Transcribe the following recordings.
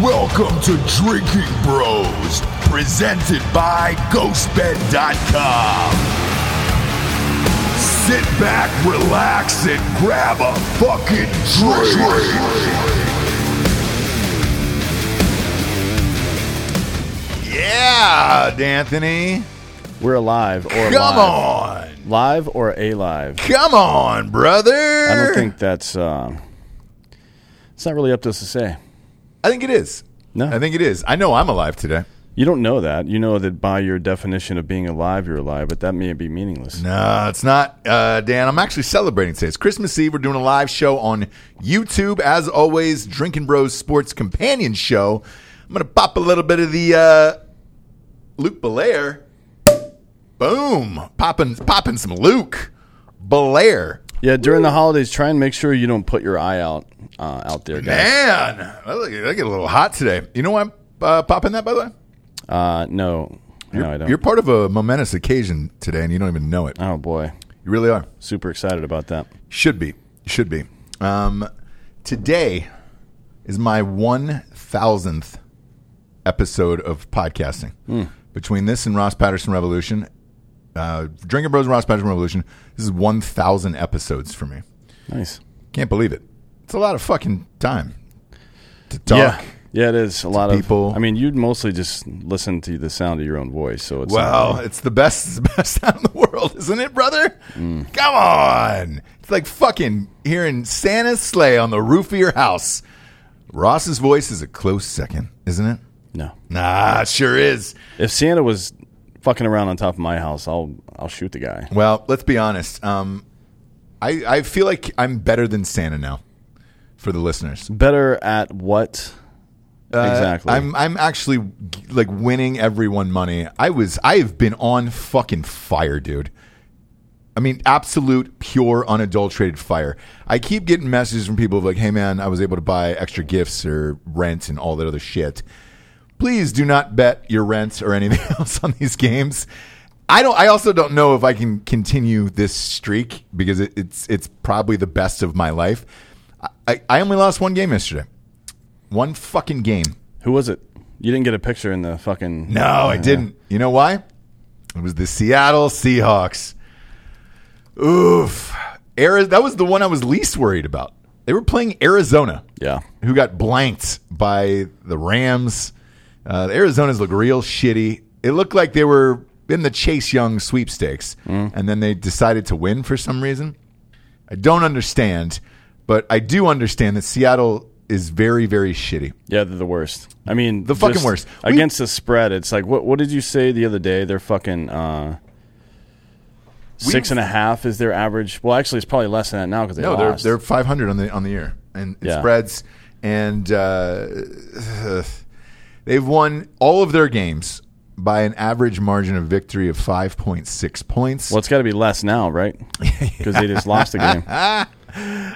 Welcome to Drinking Bros, presented by GhostBed.com. Sit back, relax, and grab a fucking drink. Yeah, D'Anthony. We're alive or Come live. on. Live or alive. Come on, brother. I don't think that's. Uh, it's not really up to us to say. I think it is. No. I think it is. I know I'm alive today. You don't know that. You know that by your definition of being alive, you're alive, but that may be meaningless. No, it's not, uh, Dan. I'm actually celebrating today. It's Christmas Eve. We're doing a live show on YouTube. As always, Drinking Bros Sports Companion Show. I'm going to pop a little bit of the uh, Luc Belaire. Boom. Popping, popping some Luc Belaire. Yeah, during the holidays, try and make sure you don't put your eye out uh, out there, guys. Man, I look- I get a little hot today. You know why I'm uh, popping that, by the way? Uh, no, no, I don't. You're part of a momentous occasion today, and you don't even know it. oh boy, You really are. super excited about that. Should be. Should be. Um, today is my 1000th episode of podcasting. Between this and Ross Patterson Revolution, uh, Drinking Bros and Ross Patterson Revolution, this is 1,000 episodes for me. Nice. Can't believe it. It's a lot of fucking time to talk. Yeah, yeah, it is a lot people. of. I mean, you'd mostly just listen to the sound of your own voice, so it's Well, it's the best, best sound in the world, isn't it, brother? Mm. Come on. It's like fucking hearing Santa's sleigh on the roof of your house. Ross's voice is a close second, isn't it? no. Nah, it sure is. If Santa was fucking around on top of my house, I'll I'll shoot the guy. Well, let's be honest. Um, I, I feel like I'm better than Santa now for the listeners. Better at what? Uh, exactly. I'm I'm actually like winning everyone money. I was I have been on fucking fire, dude. I mean, absolute, pure, unadulterated fire. I keep getting messages from people like, "Hey, man, I was able to buy extra gifts or rent and all that other shit." Please do not bet your rent or anything else on these games. I don't. I also don't know if I can continue this streak because it, it's it's probably the best of my life. I, I only lost one game yesterday. One fucking game. Who was it? You didn't get a picture in the fucking. No, I didn't. You know why? It was the Seattle Seahawks. Oof. Ari- that was the one I was least worried about. They were playing Arizona, Yeah. who got blanked by the Rams. Uh, the Arizonas look real shitty. It looked like they were in the Chase Young sweepstakes, and then they decided to win for some reason. I don't understand, but I do understand that Seattle is very, very shitty. Yeah, they're the worst. I mean, The fucking worst. We- Against the spread, it's like what? What did you say the other day? They're fucking uh, six and a half is their average. Well, actually, it's probably less than that now because they No, lost. they're they're 500 on the on the year, and it Yeah. spreads. And uh, they've won all of their games by an average margin of victory of 5.6 points. well, it's got to be less now, right? Because they just lost the game.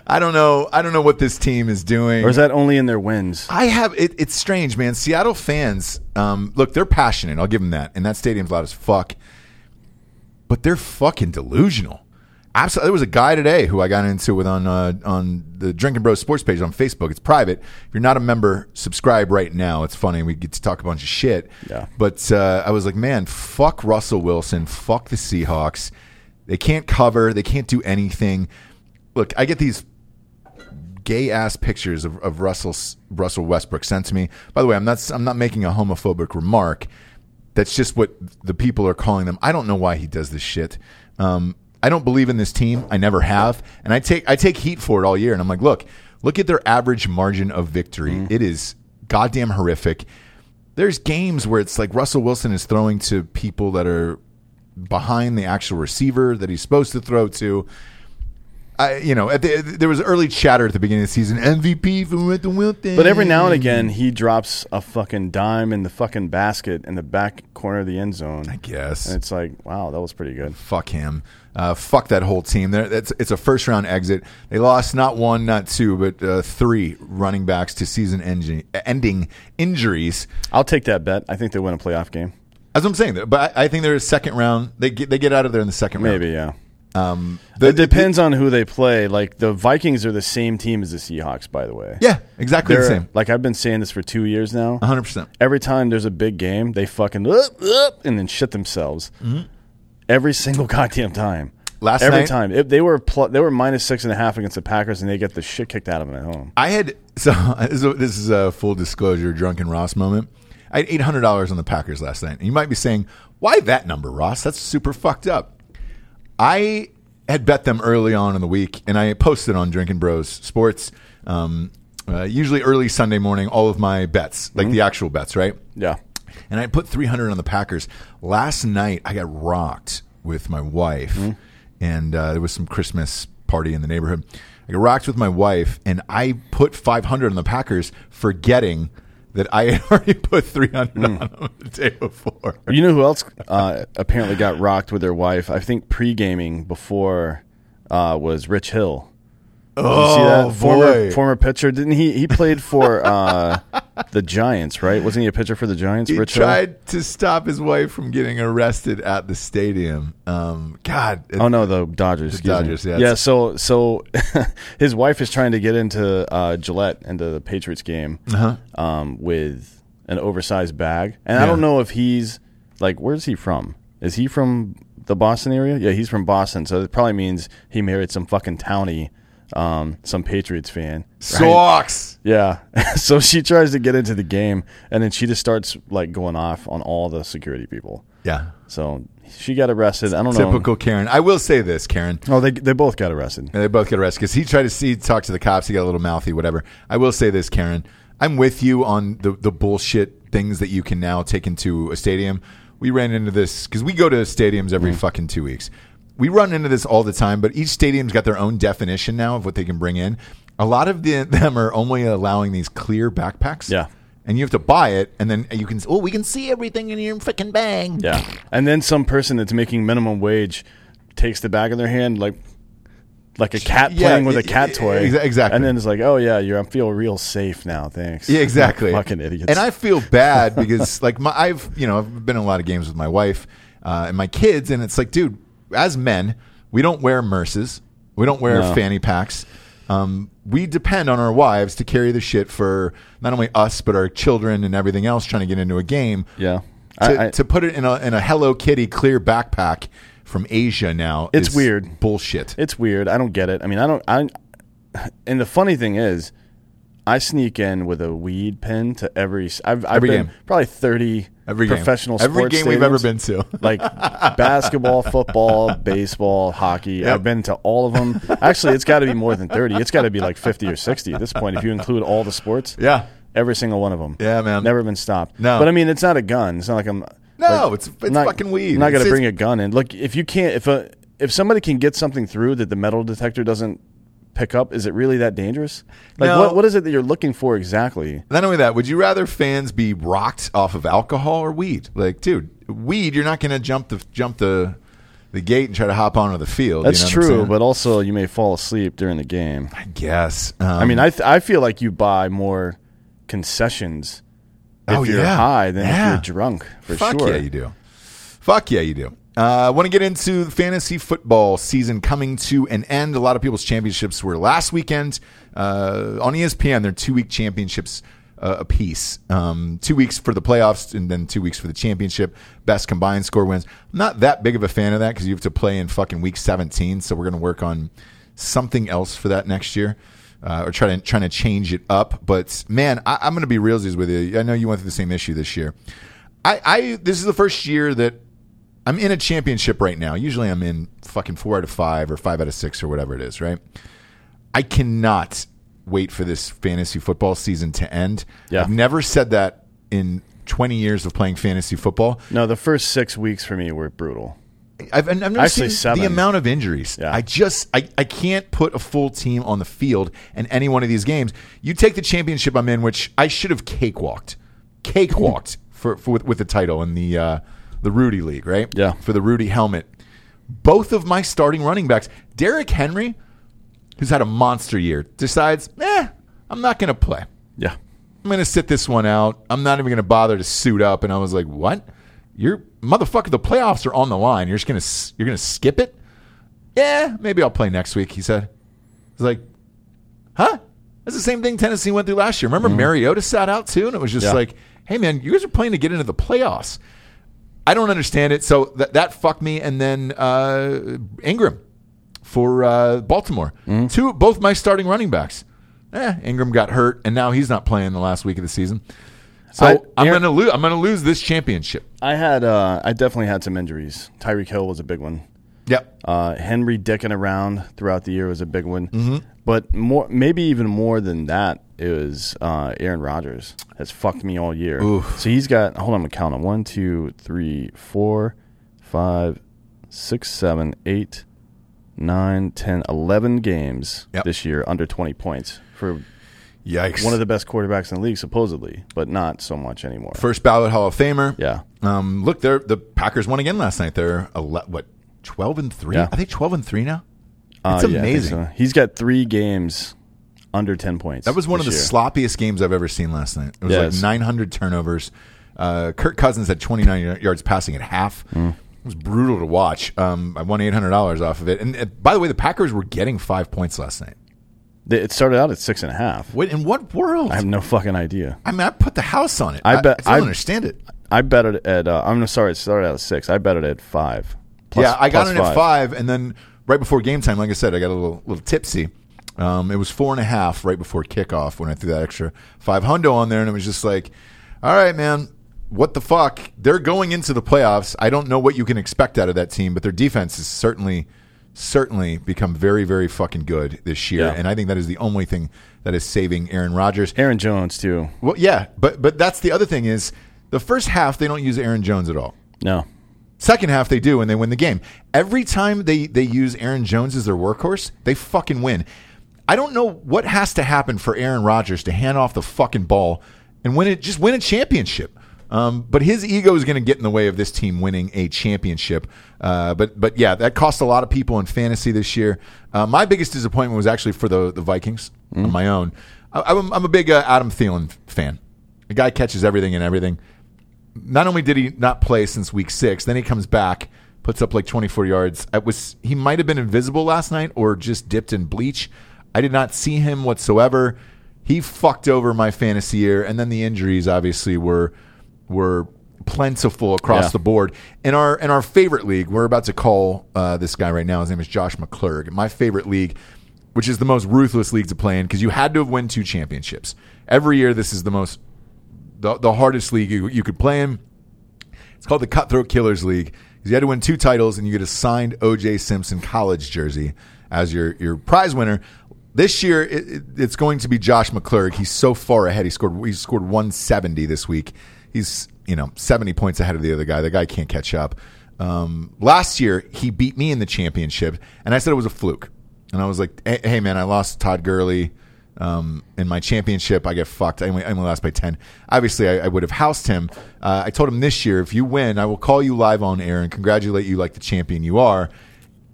I don't know. I don't know what this team is doing. Or is that only in their wins? I have it, it's strange, man. Seattle fans, um, look, they're passionate. I'll give them that, and that stadium's loud as fuck. But they're fucking delusional. Absolutely. There was a guy today who I got into with on uh, on the Drinking Bros Sports page on Facebook. It's private. If you're not a member, subscribe right now. It's funny. We get to talk a bunch of shit. Yeah. But uh, I was like, man, fuck Russell Wilson. Fuck the Seahawks. They can't cover. They can't do anything. Look, I get these gay ass pictures of, of Russell Russell Westbrook sent to me. By the way, I'm not I'm not making a homophobic remark. That's just what the people are calling them. I don't know why he does this shit. Um, I don't believe in this team. I never have, and I take I take heat for it all year. And I'm like, look, look at their average margin of victory. Mm-hmm. It is goddamn horrific. There's games where it's like Russell Wilson is throwing to people that are behind the actual receiver that he's supposed to throw to. I, you know, at the, there was early chatter at the beginning of the season. MVP for Russell Wilson. But every now and again, he drops a fucking dime in the fucking basket in the back corner of the end zone. I guess. And it's like, wow, that was pretty good. fuck him. Uh, fuck that whole team. There, it's it's a first round exit. They lost not one, not two, but uh, three running backs to season ending, ending injuries. I'll take that bet. I think they win a playoff game. As I'm saying, but I, I think they're a second round. They get they get out of there in the second round. Maybe, yeah. Um, the- it depends on who they play. Like the Vikings are the same team as the Seahawks, by the way. yeah, exactly the They're- same. Like I've been saying this for two years now. 100. percent Every time there's a big game, they fucking up, up, and then shit themselves. Every single goddamn time. Last Every night- time It- they were pl- they were minus six and a half against the Packers, and they get the shit kicked out of them at home. I had so this is a, this is a full disclosure, drunken Ross moment. I had eight hundred dollars on the Packers last night, and you might be saying, "Why that number, Ross? That's super fucked up." I had bet them early on in the week, and I posted on Drinking Bros Sports, um, uh, usually early Sunday morning, all of my bets, like the actual bets, right? Yeah. And I put 300 on the Packers. Last night, I got rocked with my wife, and uh, there was some Christmas party in the neighborhood. I got rocked with my wife, and I put 500 on the Packers, forgetting that I had already put 300 on them the day before. You know who else uh, apparently got rocked with their wife? I think pre gaming before uh, was Rich Hill. Did you see Oh, former boy. former pitcher? Didn't he? He played for uh, the Giants, right? Wasn't he a pitcher for the Giants? He Rich Hill? tried to stop his wife from getting arrested at the stadium. Um, God, Oh no, the Dodgers. me. Dodgers, yeah. yeah. So so his wife is trying to get into uh, Gillette into the Patriots game Uh-huh. um, with an oversized bag, and I don't know if he's like, where's he from? Is he from the Boston area? Yeah, he's from Boston, so it probably means he married some fucking townie, um, some Patriots fan. right? Socks. Yeah. so she tries to get into the game, and then she just starts like going off on all the security people. Yeah. So she got arrested. I don't know. Typical Karen. I will say this, Karen. Oh, they they both got arrested. And they both got arrested because he tried to see talk to the cops. He got a little mouthy, whatever. I will say this, Karen. I'm with you on the the bullshit things that you can now take into a stadium. We ran into this because we go to stadiums every fucking two weeks. We run into this all the time, but each stadium's got their own definition now of what they can bring in. A lot of the, them are only allowing these clear backpacks. Yeah. And you have to buy it, and then you can. Oh, we can see everything in your freaking bag. Yeah. And then some person that's making minimum wage takes the bag in their hand like like a cat Yeah, playing with a cat toy. exactly. And then it's like, oh yeah, you're I feel real safe now. Thanks. Yeah, exactly. Fucking idiots. And I feel bad because, like, my I've you know I've been in a lot of games with my wife uh, and my kids, and it's like, dude, as men, we don't wear murses, we don't wear No. fanny packs. Um, we depend on our wives to carry the shit for not only us but our children and everything else trying to get into a game. yeah. To, I, I, to put it in a in a Hello Kitty clear backpack from Asia now, It's is weird. bullshit. it's weird. I don't get it. I mean, I don't. I. And the funny thing is, I sneak in with a weed pen to every. I've, I've Every been game. probably thirty Every game. professional Every sports game we've ever been to. like basketball, football, baseball, hockey. Yep. I've been to all of them. Actually, it's got to be more than 30. It's got to be like 50 or 60 at this point if you include all the sports. yeah. Every single one of them. Yeah, man. Never been stopped. No. But I mean, it's not a gun. It's not like I'm. No, like, it's- it's not- fucking weed. I'm not going It's- to bring a gun in. Look, if you can't, if a if somebody can get something through that the metal detector doesn't pick up, is it really that dangerous? Like, No. what what is it that you're looking for exactly? Not only that, would you rather fans be rocked off of alcohol or weed? Like, dude, weed, you're not going to jump the jump the the gate and try to hop onto the field. That's you know true, but also you may fall asleep during the game. I guess. Um, I mean, I th- I feel like you buy more concessions if Oh, you're yeah. high than Yeah. if you're drunk. For fuck sure. yeah, you do. Fuck yeah, you do. I uh, want to get into the fantasy football season coming to an end. A lot of people's championships were last weekend uh, on ESPN. They're two week championships uh, apiece. Um, two weeks for the playoffs and then two weeks for the championship. Best combined score wins. I'm not that big of a fan of that because you have to play in fucking week 17. So we're going to work on something else for that next year. Uh, or try to trying to change it up, but man, I, I'm going to be realsies with you. I know you went through the same issue this year. I, I this is the first year that I'm in a championship right now. Usually I'm in fucking four out of five or five out of six or whatever it is, right? I cannot wait for this fantasy football season to end. Yeah. I've never said that in 20 years of playing fantasy football. No, the first six weeks for me were brutal. I've, I've never Actually, seen seven. the amount of injuries. Yeah. I just I, I can't put a full team on the field in any one of these games. You take the championship I'm in, which I should have cakewalked, cakewalked for, for with, with the title and the uh, the Rudy League, right? Yeah. for the Rudy helmet. Both of my starting running backs, Derrick Henry, who's had a monster year, decides, eh, I'm not going to play. Yeah. I'm going to sit this one out. I'm not even going to bother to suit up. And I was like, what? You're motherfucker. The playoffs are on the line. You're just going to you're going to skip it. Yeah, maybe I'll play next week. He said. He's like, huh? That's the same thing Tennessee went through last year. Remember Mariota sat out too, and it was just Yeah. like, hey man, you guys are playing to get into the playoffs. I don't understand it. So that that fucked me. And then uh, Ingram for uh, Baltimore. Two, both my starting running backs. Eh, Ingram got hurt, and now he's not playing the last week of the season. So I- I'm Aaron- gonna lose. I'm gonna lose this championship. I had uh, I definitely had some injuries. Tyreek Hill was a big one. Yep. Uh, Henry dicking around throughout the year was a big one. Mm-hmm. But more, maybe even more than that, is uh, Aaron Rodgers has fucked me all year. Oof. So he's got. Hold on, I'm counting. One, two, three, four, five, six, seven, eight, nine, ten, eleven games Yep. this year under 20 points for Yikes. one of the best quarterbacks in the league, supposedly, but not so much anymore. first ballot Hall of Famer. yeah. Um, look, they're, the Packers won again last night. They're ele- what twelve and three. Yeah. I think twelve and three now. Uh, It's yeah, amazing. so. He's got three games under 10 points. That was one of the year. sloppiest games I've ever seen last night. It was Yes. like 900 turnovers. Uh, Kirk Cousins had 29 yards passing at half. Mm. It was brutal to watch. Um, I won $800 off of it. And uh, by the way, the Packers were getting five points last night. It started out at six and a half. What in what world? I have no fucking idea. I mean, I put the house on it. I bet- I, I- don't understand it. I bet it at. Uh, I'm sorry, it started out at six. I bet it at five. Plus- yeah, I got it in at five, and then right before game time, like I said, I got a little little tipsy. Um, it was four and a half right before kickoff when I threw that extra five hundo on there, and it was just like, all right, man, what the fuck? They're going into the playoffs. I don't know what you can expect out of that team, but their defense has certainly, certainly become very, very fucking good this year, Yeah. and I think that is the only thing that is saving Aaron Rodgers. Aaron Jones too. Well, yeah, but but that's the other thing is the first half they don't use Aaron Jones at all. No, Second half they do and they win the game. Every time they they use Aaron Jones as their workhorse, they fucking win. I don't know what has to happen for Aaron Rodgers to hand off the fucking ball and win it just win a championship. Um, but his ego is going to get in the way of this team winning a championship. Uh, but but yeah, that cost a lot of people in fantasy this year. Uh, my biggest disappointment was actually for the the Vikings on my own. I, I'm, I'm a big uh, Adam Thielen fan. The guy catches everything and everything not only did he not play since week six, then he comes back, puts up like 24 yards. It was he might have been invisible last night or just dipped in bleach. I did not see him whatsoever. He fucked over my fantasy year, and then the injuries obviously were were plentiful across Yeah. the board. In our in our favorite league, we're about to call uh, this guy right now. His name is Josh McClurg. My favorite league, which is the most ruthless league to play in, because you had to have won two championships every year. This is the most the, the hardest league you, you could play in. It's called the Cutthroat Killers League. You had to win two titles, and you get a signed O.J. Simpson college jersey as your your prize winner. This year, it, it- it's going to be Josh McClurg. He's so far ahead. He scored he scored 170 this week. He's you know 70 points ahead of the other guy. The guy can't catch up. Um, last year, he beat me in the championship, and I said it was a fluke. And I was like, "Hey, hey, man, I lost Todd Gurley um, in my championship. I get fucked. I only, I only lost by 10. Obviously, I, I would have housed him. Uh, I told him this year, if you win, I will call you live on air and congratulate you like the champion you are.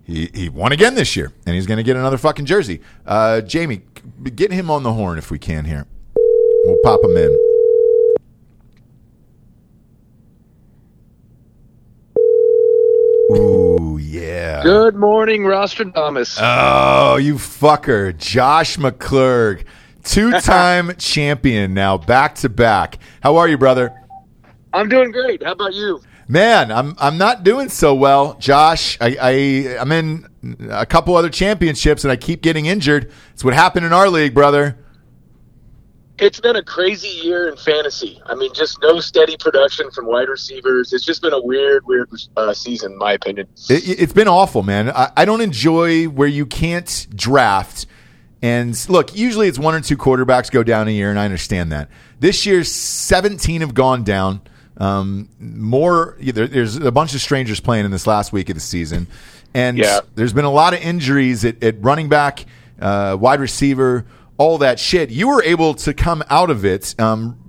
He, he won again this year, and he's going to get another fucking jersey. Uh, Jamie, get him on the horn if we can here. We'll pop him in. Ooh, yeah. Good morning, Rostradamus. Oh, you fucker. Josh McClurg, two time champion now, back to back. How are you, brother? I'm doing great. How about you? Man, I'm I'm not doing so well, Josh. I, I I'm in a couple other championships and I keep getting injured. It's what happened in our league, brother. It's been a crazy year in fantasy. I mean, just no steady production from wide receivers. It's just been a weird, weird uh, season, in my opinion. It, it's been awful, man. I, I don't enjoy where you can't draft. And look, usually it's one or two quarterbacks go down a year, and I understand that. This year, 17 have gone down. Um, more, there, there's a bunch of strangers playing in this last week of the season. And Yeah. there's been a lot of injuries at, at running back, uh, wide receiver, all that shit. You were able to come out of it. Um,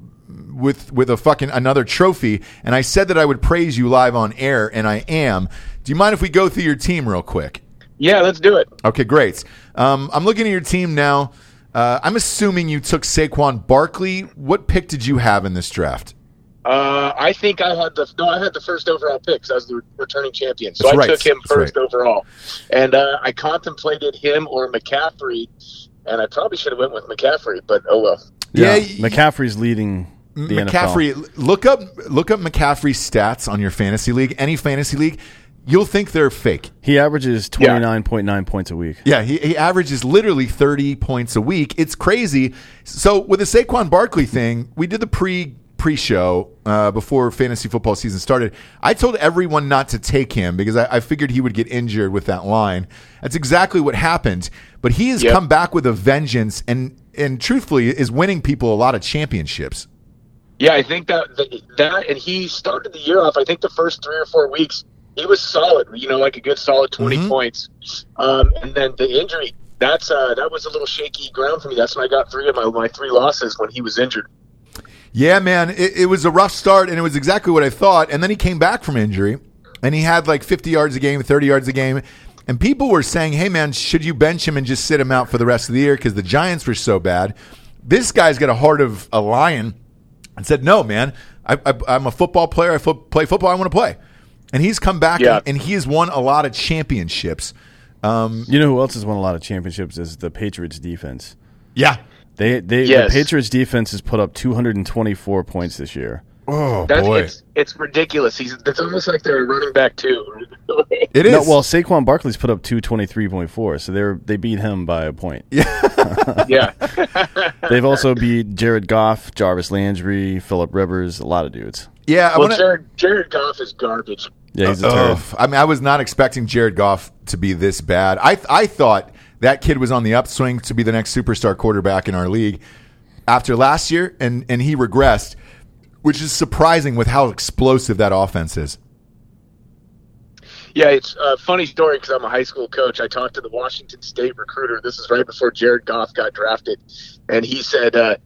with with a fucking another trophy, and I said that I would praise you live on air, and I am. Do you mind if we go through your team real quick? Yeah, let's do it. Okay, great. Um, I'm looking at your team now. Uh, I'm assuming you took Saquon Barkley. What pick did you have in this draft? Uh, I think I had the no, I had the first overall pick 'cause I was the returning champion, so That's I right. took him That's first right. overall, and uh, I contemplated him or McCaffrey, and I probably should have went with McCaffrey, but oh well. Yeah, Yeah, McCaffrey's leading the NFL. McCaffrey, look up look up McCaffrey's stats on your fantasy league, any fantasy league. You'll think they're fake. He averages twenty nine point nine points a week. Yeah, he, he averages literally 30 points a week. It's crazy. So with the Saquon Barkley thing, we did the pre pre show uh, before fantasy football season started. I told everyone not to take him because I, I figured he would get injured with that line. That's exactly what happened. But he has Yep. come back with a vengeance and and truthfully is winning people a lot of championships. Yeah, I think that that, that and he started the year off. I think the first three or four weeks he was solid. You know, like a good solid 20 Mhm. points. Um, and then the injury that's uh, that was a little shaky ground for me. That's when I got three of my my three losses when he was injured. Yeah, man, it, it was a rough start, and it was exactly what I thought. And then he came back from injury, and he had like 50 yards a game, 30 yards a game. And people were saying, hey, man, should you bench him and just sit him out for the rest of the year because the Giants were so bad? This guy's got a heart of a lion and said, no, man, I, I, I'm a football player. I fo- play football. I want to play. And he's come back Yeah. and, and he has won a lot of championships. Um, You know who else has won a lot of championships is the Patriots defense. yeah. They they Yes. the Patriots defense has put up 224 points this year. Oh, That's boy. it's it's ridiculous. He's it's almost like they're a running back too. It is. No, well, Saquon Barkley's put up 223.4, so they're they beat him by a point. yeah. yeah. They've also beat Jared Goff, Jarvis Landry, Philip Rivers, a lot of dudes. yeah, I well, wanna- Jared Jared Goff is garbage. Yeah, he's a uh, turd. I mean, I was not expecting Jared Goff to be this bad. I I thought that kid was on the upswing to be the next superstar quarterback in our league after last year, and and he regressed, which is surprising with how explosive that offense is. Yeah, it's a funny story because I'm a high school coach. I talked to the Washington State recruiter. This is right before Jared Goff got drafted, and he said uh,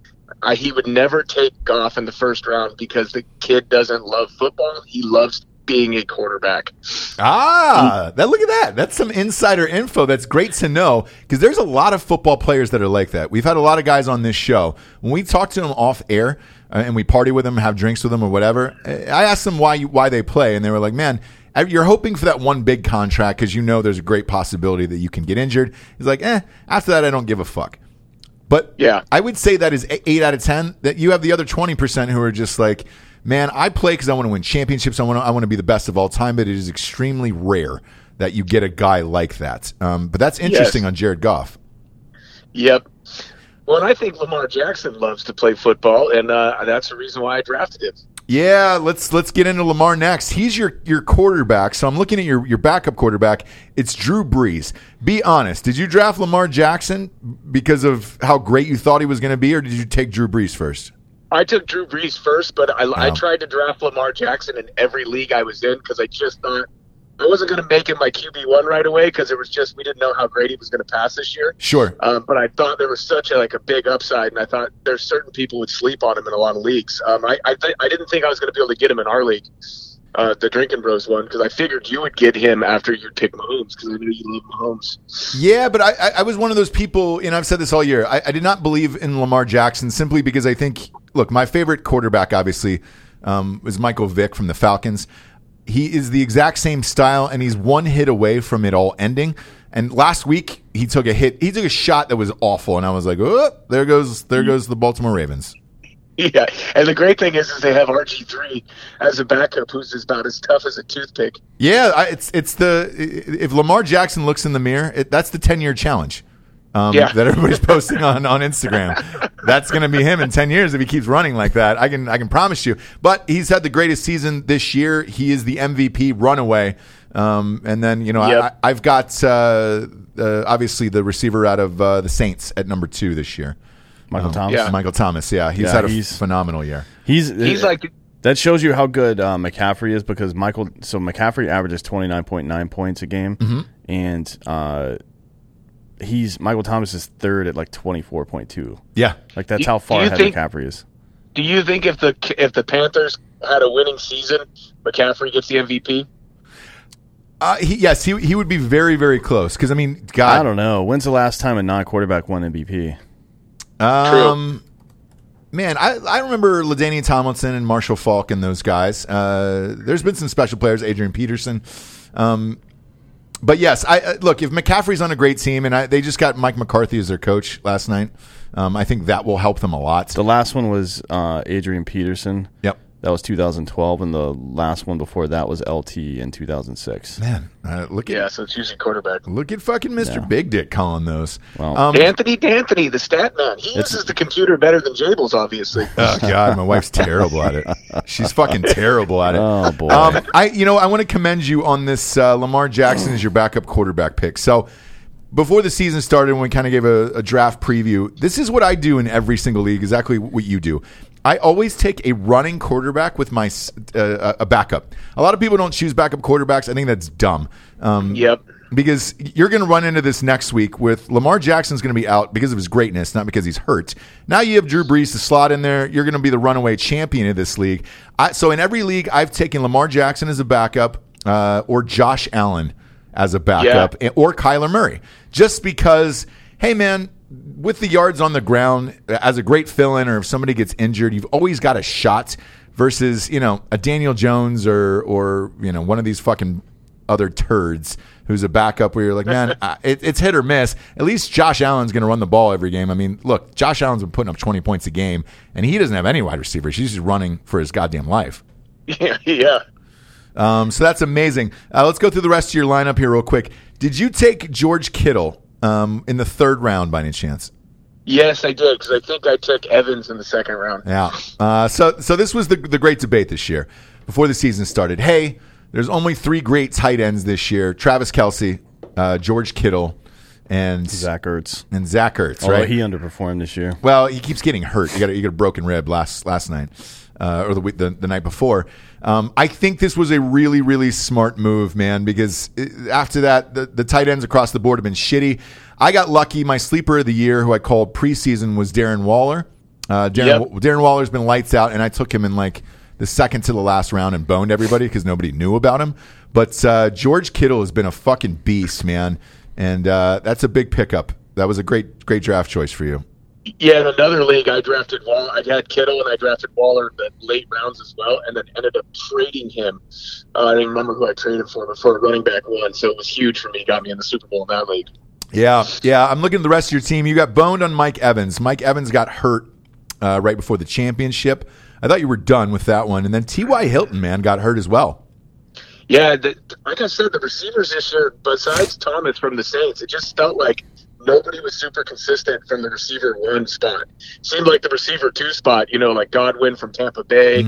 I, he would never take Goff in the first round because the kid doesn't love football. He loves being a quarterback. Ah, that look at that. That's some insider info. That's great to know because there's a lot of football players that are like that. We've had a lot of guys on this show. When we talk to them off air uh, and we party with them, have drinks with them or whatever, I asked them why you, why they play, and they were like, "Man, you're hoping for that one big contract because you know there's a great possibility that you can get injured." He's like, "Eh, after that, I don't give a fuck." But Yeah. I would say that is eight eight out of ten. That you have the other twenty percent who are just like, man, I play because I want to win championships. I want to, I want to be the best of all time. But it is extremely rare that you get a guy like that. Um, but that's interesting Yes. on Jared Goff. Yep. Well, and I think Lamar Jackson loves to play football, and uh, that's the reason why I drafted him. Yeah, let's let's get into Lamar next. He's your your quarterback. So I'm looking at your your backup quarterback. It's Drew Brees. Be honest. Did you draft Lamar Jackson because of how great you thought he was going to be, or did you take Drew Brees first? I took Drew Brees first, but I, I tried to draft Lamar Jackson in every league I was in because I just thought I wasn't going to make him my QB one right away because it was just we didn't know how great he was going to pass this year. Sure. Um, but I thought there was such a like a big upside, and I thought there's certain people would sleep on him in a lot of leagues. Um, I I, th- I didn't think I was going to be able to get him in our league, uh, the Drinking Bros one, because I figured you would get him after you'd pick Mahomes because I knew you love Mahomes. Yeah, but I, I, I was one of those people, and I've said this all year. I, I did not believe in Lamar Jackson simply because I think, look, my favorite quarterback obviously um, was Michael Vick from the Falcons. He is the exact same style, and he's one hit away from it all ending. And last week he took a hit. He took a shot that was awful, and I was like, "Oh, there goes, there goes the Baltimore Ravens." Yeah, and the great thing is, is they have RG three as a backup, who's about as tough as a toothpick. Yeah, I, it's it's the if Lamar Jackson looks in the mirror, it, that's the ten year challenge um, Yeah. that everybody's posting on, on Instagram. That's going to be him in ten years if he keeps running like that. I can I can promise you. But he's had the greatest season this year. He is the MVP runaway. Um, and then you know Yep. I, I've got uh, uh, obviously the receiver out of uh, the Saints at number two this year. Michael Um, Thomas. Yeah. Michael Thomas. Yeah, he's Yeah, had a he's- phenomenal year. He's He's like that shows you how good uh, McCaffrey is because Michael. So McCaffrey averages twenty nine point nine points a game, Mm-hmm. and uh, he's Michael Thomas is third at like twenty four point two. Yeah. Like that's You- how far ahead think- McCaffrey is. Do you think if the if the Panthers had a winning season, McCaffrey gets the MVP? Uh, he, yes, he he would be very very close because I mean, God, I don't know. When's the last time a non quarterback won MVP? Um, man, I, I remember LaDainian Tomlinson and Marshall Faulk and those guys. Uh, there's been some special players, Adrian Peterson. Um, but yes, I uh, look if McCaffrey's on a great team, and I, they just got Mike McCarthy as their coach last night. Um, I think that will help them a lot. The last one was uh, Adrian Peterson. Yep. That was 2012, and the last one before that was LT in 2006. Man, uh, look at Yeah, so it's usually quarterback. look at fucking Mr. Yeah. Big Dick calling those. Well, um, Anthony D'Anthony, the stat man. He uses the computer better than Jables, obviously. oh god, my wife's terrible at it. She's fucking terrible at it. Oh, boy. Um, I, you know, I want to commend you on this. Uh, Lamar Jackson is your backup quarterback pick. So before the season started, when we kind of gave a, a draft preview, this is what I do in every single league. Exactly what you do. I always take a running quarterback with my uh, a backup. A lot of people don't choose backup quarterbacks. I think that's dumb. Um, Yep. because you're going to run into this next week with Lamar Jackson's going to be out because of his greatness, not because he's hurt. Now you have Drew Brees to slot in there. You're going to be the runaway champion of this league. I, so in every league, I've taken Lamar Jackson as a backup uh, or Josh Allen as a backup and- or Kyler Murray, just because. Hey man, with the yards on the ground as a great fill-in, or if somebody gets injured, you've always got a shot. Versus you know a Daniel Jones or or you know one of these fucking other turds who's a backup where you're like, man, I- it, it's hit or miss. At least Josh Allen's going to run the ball every game. I mean, look, Josh Allen's been putting up 20 points a game, and he doesn't have any wide receivers. He's just running for his goddamn life. Yeah, yeah. Um, so that's amazing. Uh, let's go through the rest of your lineup here real quick. Did you take George Kittle um, in the third round by any chance? Yes, I did because I think I took Evans in the second round. Yeah. Uh, so so this was the the great debate this year before the season started. Hey, there's only three great tight ends this year: Travis Kelce, uh, George Kittle, and Zach Ertz. and Zach Ertz. Although right? he underperformed this year. Well, he keeps getting hurt. You got a, he got a broken rib last last night, uh, or the, the the night before. Um, I think this was a really really smart move, man. Because uh, after that, the, the tight ends across the board have been shitty. I got lucky. My sleeper of the year, who I called preseason, was Darren Waller. Uh, Darren, Yep. Darren Waller's been lights out, and I took him in like the second to the last round and boned everybody because nobody knew about him. But uh, George Kittle has been a fucking beast, man, and uh, that's a big pickup. That was a great great draft choice for you. Yeah, in another league, I drafted Wall. I had Kittle and I drafted Waller in the late rounds as well, and then ended up trading him. Uh, I don't remember who I traded for before running back one, so it was huge for me. Got me in the Super Bowl in that league. Yeah, yeah. I'm looking at the rest of your team. You got boned on Mike Evans. Mike Evans got hurt uh, right before the championship. I thought you were done with that one. And then T.Y. Hilton, man, got hurt as well. Yeah, the, like I said, the receivers this year, besides Thomas from the Saints, it just felt like nobody was super consistent from the receiver one spot. Seemed like the receiver two spot, you know, like Godwin from Tampa Bay,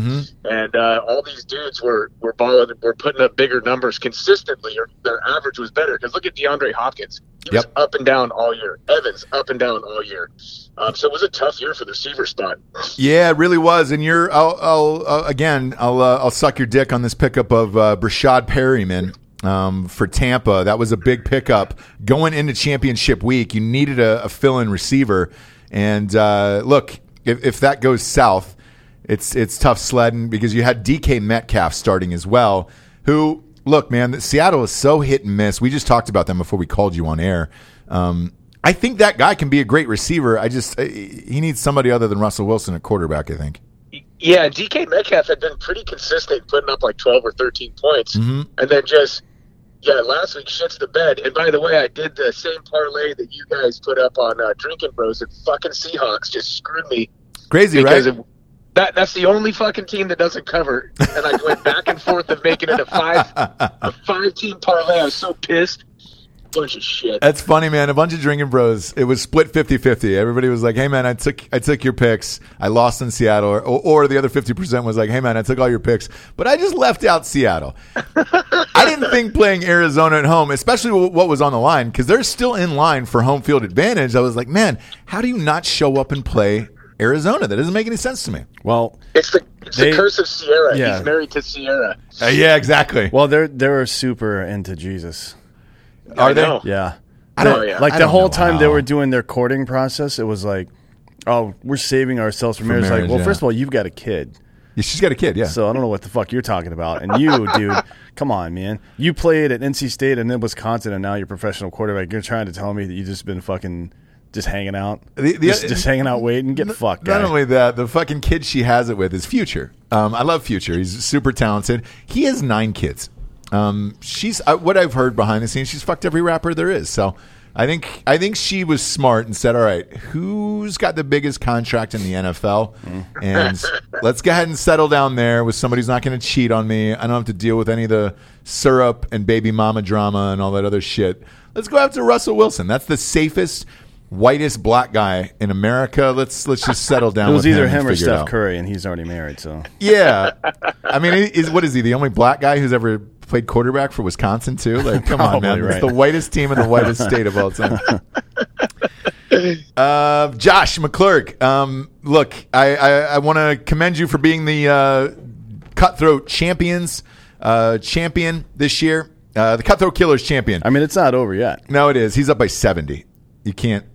and uh, all these dudes were were balling, were putting up bigger numbers consistently, or their average was better. Because look at DeAndre Hopkins, he was up and down all year. Evans up and down all year. Um, so it was a tough year for the receiver spot. Yeah, it really was. And you're, I'll, I'll uh, again, I'll, uh, I'll suck your dick on this pickup of uh, Breshad Perriman um, for Tampa. That was a big pickup going into championship week. You needed a, a fill-in receiver, and uh, look, if, if that goes south, it's it's tough sledding because you had DK Metcalf starting as well. Who look, man, Seattle is so hit and miss. We just talked about them before we called you on air. Um, I think that guy can be a great receiver. I just he needs somebody other than Russell Wilson at quarterback. I think. Yeah, DK Metcalf had been pretty consistent, putting up like 12 or 13 points. Mhm. And then just, yeah, last week shits the bed. And by the way, I did the same parlay that you guys put up on uh, Drinking Bros, and fucking Seahawks just screwed me Crazy, right? of, that, that's the only fucking team that doesn't cover. And I went back and forth of making it a five a five team parlay. I was so pissed. Bunch of shit. That's funny, man. A bunch of drinking bros. It was split 50-50. Everybody was like, "Hey, man, I took I took your picks. I lost in Seattle." Or, or the other fifty percent was like, "Hey, man, I took all your picks, but I just left out Seattle." I didn't think playing Arizona at home, especially what was on the line, because they're still in line for home field advantage. I was like, "Man, how do you not show up and play Arizona? That doesn't make any sense to me." Well, It's the it's They- the curse of Ciara. Yeah. He's married to Ciara. Uh, yeah, exactly. well, they're they're super into Jesus. Are I they? know. Yeah. I don't. Oh, yeah. Like I the don't whole know time how. they were doing their courting process, it was like, oh, we're saving ourselves from For marriage. marriage, Like, well, yeah. first of all, you've got a kid. Yeah, she's got a kid. Yeah. So I don't know what the fuck you're talking about. And you, dude, come on, man. You played at NC State and then Wisconsin, and now you're a professional quarterback. You're trying to tell me that you've just been fucking just hanging out, The- the- just, just hanging out, waiting, get fucked. Not guy. only that, the fucking kid she has it with is Future. Um, I love Future. He's super talented. He has nine kids. Um, she's uh, what I've heard behind the scenes. She's fucked every rapper there is. So I think I think she was smart and said, "All right, who's got the biggest contract in the NFL? And let's go ahead and settle down there with somebody who's not going to cheat on me. I don't have to deal with any of the syrup and baby mama drama and all that other shit. Let's go after Russell Wilson. That's the safest." Whitest black guy in America. Let's let's just settle down. it was either him, him or Steph. Curry, and he's already married. So Yeah, I mean, is what is he? The only black guy who's ever played quarterback for Wisconsin too? Like, come on, Probably man! It's the whitest team in the whitest state of all time. Uh, Josh McClurg, um, look, I, I, I want to commend you for being the uh, cutthroat champions uh, champion this year. Uh, the cutthroat killers champion. I mean, it's not over yet. no, it is. He's up by seventy. You can't.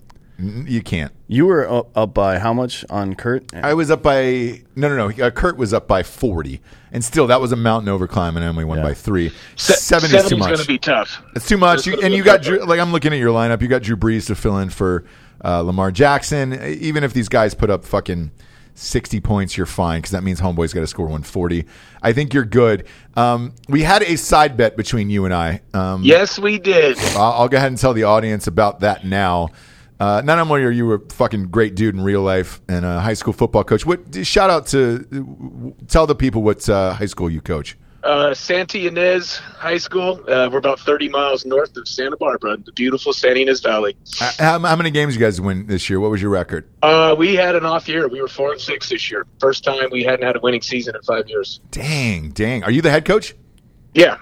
You can't. You were up, up by how much on Kurt? I was up by no, no, no. Uh, Kurt was up by forty, and still that was a mountain over climb, and I only won Yeah. by three. Se- Seven is too 70's much. going to be tough. It's too much. You, and you got Drew, like I'm looking at your lineup. You got Drew Brees to fill in for uh, Lamar Jackson. Even if these guys put up fucking 60 points, you're fine because that means Homeboy's got to score 140. I think you're good. Um, we had a side bet between you and I. Um, Yes, we did. I'll, I'll go ahead and tell the audience about that now. Uh, not only are you a fucking great dude in real life and a high school football coach, what shout out to tell the people what uh, high school you coach. Uh, Santa Ynez High School. Uh, we're about 30 miles north of Santa Barbara, the beautiful Santa Ynez Valley. Uh, How, how many games you guys win this year? What was your record? Uh, we had an off year. We were four and six this year. First time we hadn't had a winning season in five years. Dang, dang. Are you the head coach? Yeah.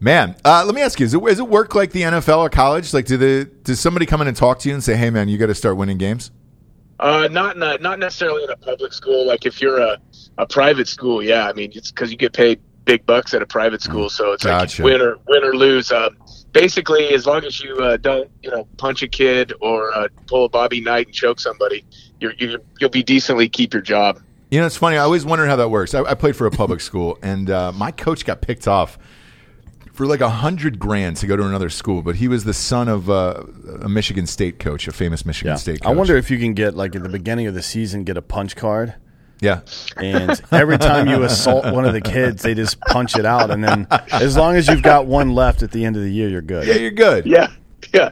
Man, uh, let me ask you: is it, is it work like the NFL or college? Like, do the does somebody come in and talk to you and say, "Hey, man, you got to start winning games"? Uh, not in a, not necessarily in a public school. Like if you're a, a private school, yeah. I mean, it's because you get paid big bucks at a private school, so it's Gotcha. like win or win or lose. Um, basically, as long as you uh, don't, you know, punch a kid or uh, pull a Bobby Knight and choke somebody, you're, you're you'll be decently keep your job. You know, it's funny. I always wondered how that works. I, I played for a public school, and uh, my coach got picked off for like a hundred grand to go to another school. But he was the son of uh, a Michigan State coach, a famous Michigan yeah. State. Coach. I wonder if you can get like at the beginning of the season, get a punch card. Yeah, and every time you assault one of the kids, they just punch it out, and then as long as you've got one left at the end of the year, you're good. yeah, you're good. Yeah, yeah.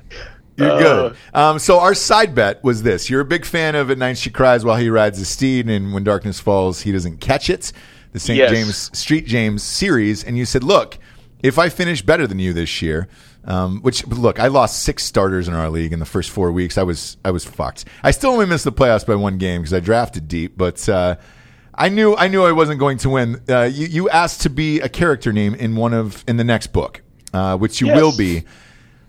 You're Uh, good. Um, so our side bet was this: you're a big fan of "At Night She Cries While He Rides His Steed," and "When Darkness Falls, He Doesn't Catch It," the St. Yes. James Street James series, and you said, "Look, if I finish better than you this year." Um, which look, I lost six starters in our league in the first four weeks. I was I was fucked. I still only missed the playoffs by one game because I drafted deep, but uh, I knew I knew I wasn't going to win. Uh, you, you asked to be a character name in one of in the next book, uh, which you Yes. will be.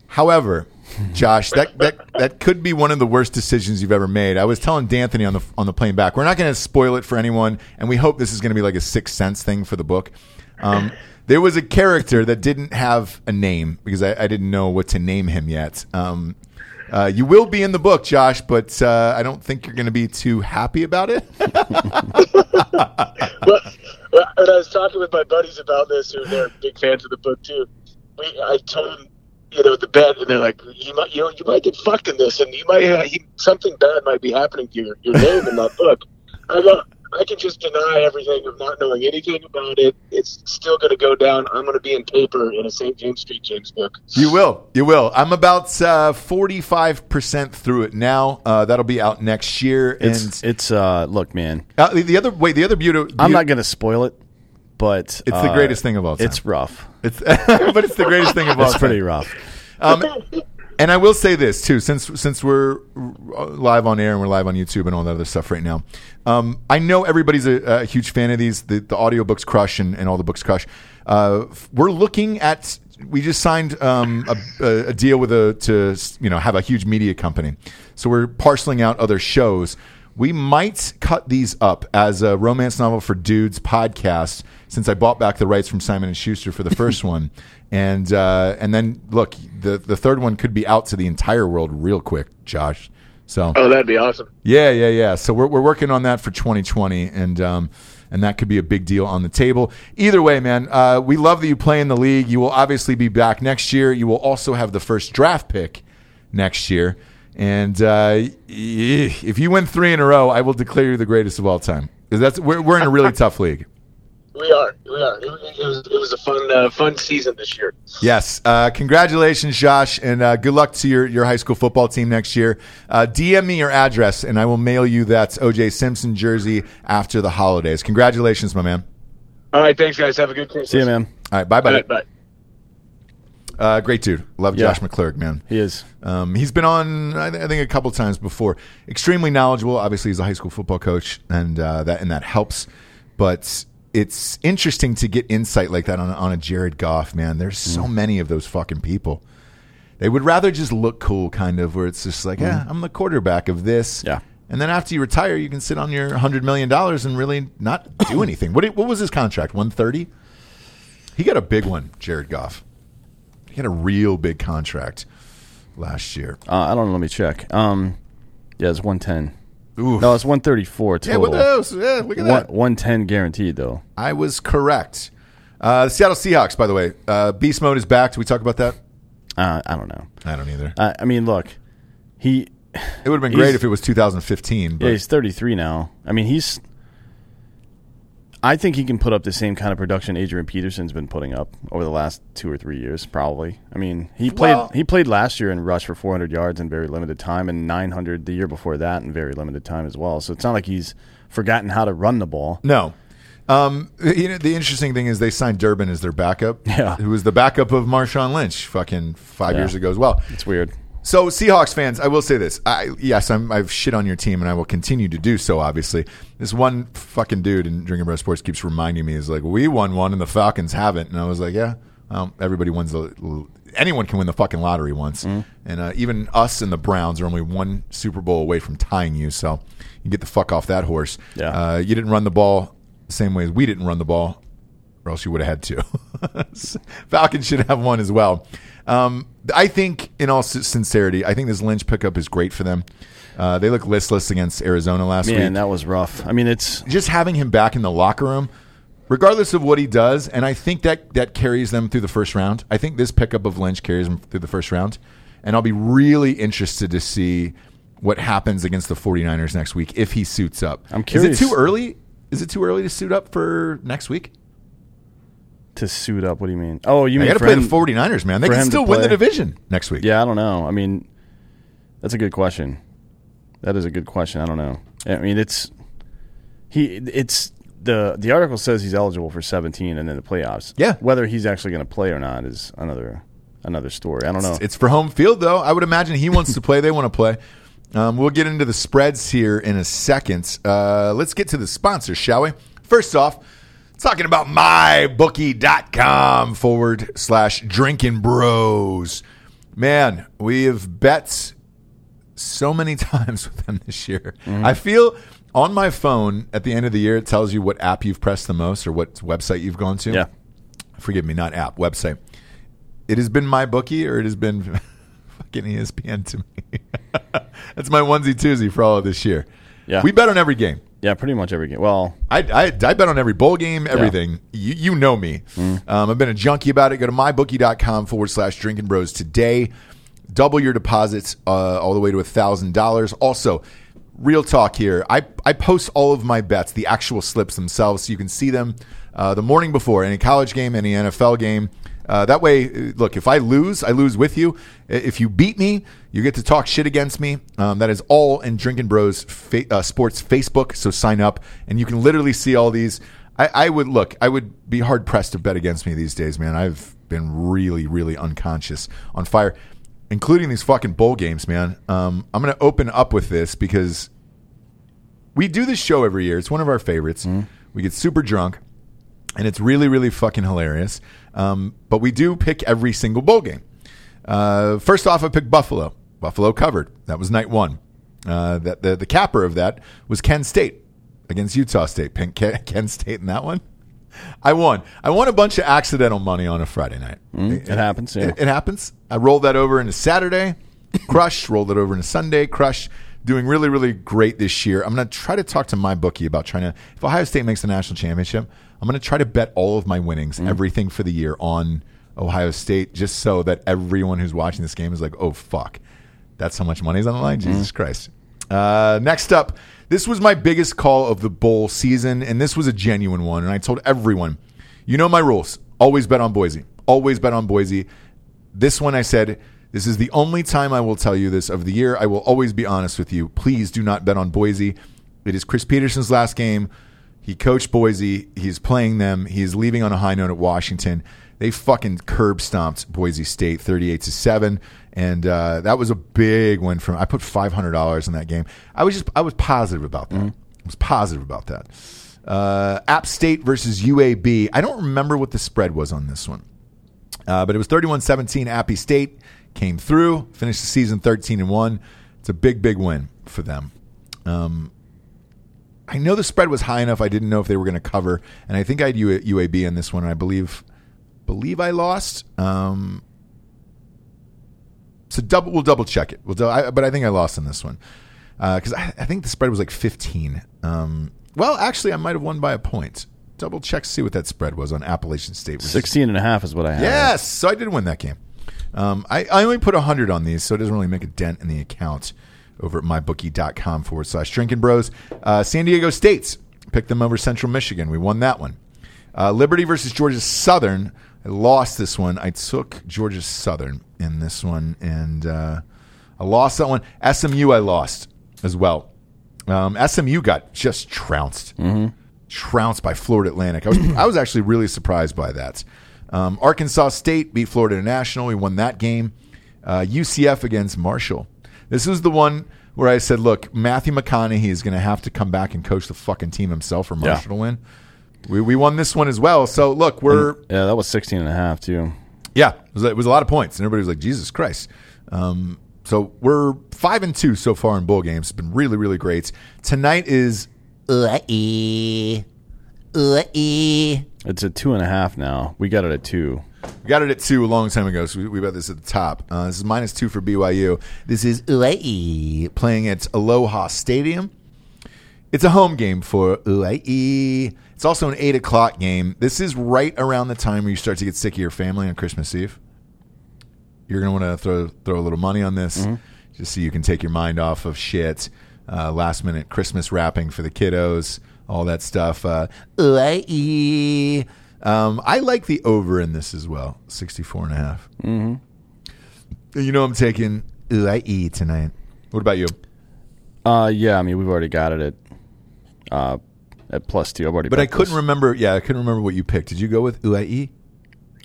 However, Josh, that, that that could be one of the worst decisions you've ever made. I was telling D'Anthony on the on the plane back. We're not going to spoil it for anyone, and we hope this is going to be like a sixth sense thing for the book. Um, there was a character that didn't have a name because I, I didn't know what to name him yet. Um, uh, you will be in the book, Josh, but uh, I don't think you're going to be too happy about it. well, and I was talking with my buddies about this, who they're big fans of the book too. We, I told them, you know, the bet, and they're like, "You might, you know, you might get fucked in this, and you might, uh, he, something bad might be happening to your, your name in that book." I I can just deny everything of not knowing anything about it. It's still going to go down. I'm going to be in paper in a St. James St. James book. You will. You will. I'm about forty five percent through it now. Uh, that'll be out next year. It's and it's uh look, man, uh, the- the other wait, the other beauty. I'm not gonna spoil it, but It's the uh, greatest thing of all time. It's rough. It's, but it's the greatest thing of all. It's time. pretty rough. Um, and I will say this too, since since we're live on air and we're live on YouTube and all that other stuff right now. Um, I know everybody's a, a huge fan of these. The, the audiobooks crush and, and all the books crush. Uh, we're looking at. We just signed um, a, a- a deal with a to you know have a huge media company. So we're parceling out other shows. We might cut these up as a romance novel for dudes podcast since I bought back the rights from Simon and Schuster for the first one, and uh, and then look, the the third one could be out to the entire world real quick, Josh. So Oh, that'd be awesome. yeah, yeah, yeah. So we're we're working on that for 2020, and um, and that could be a big deal on the table. Either way, man, uh, we love that you play in the league. You will obviously be back next year. You will also have the first draft pick next year. And uh, if you win three in a row, I will declare you the greatest of all time. Because that's we're, we're in a really tough league. We are. We are. It, it was. It was a fun, uh, fun season this year. Yes. Uh, congratulations, Josh, and uh, good luck to your, your high school football team next year. Uh, DM me your address, and I will mail you that OJ Simpson jersey after the holidays. Congratulations, my man. All right. Thanks, guys. Have a good Christmas. See you, man. All right. Bye bye. right, bye. Uh, great dude. Love Yeah. Josh McClurg, man. He is. Um, he's been on, I, th- I think, a couple times before. Extremely knowledgeable. Obviously, he's a high school football coach, and uh, that and that helps. But it's interesting to get insight like that on, on a Jared Goff. Man, there's so Mm. many of those fucking people. They would rather just look cool, kind of, where it's just like, yeah, I'm the quarterback of this. Mm. Yeah. And then after you retire, you can sit on your hundred million dollars and really not do anything. What what was his contract? One thirty. He got a big one, Jared Goff. He had a real big contract last year. Uh, I don't know. Let me check. Um, yeah, it's one ten. Oof. No, it's one thirty four yeah, total. what? Yeah, look at One that. one ten guaranteed though. I was correct. Uh, the Seattle Seahawks, by the way, uh, beast mode is back. Did we talk about that? Uh, I don't know. I don't either. I, I mean, look, he it would have been great if it was 2015. But yeah, he's thirty three now. I mean, he's. I think he can put up the same kind of production Adrian Peterson's been putting up over the last two or three years, probably. I mean, he played Well- he played last year in rush for 400 yards in very limited time, and 900 the year before that in very limited time as well. So it's not like he's forgotten how to run the ball. no. Um, you know, the interesting thing is they signed Turbin as their backup. Yeah. who was the backup of Marshawn Lynch, fucking five Yeah. years ago as well. It's weird. So, Seahawks fans, I will say this. I, yes, I'm, I've shit on your team, and I will continue to do so. Obviously, this one fucking dude in Drinking Bro Sports keeps reminding me is like, we won one, and the Falcons haven't. And I was like, yeah, well, everybody wins the. Anyone can win the fucking lottery once, and uh, even us and the Browns are only one Super Bowl away from tying you. So, you get the fuck off that horse. Yeah. Uh, you didn't run the ball the same way as we didn't run the ball or else you would have had two. Falcons should have one as well. Um, I think, in all sincerity, I think this Lynch pickup is great for them. Uh, they look listless against Arizona last Man, week. Man, that was rough. I mean, it's Just having him back in the locker room, regardless of what he does, and I think that that carries them through the first round. I think this pickup of Lynch carries them through the first round, and I'll be really interested to see what happens against the 49ers next week if he suits up. I'm curious. Is it too early? Is it too early to suit up for next week? To suit up. What do you mean? Oh, you mean got to play him- the 49ers, man. They can still win the division next week. Yeah, I don't know. I mean, that's a good question. That is a good question. I don't know. I mean, it's he. It's the the article says he's eligible for 17 and then the playoffs. Yeah. Whether he's actually going to play or not is another another story. I don't know. It's, it's for home field, though. I would imagine he wants to play. They want to play. Um, we'll get into the spreads here in a second. Uh, let's get to the sponsors, shall we? First off, talking about mybookie.com forward slash drinking bros. Man, we have bet so many times with them this year. Mm-hmm. I feel on my phone at the end of the year, it tells you what app you've pressed the most or what website you've gone to. yeah. Forgive me, not app, website. It has been my bookie or it has been fucking ESPN to me. That's my onesie twosie for all of this year. Yeah. We bet on every game. Yeah, pretty much every game. Well, I, I, I bet on every bowl game, everything. You, you know me. Um, I've been a junkie about it. Go to mybookie.com forward slash drinking bros today. Double your deposits uh, all the way to $1,000. Also, real talk here. I, I post all of my bets, the actual slips themselves, so you can see them uh, the morning before any college game, any NFL game. Uh, that way, uh, look, if I lose, I lose with you. If you beat me, you get to talk shit against me. Um, that is all in Drinking Bros fa- uh, Sports Facebook. So sign up, and you can literally see all these. I, I would look. I would be hard pressed to bet against me these days, man. I've been really, really unconscious, on fire, including these fucking bowl games, man. Um, I'm going to open up with this because we do this show every year. It's one of our favorites. We get super drunk, and it's really, really fucking hilarious. Um, but we do pick every single bowl game. Uh, first off, I picked Buffalo. Buffalo covered. That was night one. Uh, that the, the capper of that was Penn State against Utah State. Penn, Ken, Ken State in that one. I won. I won a bunch of accidental money on a Friday night. it happens, yeah. It, it happens. I rolled that over into Saturday, crush. rolled it over into Sunday, crush. Doing really, really great this year. I'm going to try to talk to my bookie about trying to. If Ohio State makes the national championship, I'm going to try to bet all of my winnings, everything for the year on Ohio State, just so that everyone who's watching this game is like, "Oh fuck, That's how much money's on the line. Jesus Christ. Uh, next up, this was my biggest call of the bowl season, and this was a genuine one. And I told everyone, you know my rules. Always bet on Boise. Always bet on Boise. This one I said, this is the only time I will tell you this of the year. I will always be honest with you. Please do not bet on Boise. It is Chris Petersen's last game. He coached Boise. He's playing them. He's leaving on a high note at Washington. They fucking curb stomped Boise State 38 to 7. And uh, that was a big win from I put five hundred dollars in that game. I was just I was positive about that. I was positive about that. Uh, App State versus UAB. I don't remember what the spread was on this one. Uh, but it was 31-17 Appy State came through, finished the season 13 and 1. It's a big big win for them. Um, I know the spread was high enough I didn't know if they were going to cover and I think I had UAB in this one and I believe believe I lost. Um, so double we'll double check it. We'll do, I, but I think I lost in this one. Because I, I think the spread was like 15. Um, well, actually, I might have won by a point. Double check, see what that spread was on Appalachian State. versus 16 and a half is what I had. Yes, so I did win that game. Um, I, I only put 100 on these, so it doesn't really make a dent in the account over at mybookie.com forward slash drinking bros. Uh, San Diego State's picked them over Central Michigan. We won that one. Uh, Liberty versus Georgia Southern. I lost this one. I took Georgia Southern in this one, and uh, I lost that one. SMU, I lost as well. Um, SMU got just trounced, trounced by Florida Atlantic. I was I was actually really surprised by that. Um, Arkansas State beat Florida International. We won that game. Uh, UCF against Marshall. This was the one where I said, "Look, Matthew McConaughey is going to have to come back and coach the fucking team himself for Marshall to win." We, we won this one as well. So look, we're Yeah, that was 16 and a half, too. yeah, it was, it was a lot of points, and everybody was like, "Jesus Christ!" Um, so we're five and two so far in bowl games. It's been really, really great. Tonight is uh-ee. Uh-ee. It's a two and a half now. We got it at two. We got it at two a long time ago, so we, we bet this at the top. Uh, this is minus two for BYU. This is UAE playing at Aloha Stadium. It's a home game for UAE. It's also an eight o'clock game. This is right around the time where you start to get sick of your family on Christmas Eve. You're gonna want to throw throw a little money on this, just so you can take your mind off of shit. Uh, last minute Christmas wrapping for the kiddos, all that stuff. Uh, UAE. Um, I like the over in this as well, 64 and a half. Mm-hmm. You know I'm taking UAE tonight. What about you? Uh, yeah, I mean, we've already got it at uh, at plus two. I've already But I couldn't this. remember. Yeah, I couldn't remember what you picked. Did you go with UAE?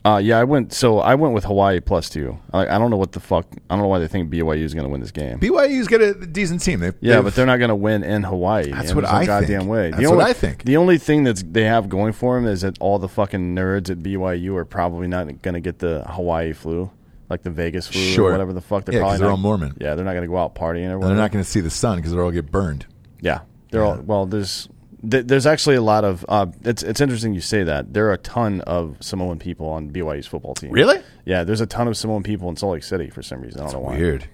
Uh, yeah, I went. So I went with Hawaii plus two. I, I don't know what the fuck. I don't know why they think BYU is going to win this game. BYU's got a decent team. They, yeah, they've- but they're not going to win in Hawaii. That's what I goddamn think. way. That's The what only- I think. The only thing that's they have going for them is that all the fucking nerds at BYU are probably not going to get the Hawaii flu, like the Vegas flu Sure. or whatever the fuck. They're Yeah, 'cause probably they're not- all Mormon. Yeah, they're not going to go out partying or and they're not going to see the sun because they'll all get burned. Yeah, they're all well. There's th- there's actually a lot of. Uh, it's it's interesting you say that. There are a ton of Samoan people on BYU's football team. Really? Yeah, there's a ton of Samoan people in Salt Lake City for some reason. I don't know why. Weird.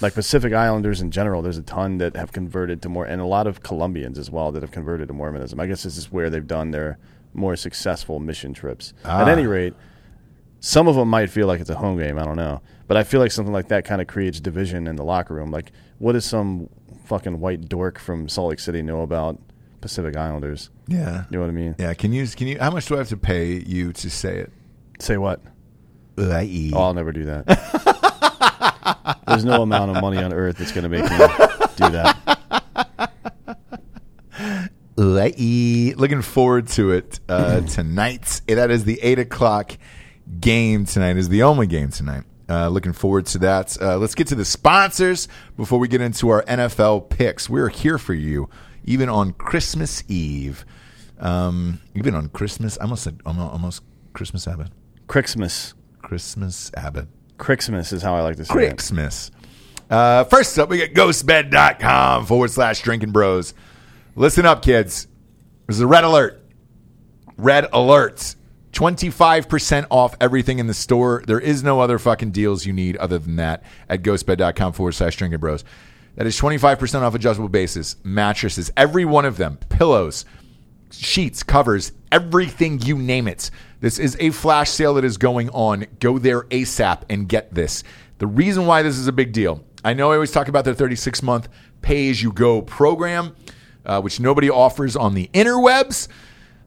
Like Pacific Islanders in general, there's a ton that have converted to more, and a lot of Colombians as well that have converted to Mormonism. I guess this is where they've done their more successful mission trips. At Ah. any rate, some of them might feel like it's a home game. I don't know, but I feel like something like that kind of creates division in the locker room. Like, what does some fucking white dork from Salt Lake City know about Pacific Islanders? Yeah. You know what I mean? Yeah. Can you? Can you? How much do I have to pay you to say it? Say what? Oh, I'll never do that. There's no amount of money on earth that's going to make me do that. UAE. Looking forward to it uh, tonight. That is the eight o'clock game tonight. Is the only game tonight. Uh, looking forward to that. Uh, let's get to the sponsors before we get into our NFL picks. We're here for you, even on Christmas Eve. Um, even on Christmas, I almost said almost, almost Christmas Abbott. Christmas. Christmas Abbott. Christmas is how I like to say it. Christmas. Uh, first up, we got ghostbed.com forward slash drinking bros. Listen up, kids. There's a red alert. Red alert. 25% off everything in the store. There is no other fucking deals you need other than that at ghostbed.com forward slash drinking bros. That is 25% off adjustable bases, mattresses, every one of them, pillows, sheets, covers, everything you name it. This is a flash sale that is going on. Go there ASAP and get this. The reason why this is a big deal I know I always talk about their 36 month pay as you go program, uh, which nobody offers on the interwebs.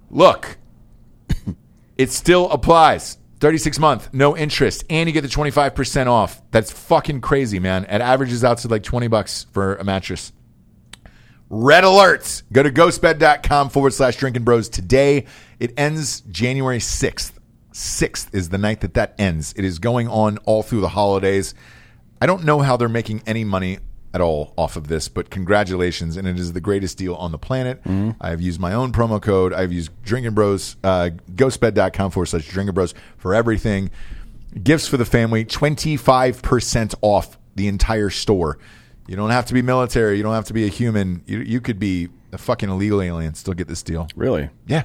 Look, it still applies. 36 month, no interest, and you get the 25% off. That's fucking crazy, man. It averages out to like 20 bucks for a mattress. Red alerts. Go to ghostbed.com forward slash drinking bros today. It ends January 6th. 6th is the night that that ends. It is going on all through the holidays. I don't know how they're making any money at all off of this, but congratulations. And it is the greatest deal on the planet. I've used my own promo code. I've used Drinking Bros, uh, ghostbed.com forward slash Drinking Bros for everything. Gifts for the family, 25% off the entire store. You don't have to be military. You don't have to be a human. You, you could be a fucking illegal alien, still get this deal. Really? Yeah.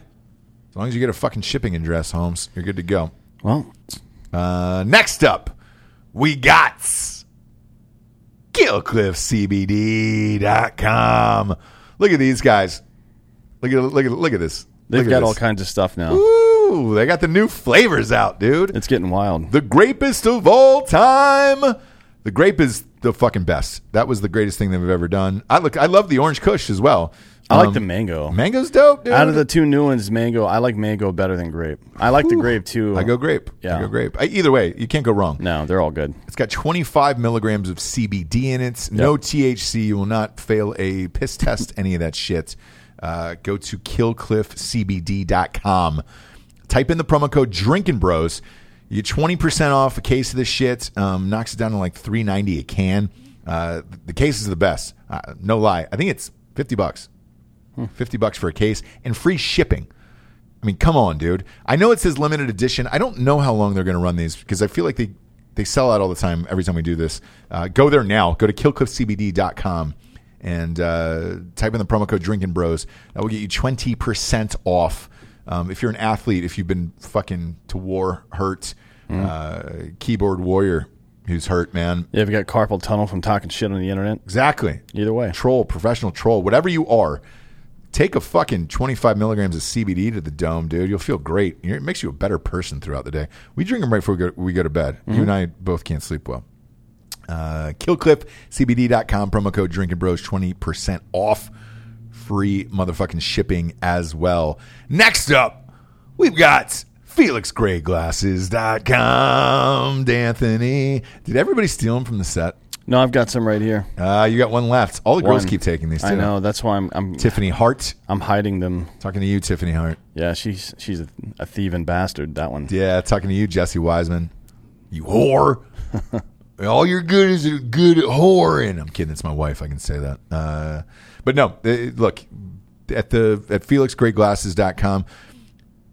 As long as you get a fucking shipping address, Holmes, you're good to go. Well, Uh, next up, we got KillcliffCBD.com. Look at these guys. Look at look at look at this. they've Look got all kinds of stuff now. Ooh, they got the new flavors out, dude. It's getting wild. The grapest of all time. The grape is the fucking best. That was the greatest thing they've ever done. I look. I love the orange Kush as well. I like Um, the mango. mango's dope, dude. Out of the two new ones, mango. I like mango better than grape. I like the grape too. I go grape. Yeah. I go grape. I, either way, you can't go wrong. No, they're all good. It's got 25 milligrams of CBD in it. No THC. You will not fail a piss test, any of that shit. Uh, go to killcliffcbd.com. Type in the promo code Drinking Bros. You get 20% off a case of this shit. Um, knocks it down to like 390 a can. Uh, the case is the best. Uh, no lie. I think it's 50 bucks. 50 bucks for a case and free shipping. I mean, come on, dude. I know it says limited edition. I don't know how long they're going to run these because I feel like they, they sell out all the time every time we do this. Uh, go there now. Go to killcliffcbd.com and uh, type in the promo code Drinking Bros. That will get you 20% off. Um, if you're an athlete, if you've been fucking to war, hurt, uh, keyboard warrior who's hurt, man. Yeah, we got carpal tunnel from talking shit on the internet. Exactly. Either way. Troll, professional troll, whatever you are, take a fucking 25 milligrams of CBD to the dome, dude. You'll feel great. It makes you a better person throughout the day. We drink them right before we go, we go to bed. You and I both can't sleep well. Uh, KillcliffCBD.com, promo code Drinking Bros, 20% off. Free motherfucking shipping as well. Next up, we've got FelixGrayGlasses.com. D'Anthony. Did everybody steal them from the set? No, I've got some right here. Uh, you got one left. All the girls One. keep taking these. Too. I know. That's why I'm I'm Tiffany Hart. I'm hiding them. Talking to you, Tiffany Hart. Yeah, she's she's a, a thieving bastard. That one. Yeah, talking to you, Jesse Wiseman. You whore. All you're good is good at whoring. I'm kidding. It's my wife. I can say that. Uh, but no, eh, look at the at FelixGrayGlasses.com.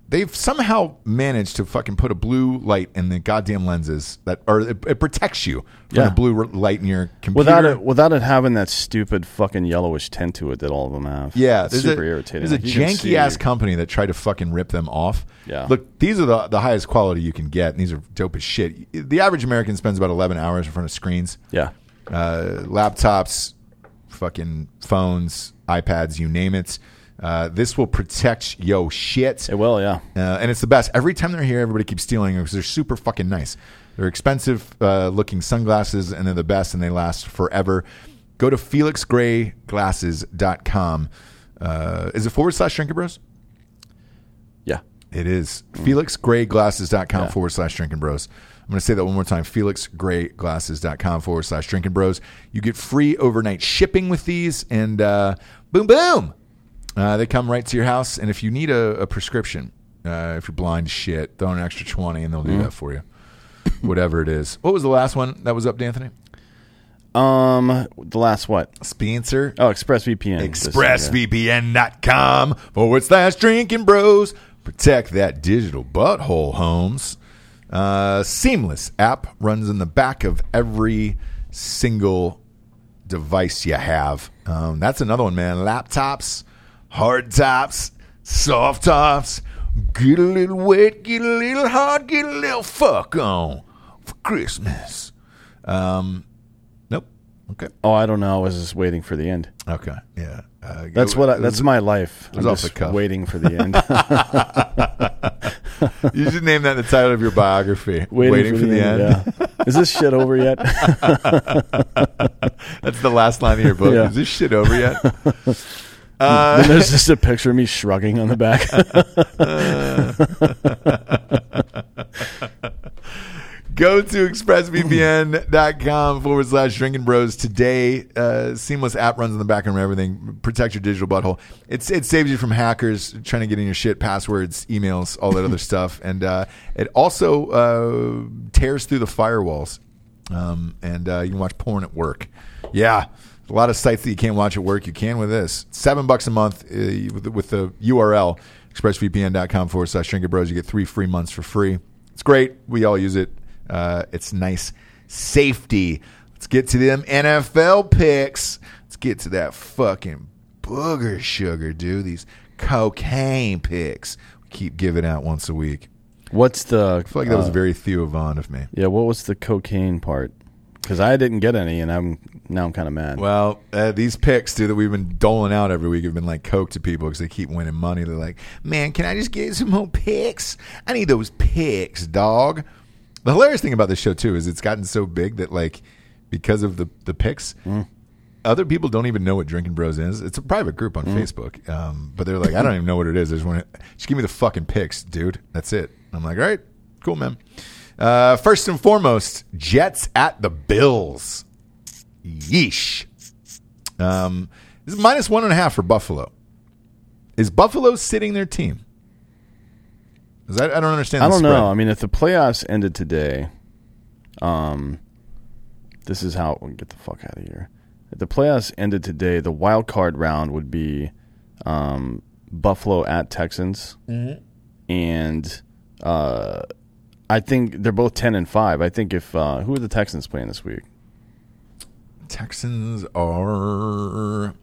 They've somehow managed to fucking put a blue light in the goddamn lenses that, or it, it protects you from Yeah. the blue r- light in your computer. Without it, without it having that stupid fucking yellowish tint to it that all of them have. Yeah, it's there's super a, irritating. There's a Like, you can janky see- ass company that tried to fucking rip them off. Yeah. Look, these are the the highest quality you can get, and these are dope as shit. The average American spends about 11 hours in front of screens, Yeah, uh, laptops, fucking phones, iPads, you name it. Uh, this will protect yo shit. it will. Yeah, Uh, and it's the best. Every time they're here, everybody keeps stealing them because they're super fucking nice. They're expensive uh, looking sunglasses, and they're the best, and they last forever. Go to felixgrayglasses.com. Uh, is it forward slash drinking bros? yeah. It is. FelixGrayGlasses.com Yeah. forward slash drinking bros. I'm going to say that one more time. FelixGrayGlasses.com forward slash drinking bros. You get free overnight shipping with these, and uh, boom, boom. Uh, they come right to your house. And if you need a, a prescription, uh, if you're blind as shit, throw an extra 20 and they'll do that for you. Whatever it is. What was the last one that was up, D'Anthony? Um, the last what? Spencer. Oh, ExpressVPN. ExpressVPN.com forward slash drinking bros. Protect that digital butthole, Holmes. Uh, seamless app runs in the back of every single device you have. Um, that's another one, man. Laptops, hard tops, soft tops. Get a little wet, get a little hot, get a little fuck on for Christmas. Um, nope. Okay. Oh, I don't know. I was just waiting for the end. Okay. Yeah. Uh, That's it what. I, that's my life. I'm just the waiting for the end. you should name that the title of your biography. Waiting, for, the, end. yeah. Is this shit over yet? That's the last line of your book. Yeah. Is this shit over yet? then Uh, there's just a picture of me shrugging on the back. Go to expressvpn.com forward slash drinking bros today. Uh, seamless app runs in the background and everything. Protect your digital butthole. It's, it saves you from hackers trying to get in your shit, passwords, emails, all that other stuff. And uh, it also uh, tears through the firewalls. Um, and uh, you can watch porn at work. Yeah. A lot of sites that you can't watch at work, you can with this. Seven bucks a month uh, with, with the URL, expressvpn.com forward slash drinking bros. You get three free months for free. It's great. We all use it. Uh, it's nice safety. Let's get to them NFL picks. Let's get to that fucking booger sugar, dude. These cocaine picks. We keep giving out once a week. What's the? I feel like that was uh, very Theo Von of me. Yeah, what was the cocaine part? Because I didn't get any, and I'm now I'm kind of mad. Well, uh, these picks, dude, that we've been doling out every week have been like coke to people because they keep winning money. They're like, man, can I just get some more picks? I need those picks, dog. The hilarious thing about this show too is it's gotten so big that like because of the the picks, other people don't even know what Drinking Bros is. It's a private group on Facebook, um, but they're like, I don't even know what it is. I just want to just give me the fucking picks, dude. That's it. I'm like, all right, cool, man. Uh, first and foremost, Jets at the Bills. Yeesh. Um, this is minus one and a half for Buffalo. Is Buffalo sitting their team? 'Cause I, I don't understand. I don't spread. know. I mean, if the playoffs ended today, um, this is how we get the fuck out of here. If the playoffs ended today, the wild card round would be um, Buffalo at Texans, Mm-hmm. and uh, I think they're both ten and five. I think if uh, who are the Texans playing this week? Texans are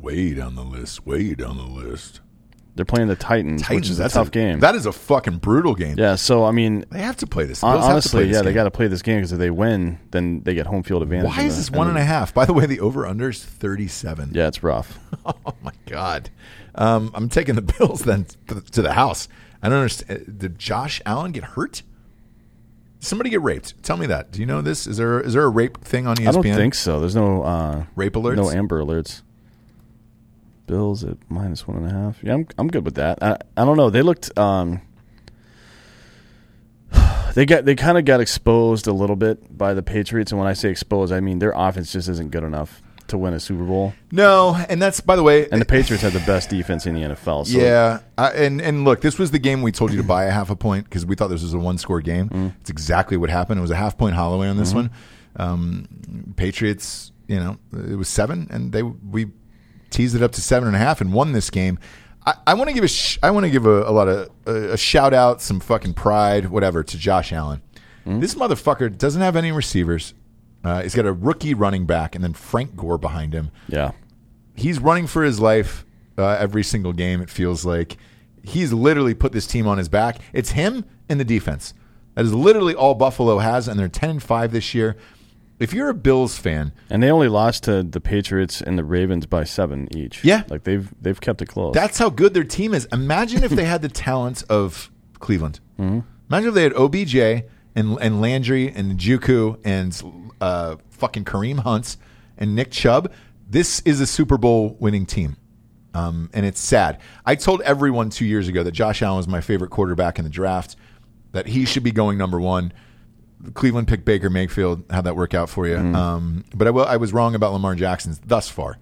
way down the list. Way down the list. They're playing the Titans, which is a tough game. That is a fucking brutal game. yeah, so I mean, They have to play this. Bills have to honestly, play this yeah, they got to play this game because if they win, then they get home field advantage. Why is the- this one and a half? By the way, the over under is 37. Yeah, it's rough. Oh my god. Um, I'm taking the Bills then to the house. I don't understand. Did Josh Allen get hurt? Somebody get raped? Tell me that. Do you know this? Is there is there a rape thing on ESPN? I don't think so. There's no uh, Rape alerts? no Amber alerts. Bills at minus one and a half. Yeah, I'm I'm good with that. I I don't know. They looked um, they got they kind of got exposed a little bit by the Patriots, and when I say exposed, I mean their offense just isn't good enough to win a Super Bowl. No, and that's by the way. And the Patriots had the best defense in the NFL. So yeah, I, and and look, this was the game we told you to buy a half a point because we thought this was a one score game. Mm. It's exactly what happened. It was a half point Hollaway on this Mm-hmm. one. Um, Patriots, you know, it was seven, and they we teased it up to seven and a half and won this game. I, I want to give a sh- I want to give a, a lot of a, a shout out, some fucking pride, whatever, to Josh Allen. Mm. This motherfucker doesn't have any receivers. Uh, he's got a rookie running back, and then Frank Gore behind him yeah. he's running for his life uh, every single game. It feels like he's literally put this team on his back. It's him and the defense. That is literally all Buffalo has, and they're ten and five this year. If you're a Bills fan, And they only lost to the Patriots and the Ravens by seven each. Yeah. like they've they've kept it close. that's how good their team is. Imagine if they had the talent of Cleveland. Mm-hmm. Imagine if they had OBJ and and Landry and Njoku and uh, fucking Kareem Hunt and Nick Chubb. This is a Super Bowl winning team. Um, and it's sad. I told everyone two years ago that Josh Allen was my favorite quarterback in the draft, that he should be going number one. Cleveland picked Baker Mayfield. How'd that work out for you? Um, but I, will, I was wrong about Lamar Jackson's thus far.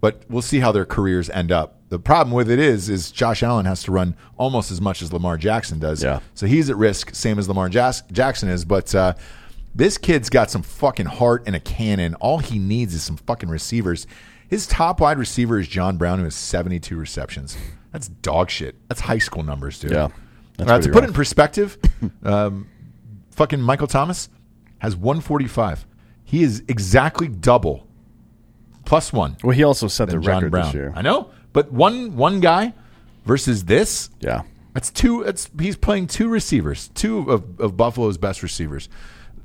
But we'll see how their careers end up. The problem with it is, is Josh Allen has to run almost as much as Lamar Jackson does. Yeah. So he's at risk, same as Lamar Jackson is. But uh, this kid's got some fucking heart and a cannon. All he needs is some fucking receivers. His top wide receiver is John Brown, who has 72 receptions. That's dog shit. That's high school numbers, dude. Yeah. That's Uh, to put it in perspective, um, fucking Michael Thomas has 145. He is exactly double, plus one well, he also set the record Brown. this year. I know, but one one guy versus this, Yeah. that's two. It's he's playing two receivers, two of, of Buffalo's best receivers.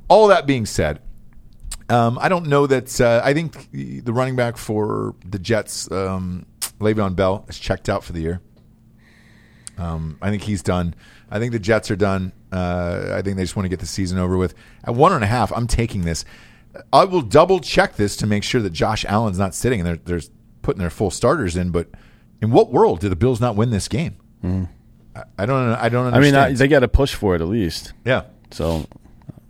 All that being said, um, I don't know that. Uh, I think the running back for the Jets, um, Le'Veon Bell, is checked out for the year. Um, I think he's done. I think the Jets are done. Uh, I think they just want to get the season over with. At one and a half, I'm taking this. I will double check this to make sure that Josh Allen's not sitting and they're, they're putting their full starters in. But in what world did the Bills not win this game? I, I don't. I don't I mean. I, they got to push for it at least. yeah. So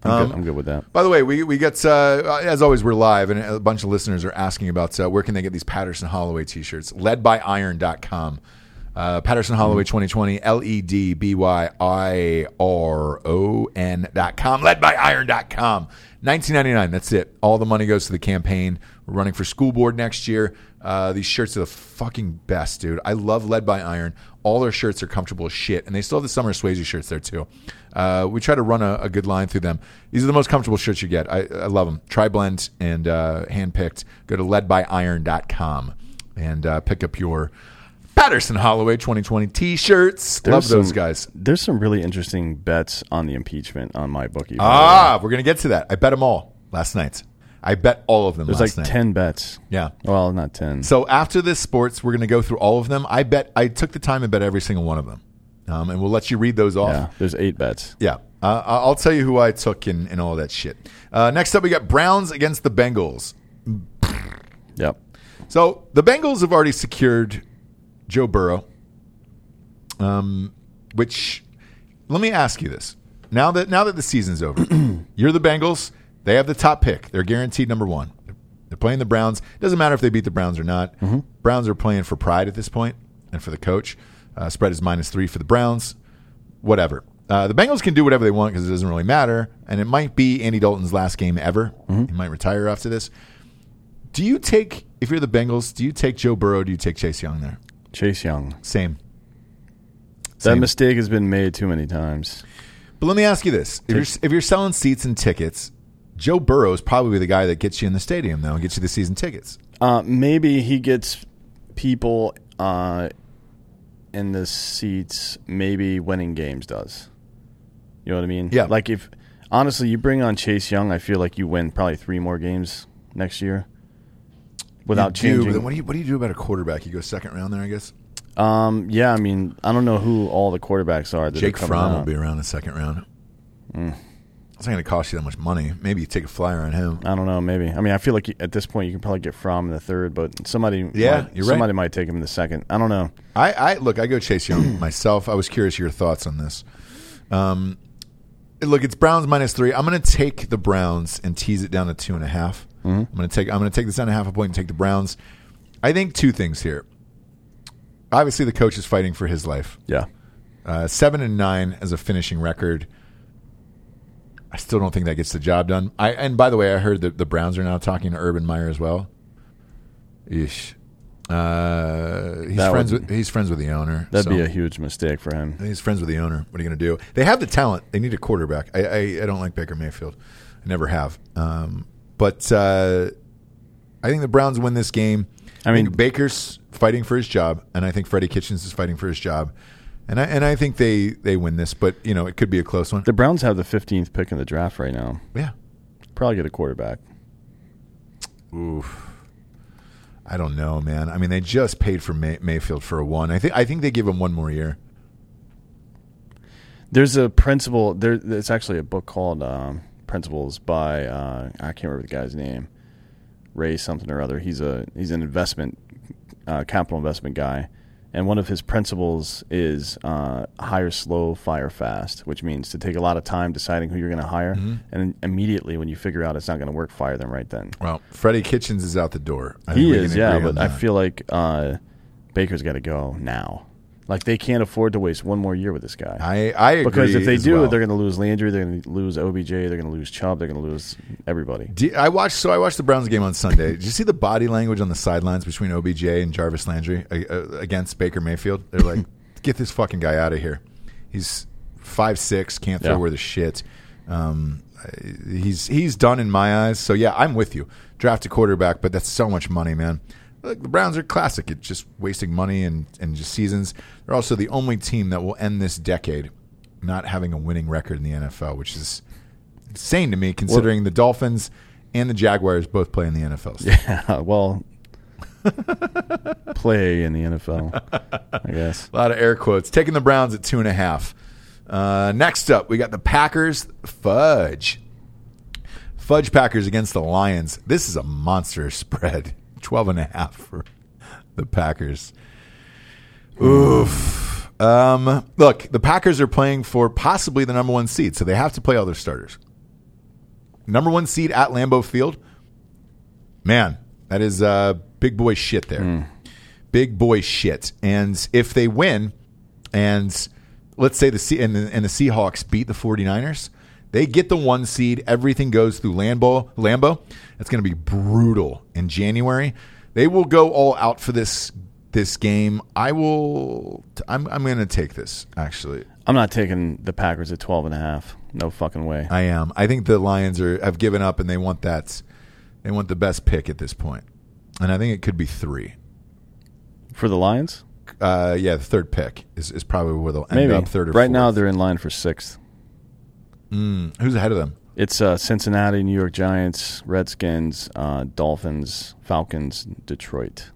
I'm, Um, good, I'm good with that. By the way, we we get uh, as always we're live, and a bunch of listeners are asking about uh, where can they get these Patterson Hollaway T-shirts. Led by Iron.com. Uh, Patterson Hollaway 2020 L E D B Y I R O N dot com. Led by Iron.com. 1999. That's it. All the money goes to the campaign. We're running for school board next year. Uh, these shirts are the fucking best, dude. I love Led by Iron. All their shirts are comfortable as shit, and they still have the summer Swayze shirts there too. Uh, we try to run a, a good line through them. These are the most comfortable shirts you get. I, I love them. Tri blend and uh, hand picked. Go to ledbyiron.com and uh, pick up your Patterson Hollaway 2020 t-shirts. love those some- guys. There's some really interesting bets on the impeachment on my bookie. by the way. Ah, we're gonna get to that. I bet them all last night. I bet all of them there's like night. ten bets. Yeah. Well, not ten. So after this sports, we're going to go through all of them. I bet I took the time and bet every single one of them, um, and we'll let you read those off. yeah, there's eight bets. Yeah. Uh, I'll tell you who I took and, and all that shit. Uh, next up, we got Browns against the Bengals. Yep. So the Bengals have already secured Joe Burrow. Um, which let me ask you this: now that now that the season's over, you're the Bengals. They have the top pick. They're guaranteed number one. They're playing the Browns. Doesn't matter if they beat the Browns or not. Browns are playing for pride at this point and for the coach. Uh, spread is minus three for the Browns. Whatever. Uh, the Bengals can do whatever they want because it doesn't really matter. And it might be Andy Dalton's last game ever. He might retire after this. Do you take if you're the Bengals? Do you take Joe Burrow? Do you take Chase Young there? Chase Young. Same. That mistake has been made too many times. But let me ask you this: if you're if you're selling seats and tickets, Joe Burrow is probably the guy that gets you in the stadium though and gets you the season tickets. Uh, maybe he gets people uh, in the seats. Maybe winning games does. You know what I mean? Yeah. Like if honestly, you bring on Chase Young, I feel like you win probably three more games next year without You do, changing. then what do you what do you do about a quarterback? You go second round there, I guess. um, yeah, I mean, I don't know who all the quarterbacks are. That Jake Fromm will be around in the second round. It's not going to cost you that much money. Maybe you take a flyer on him. I don't know. Maybe. I mean, I feel like you- at this point you can probably get Fromm in the third, but somebody, Yeah, might, you're right. somebody might take him in the second. I don't know. I, I look. I go Chase Young myself. I was curious your thoughts on this. Um, look, it's Browns minus three. I'm going to take the Browns and tease it down to two and a half. I'm going to take. I'm going to take this down a half a point and take the Browns. I think two things here. Obviously, the coach is fighting for his life. Yeah. Uh, seven and nine as a finishing record. I still don't think that gets the job done. I and by the way, I heard that the Browns are now talking to Urban Meyer as well. Ish. Uh, he's That friends would- with he's friends with the owner. That'd be a huge mistake for him. He's friends with the owner. What are you going to do? They have the talent. They need a quarterback. I, I, I don't like Baker Mayfield. I never have. Um, but uh, I think the Browns win this game. I mean- think Baker's fighting for his job, and I think Freddie Kitchens is fighting for his job, and I and I think they they win this. But you know, it could be a close one. The Browns have the 15th pick in the draft right now. yeah. Probably get a quarterback. Oof. I don't know, man. I mean, they just paid for May- Mayfield for a one. I think I think they give him one more year. There's a principle. There, it's actually a book called um, Principles by uh, I can't remember the guy's name. Ray something or other. He's a he's an investment uh, capital investment guy, and one of his principles is uh, hire slow, fire fast, which means to take a lot of time deciding who you're going to hire, Mm-hmm. and immediately when you figure out it's not going to work, fire them right then. Well, Freddie Kitchens is out the door. I He think is, yeah, but I feel like uh, Baker's got to go now. Like they can't afford to waste one more year with this guy. I I agree because if they do, well. they're going to lose Landry, they're going to lose OBJ, they're going to lose Chubb, they're going to lose everybody. You- I watched. So I watched the Browns game on Sunday. Did you see the body language on the sidelines between OBJ and Jarvis Landry uh, uh, against Baker Mayfield? They're like, "Get this fucking guy out of here. He's five six, can't throw Yeah. worth a shit. Um, he's he's done in my eyes. So yeah, I'm with you. Draft a quarterback, but that's so much money, man. Look, the Browns are classic at just wasting money and and just seasons. They're also the only team that will end this decade not having a winning record in the NFL, which is insane to me considering the Dolphins and the Jaguars both play in the NFL. still. Yeah, well, play in the NFL. I guess. A lot of air quotes. Taking the Browns at two and a half. Uh, next up, we got the Packers fudge. Fudge Packers against the Lions. This is a monster spread. 12 and a half for the Packers. Oof. Um, look, the Packers are playing for possibly the number one seed, so they have to play all their starters. Number one seed at Lambeau Field. Man, that is uh, big boy shit there. Big boy shit. And if they win, and let's say the Se- and the, and the Seahawks beat the 49ers, they get the one seed. Everything goes through Lambeau. Lambeau. It's going to be brutal in January. They will go all out for this this game. I will. I'm I'm going to take this. Actually, I'm not taking the Packers at 12 and a half. No fucking way. I am. I think the Lions are have given up, and they want that. They want the best pick at this point, and I think it could be three. For the Lions? Uh, yeah, the third pick is, is probably where they'll end Maybe. up. Third or right now, they're in line for sixth. Mm, who's ahead of them? It's uh, Cincinnati, New York Giants, Redskins, uh, Dolphins, Falcons, Detroit.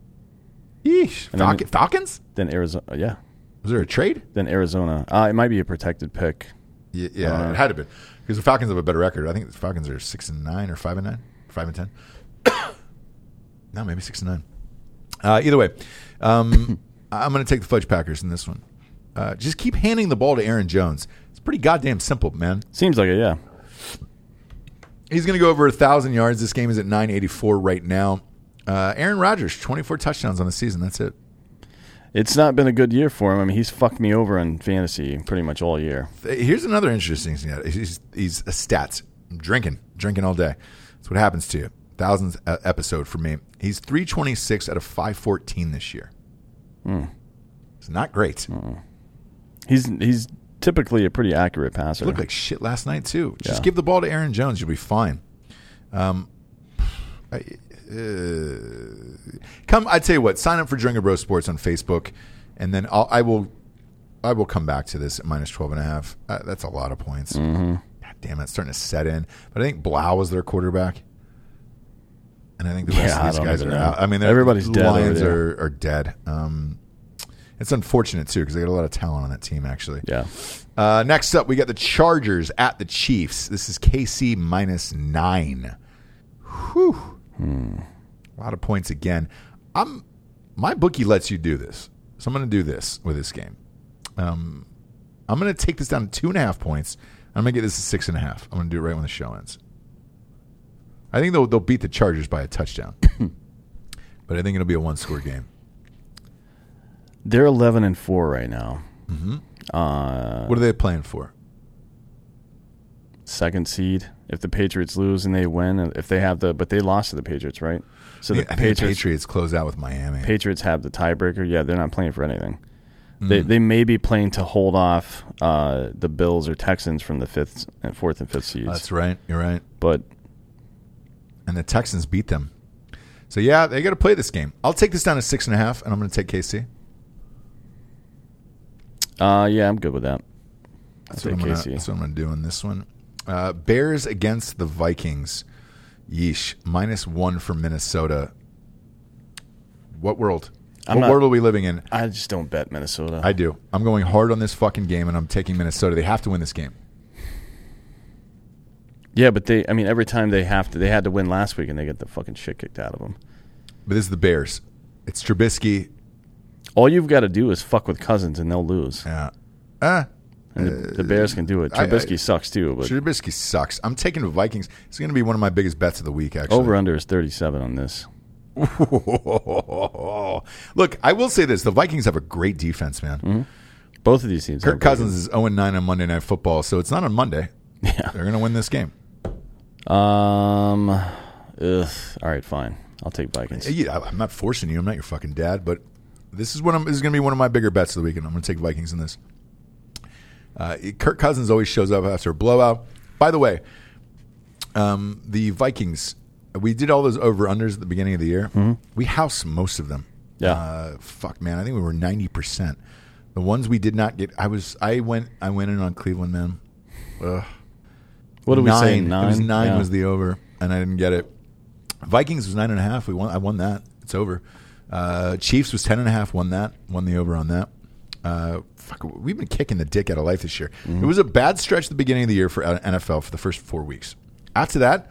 Yeesh. And then- Falcons? Then Arizona. Yeah. Was there a trade? Then Arizona. Uh, it might be a protected pick. Yeah, yeah Uh, it had to be because the Falcons have a better record. I think the Falcons are six and nine or five and nine, five and ten. no, maybe six and nine. Uh, either way, um, I'm going to take the Fudge Packers in this one. Uh, just keep handing the ball to Aaron Jones. It's pretty goddamn simple, man. Seems like it, yeah. He's going to go over a thousand yards. This game is at 984 right now. Uh, Aaron Rodgers, 24 touchdowns on the season. That's it. It's not been a good year for him. I mean, he's fucked me over in fantasy pretty much all year. Here's another interesting thing. He's, he's a stats. drinking, drinking all day. That's what happens to you. Thousandth uh, episode for me. He's 326 out of 514 this year. It's not great. He's he's typically a pretty accurate passer. Looked like shit last night too. Just Yeah. give the ball to Aaron Jones. You'll be fine. Um, I, uh, come. I tell you what. Sign up for Drinker Bro Sports on Facebook, and then I'll, I will. I will come back to this at minus 12 and a half. Uh, that's a lot of points. Mm-hmm. God damn it, it's starting to set in. But I think Blough was their quarterback. And I think the rest Yeah, of these guys are know. out. I mean, Everybody's the dead Lions are, are dead. Um, it's unfortunate, too, because they got a lot of talent on that team, actually. yeah. Uh, next up, we got the Chargers at the Chiefs. This is KC minus nine. Whew. A lot of points again. I'm my bookie lets you do this, so I'm going to do this with this game. Um, I'm going to take this down to two and a half points. I'm going to get this to six and a half. I'm going to do it right when the show ends. I think they'll they'll beat the Chargers by a touchdown, but I think it'll be a one score game. They're 11 and 4 right now. Mm-hmm. Uh, What are they playing for? second seed. If the Patriots lose and they win, if they have the, but they lost to the Patriots, right? So the think the Patriots, Patriots close out with Miami. Patriots have the tiebreaker. Yeah, they're not playing for anything. Hmm. They they may be playing to hold off uh, the Bills or Texans from the fifth and fourth and fifth seeds. That's right. You're right. But and the Texans beat them. So yeah, they got to play this game. I'll take this down to six and a half, and I'm going to take KC. Uh, yeah, I'm good with that. That's what, I'm gonna, that's what I'm going to do in this one. Uh, Bears against the Vikings. Yeesh, minus one for Minnesota. What world? I'm what not- world are we living in? I just don't bet Minnesota. I do. I'm going hard on this fucking game, and I'm taking Minnesota. They have to win this game. yeah, but they. I mean, every time they have to, they had to win last week, and they get the fucking shit kicked out of them. But this is the Bears. It's Trubisky. All you've got to do is fuck with Cousins, and they'll lose. Yeah. Ah, And the, the Bears can do it. I- I- Trubisky sucks too, but Trubisky sucks. I'm taking the Vikings. It's going to be one of my biggest bets of the week. Actually, over under is 37 on this. Look, I will say this: the Vikings have a great defense, man. Both of these teams. Kirk Cousins is 0 9 on Monday Night Football, so it's not on Monday. Yeah. They're going to win this game. Um. Ugh. All right, fine. I'll take Vikings. Yeah, I- I'm not forcing you. I'm not your fucking dad, but this is one. Of, this is going to be one of my bigger bets of the weekend. I'm going to take Vikings in this. Uh, Kirk Cousins always shows up after a blowout. By the way, um, the Vikings. We did all those over unders at the beginning of the year. We house most of them. Yeah. Uh, fuck, man. I think we were ninety percent. The ones we did not get, I was. I went. I went in on Cleveland, man. Ugh. What do we say? Nine. Nine. It was nine Yeah. was the over, and I didn't get it. Vikings was nine and a half. We won. I won that. It's over. Uh, Chiefs was ten and a half. Won that. Won the over on that. Uh, fuck, we've been kicking the dick out of life this year. It was a bad stretch at the beginning of the year for uh, NFL for the first four weeks. After that,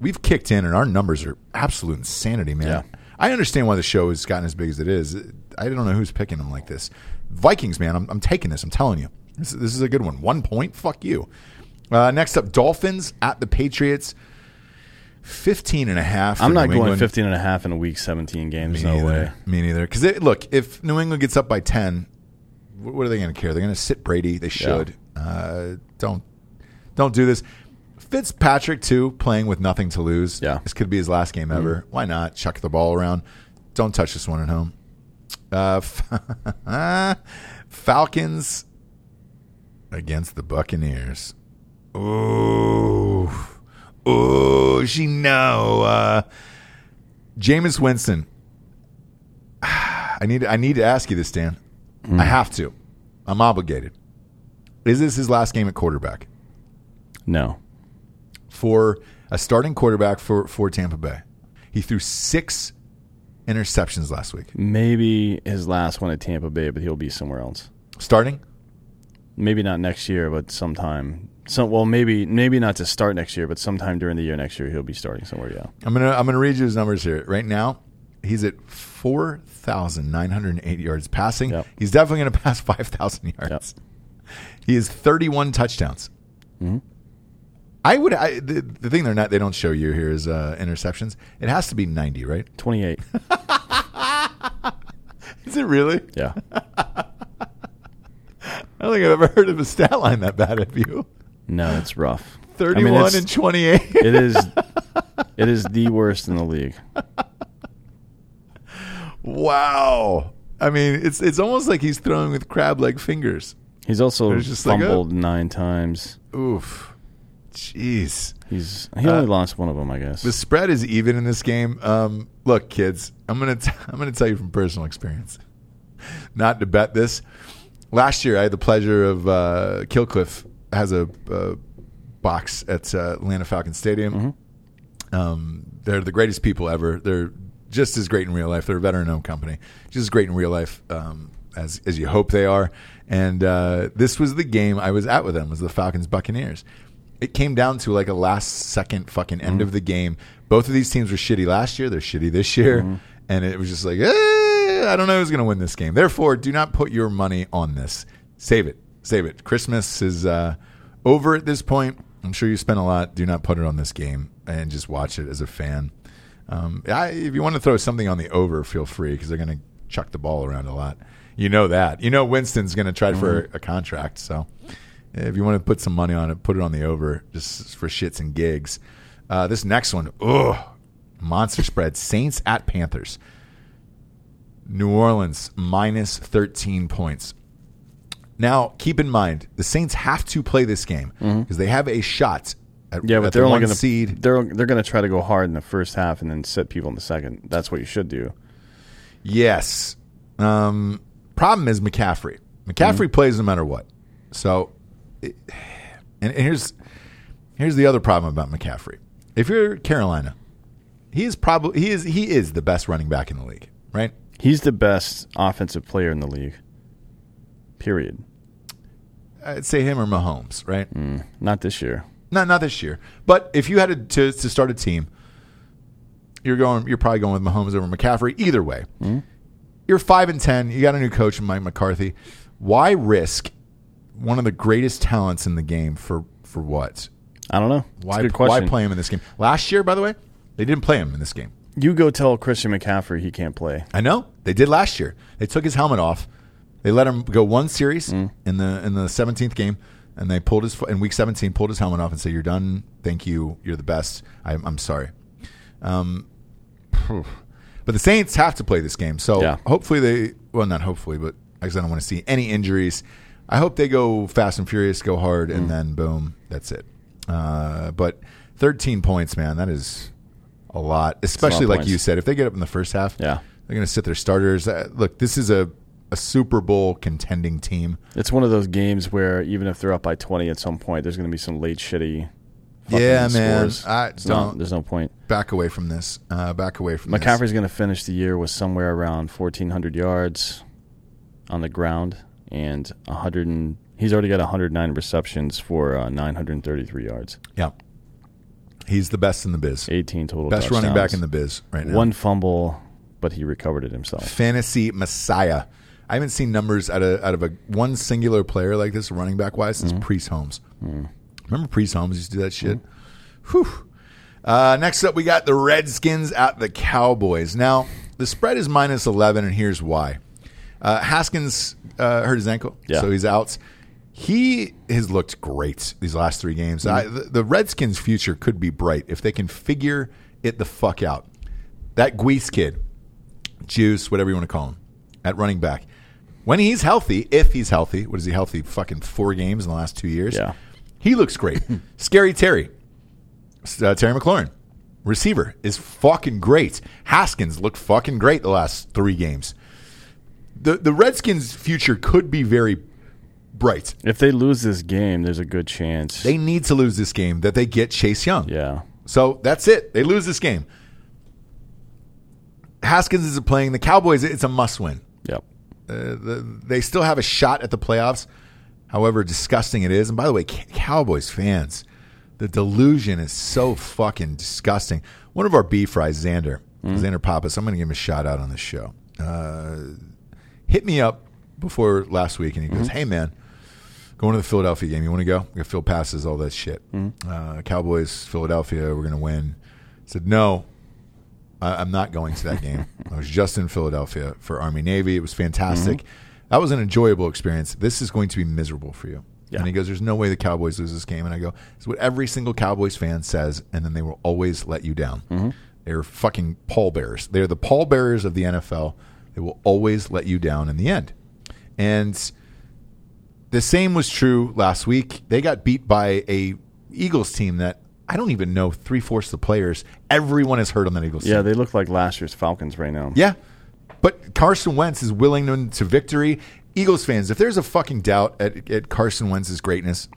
we've kicked in, and our numbers are absolute insanity, man. Yeah. I understand why the show has gotten as big as it is. I don't know who's picking them like this. Vikings, man, I'm, I'm taking this. I'm telling you, this, this is a good one. One point, fuck you. Uh, next up, Dolphins at the Patriots. 15 and a half. I'm not New going England. 15 and a half in a week 17 games. Me no neither. way. Me neither. Because look, if New England gets up by ten, what are they going to care? They're going to sit Brady. They should. Uh, don't don't do this. Fitzpatrick too, playing with nothing to lose. Yeah. Mm-hmm. this could be his last game ever. Why not chuck the ball around? Don't touch this one at home. Uh, Falcons against the Buccaneers. Ooh, ooh, she know. Uh, Jameis Winston. I need I need to ask you this, Dan. I have to. I'm obligated. Is this his last game at quarterback No. for a starting quarterback for for Tampa Bay? He threw six interceptions last week. Maybe his last one at Tampa Bay, but he'll be somewhere else. Starting? Maybe not next year, but sometime. Some well, maybe maybe not to start next year, but sometime during the year next year he'll be starting somewhere. Yeah. I'm gonna I'm gonna read you his numbers here. Right now, he's at four thousand nine hundred and eight yards passing. Yep. He's definitely gonna pass five thousand yards. He has 31 touchdowns. Mm-hmm. I would. I, the, the thing they're not they don't show you here is uh, interceptions. It has to be 90, right? 28. Is it really? yeah. I don't think I've ever heard of a stat line that bad. Have you? No, it's rough. I 31 mean, it's- and 28. it is it is the worst in the league. wow. I mean, it's it's almost like he's throwing with crab leg fingers. He's also just like a- fumbled nine times. Oof. Jeez. He's he only lost one of them, I guess. Uh, The spread is even in this game. Um, look, kids, I'm gonna t- I'm gonna tell you from personal experience, not to bet this. Last year, I had the pleasure of uh, Kill Cliff has a, uh box at uh, Atlanta Falcon Stadium. Um, they're the greatest people ever. They're just as great in real life. They're a veteran-owned company, just as great in real life um, as as you hope they are. And uh, this was the game I was at with them. Was the Falcons Buccaneers? It came down to like a last-second fucking end of the game. Both of these teams were shitty last year. They're shitty this year, and it was just like, eh, I don't know who's going to win this game. Therefore, do not put your money on this. Save it. Save it. Christmas is uh, over at this point. I'm sure you spent a lot. Do not put it on this game and just watch it as a fan. Um, I, if you want to throw something on the over, feel free because they're going to chuck the ball around a lot. You know that. You know Winston's going to try for a contract. So if you want to put some money on it, put it on the over just for shits and gigs. Uh, this next one, ugh, monster spread. Saints at Panthers. New Orleans minus 13 points. Now, keep in mind, the Saints have to play this game because they have a shot at, yeah, but the they're only going to seed. They're they're going to try to go hard in the first half and then sit people in the second. That's what you should do. Yes. Um, problem is McCaffrey. McCaffrey plays no matter what. So, it, and, and here's here's the other problem about McCaffrey. If you're Carolina, he is probably he is he is the best running back in the league, right? He's the best offensive player in the league. Period. I'd say him or Mahomes, right? Mm, not this year. Not not this year. But if you had to, to to start a team, you're going. You're probably going with Mahomes over McCaffrey. Either way, mm. you're five and ten. You got a new coach in Mike McCarthy. Why risk one of the greatest talents in the game for for what? I don't know. It's Why a good why play him in this game? Last year, by the way, they didn't play him in this game. You go tell Christian McCaffrey he can't play. I know they did last year. They took his helmet off. They let him go one series Mm. in the in the seventeenth game, and they pulled his in week seventeen pulled his helmet off and said, "You're done. Thank you. You're the best. I'm, I'm sorry." Um, but the Saints have to play this game, so Yeah. hopefully they well not hopefully, but I guess I don't want to see any injuries. I hope they go fast and furious, go hard, Mm. and then boom, that's it. Uh, but 13 points, man, that is a lot. Especially like points. you said, if they get up in the first half, Yeah. they're going to sit their starters. Uh, look, this is a, a Super Bowl contending team. It's one of those games where even if they're up by 20 at some point, there's going to be some late shitty Yeah, man. scores. I It's don't- there's no point. Back away from this. Uh, back away from this. McCaffrey's going to finish the year with somewhere around 1,400 yards on the ground and 100. And, he's already got 109 receptions for uh, 933 yards, Yeah. He's the best in the biz. 18 total. Best running back in the biz right now. One fumble, but he recovered it himself. fantasy messiah. I haven't seen numbers out of out of a one singular player like this, running back wise, since Mm-hmm. Priest Holmes. Mm. Remember Priest Holmes used to do that shit. Whew. Uh, next up, we got the Redskins at the Cowboys. Now the spread is minus eleven, and here's why. Uh, Haskins uh, hurt his ankle, Yeah. so he's out. He has looked great these last three games. I, the, the Redskins' future could be bright if they can figure it the fuck out. That Guice kid, Juice, whatever you want to call him, at running back. When he's healthy, if he's healthy, what is he healthy? Fucking four games in the last two years. Yeah. He looks great. Scary Terry, uh, Terry McLaurin, receiver, is fucking great. Haskins looked fucking great the last three games. The the Redskins' future could be very bright. If they lose this game, there's a good chance. They need to lose this game that they get Chase Young. yeah. So that's it. They lose this game. Haskins is playing the Cowboys. It's a must win. Yep. Uh, the, they still have a shot at the playoffs, however disgusting it is. And by the way, Cowboys fans, the delusion is so fucking disgusting. One of our beef fries, Xander, Xander Pappas, I'm going to give him a shout out on this show. Uh, hit me up before last week, and he goes, "Hey man, going to the Philadelphia game. You want to go? We got Phil passes, all that shit. Uh, Cowboys, Philadelphia, we're going to win." I said, "No, I, I'm not going to that game. I was just in Philadelphia for Army Navy. It was mm-hmm. fantastic. That was an enjoyable experience. This is going to be miserable for you." Yeah. And he goes, "There's no way the Cowboys lose this game." And I go, "It's what every single Cowboys fan says, and then they will always let you down. Mm-hmm. They're fucking pallbearers. They're the pallbearers of the NFL. They will always let you down in the end." And the same was true last week. They got beat by a Eagles team that I don't even know three fourths of the players. Everyone is hurt on that Eagles Yeah, team. they look like last year's Falcons right now. Yeah. But Carson Wentz is willing to, to victory. Eagles fans, if there's a fucking doubt at, at Carson Wentz's greatness,